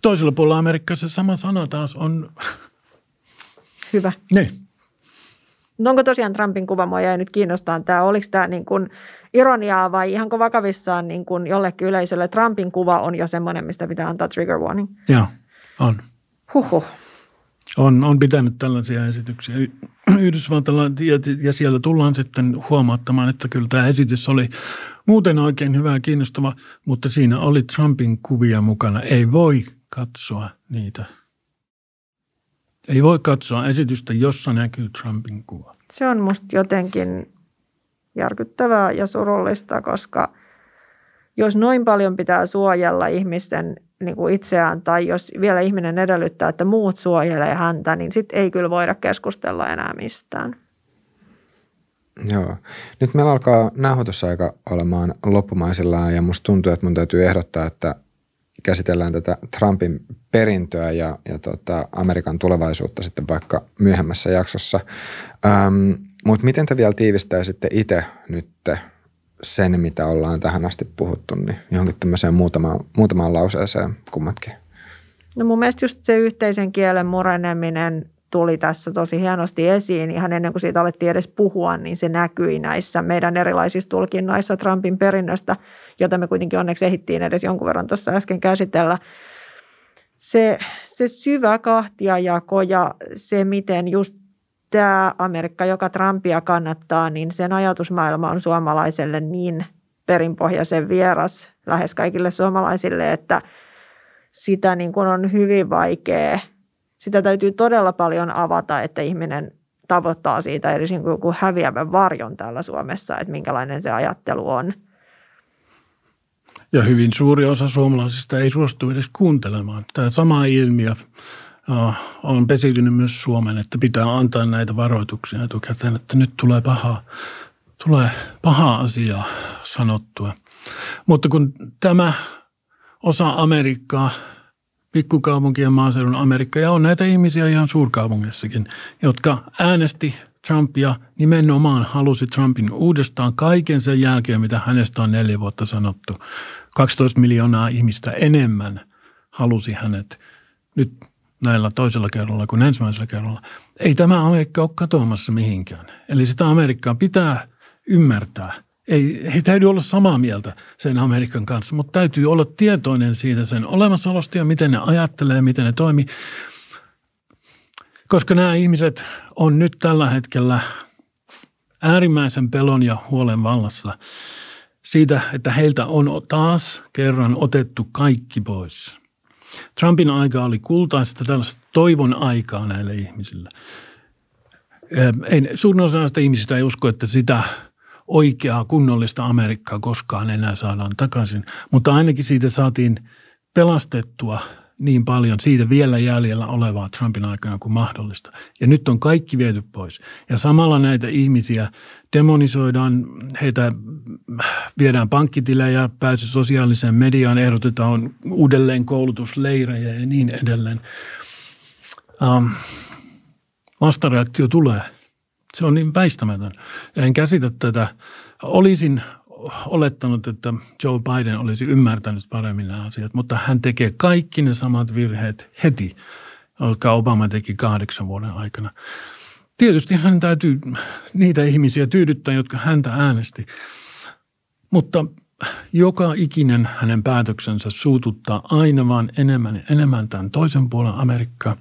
Toisella puolella Amerikassa se sama sana taas on... Hyvä. Niin. No onko tosiaan Trumpin kuva, mua jäi nyt kiinnostaa tämä, oliko tämä niin kuin ironiaa vai ihanko vakavissaan niin kuin jollekin yleisölle Trumpin kuva on jo semmoinen, mistä pitää antaa trigger warning? Joo, on. Huhhuh. On, on pitänyt tällaisia esityksiä Yhdysvaltalla ja, ja siellä tullaan sitten huomauttamaan, että kyllä tämä esitys oli muuten oikein hyvä ja kiinnostava, mutta siinä oli Trumpin kuvia mukana. Ei voi katsoa niitä ei voi katsoa esitystä, jossa näkyy Trumpin kuva. Se on musta jotenkin järkyttävää ja surullista, koska jos noin paljon pitää suojella ihmisten niin kuin itseään tai jos vielä ihminen edellyttää, että muut suojelee häntä, niin sitten ei kyllä voida keskustella enää mistään. Joo. Nyt meillä alkaa nauhoitusaika olemaan loppumaisillaan ja musta tuntuu, että mun täytyy ehdottaa, että käsitellään tätä Trumpin perintöä ja, ja tota Amerikan tulevaisuutta sitten vaikka myöhemmässä jaksossa. Ähm, Mutta miten te vielä tiivistäisitte itse nyt sen, mitä ollaan tähän asti puhuttu, niin johonkin tämmöiseen muutamaan, muutamaan lauseeseen kummatkin? No mun mielestä just se yhteisen kielen mureneminen tuli tässä tosi hienosti esiin. Ihan ennen kuin siitä alettiin edes puhua, niin se näkyi näissä meidän erilaisissa tulkinnoissa Trumpin perinnöstä, jota me kuitenkin onneksi ehittiin edes jonkun verran tuossa äsken käsitellä. Se, se syvä kahtiajako ja se, miten just tämä Amerikka, joka Trumpia kannattaa, niin sen ajatusmaailma on suomalaiselle niin perinpohjaisen vieras lähes kaikille suomalaisille, että sitä niin kuin on hyvin vaikea – sitä täytyy todella paljon avata, että ihminen tavoittaa siitä edes niin kuin häviävän varjon täällä Suomessa, että minkälainen se ajattelu on. Ja hyvin suuri osa suomalaisista ei suostu edes kuuntelemaan. Tämä sama ilmiö on pesiytynyt myös Suomen, että pitää antaa näitä varoituksia etukäteen, että nyt tulee paha, tulee paha asia sanottua. Mutta kun tämä osa Amerikkaa – pikkukaupunkien maaseudun Amerikka ja on näitä ihmisiä ihan suurkaupungissakin, jotka äänesti Trumpia nimenomaan halusi Trumpin uudestaan kaiken sen jälkeen, mitä hänestä on neljä vuotta sanottu. 12 miljoonaa ihmistä enemmän halusi hänet nyt näillä toisella kerralla kuin ensimmäisellä kerralla. Ei tämä Amerikka ole katoamassa mihinkään. Eli sitä Amerikkaa pitää ymmärtää – ei, ei täytyy olla samaa mieltä sen Amerikan kanssa, mutta täytyy olla tietoinen siitä sen olemassaolosta ja miten ne ajattelee, miten ne toimii. Koska nämä ihmiset on nyt tällä hetkellä äärimmäisen pelon ja huolen vallassa siitä, että heiltä on taas kerran otettu kaikki pois. Trumpin aika oli kultaista tällaista toivon aikaa näille ihmisille. Suurin osa näistä ihmisistä ei usko, että sitä – oikeaa kunnollista Amerikkaa koskaan enää saadaan takaisin. Mutta ainakin siitä saatiin pelastettua niin paljon siitä vielä jäljellä olevaa Trumpin aikana kuin mahdollista. Ja nyt on kaikki viety pois. Ja samalla näitä ihmisiä demonisoidaan, heitä viedään pankkitilejä, pääsy sosiaaliseen mediaan, ehdotetaan uudelleen koulutusleirejä ja niin edelleen. Um, vastareaktio tulee. Se on niin väistämätön. En käsitä tätä. Olisin olettanut, että Joe Biden olisi ymmärtänyt paremmin nämä asiat, mutta hän tekee kaikki ne samat virheet heti, jotka Obama teki kahdeksan vuoden aikana. Tietysti hän täytyy niitä ihmisiä tyydyttää, jotka häntä äänesti, mutta joka ikinen hänen päätöksensä suututtaa aina vaan enemmän enemmän tämän toisen puolen Amerikkaa.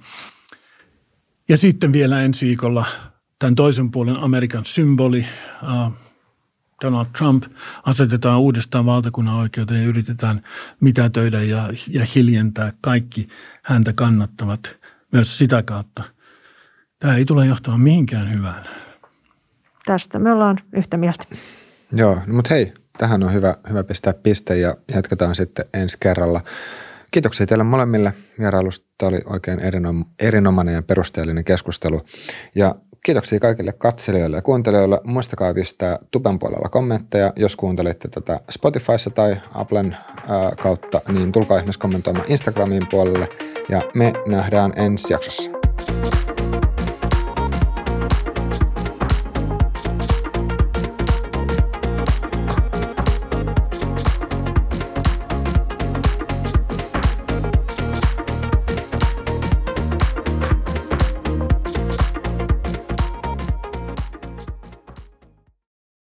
Ja sitten vielä ensi viikolla tämän toisen puolen Amerikan symboli, uh, Donald Trump asetetaan uudestaan valtakunnan oikeuteen ja yritetään mitätöidä ja, ja hiljentää kaikki häntä kannattavat myös sitä kautta. Tämä ei tule johtamaan mihinkään hyvään. Tästä me ollaan yhtä mieltä. Joo, no mutta hei, tähän on hyvä, hyvä pistää piste ja jatketaan sitten ensi kerralla. Kiitoksia teille molemmille vierailusta. Tämä oli oikein erinomainen ja perusteellinen keskustelu. Ja Kiitoksia kaikille katselijoille ja kuuntelijoille. Muistakaa pistää tuben puolella kommentteja. Jos kuuntelitte tätä Spotifyssa tai Applen ää, kautta, niin tulkaa ihmeessä kommentoimaan Instagramin puolelle. Ja me nähdään ensi jaksossa.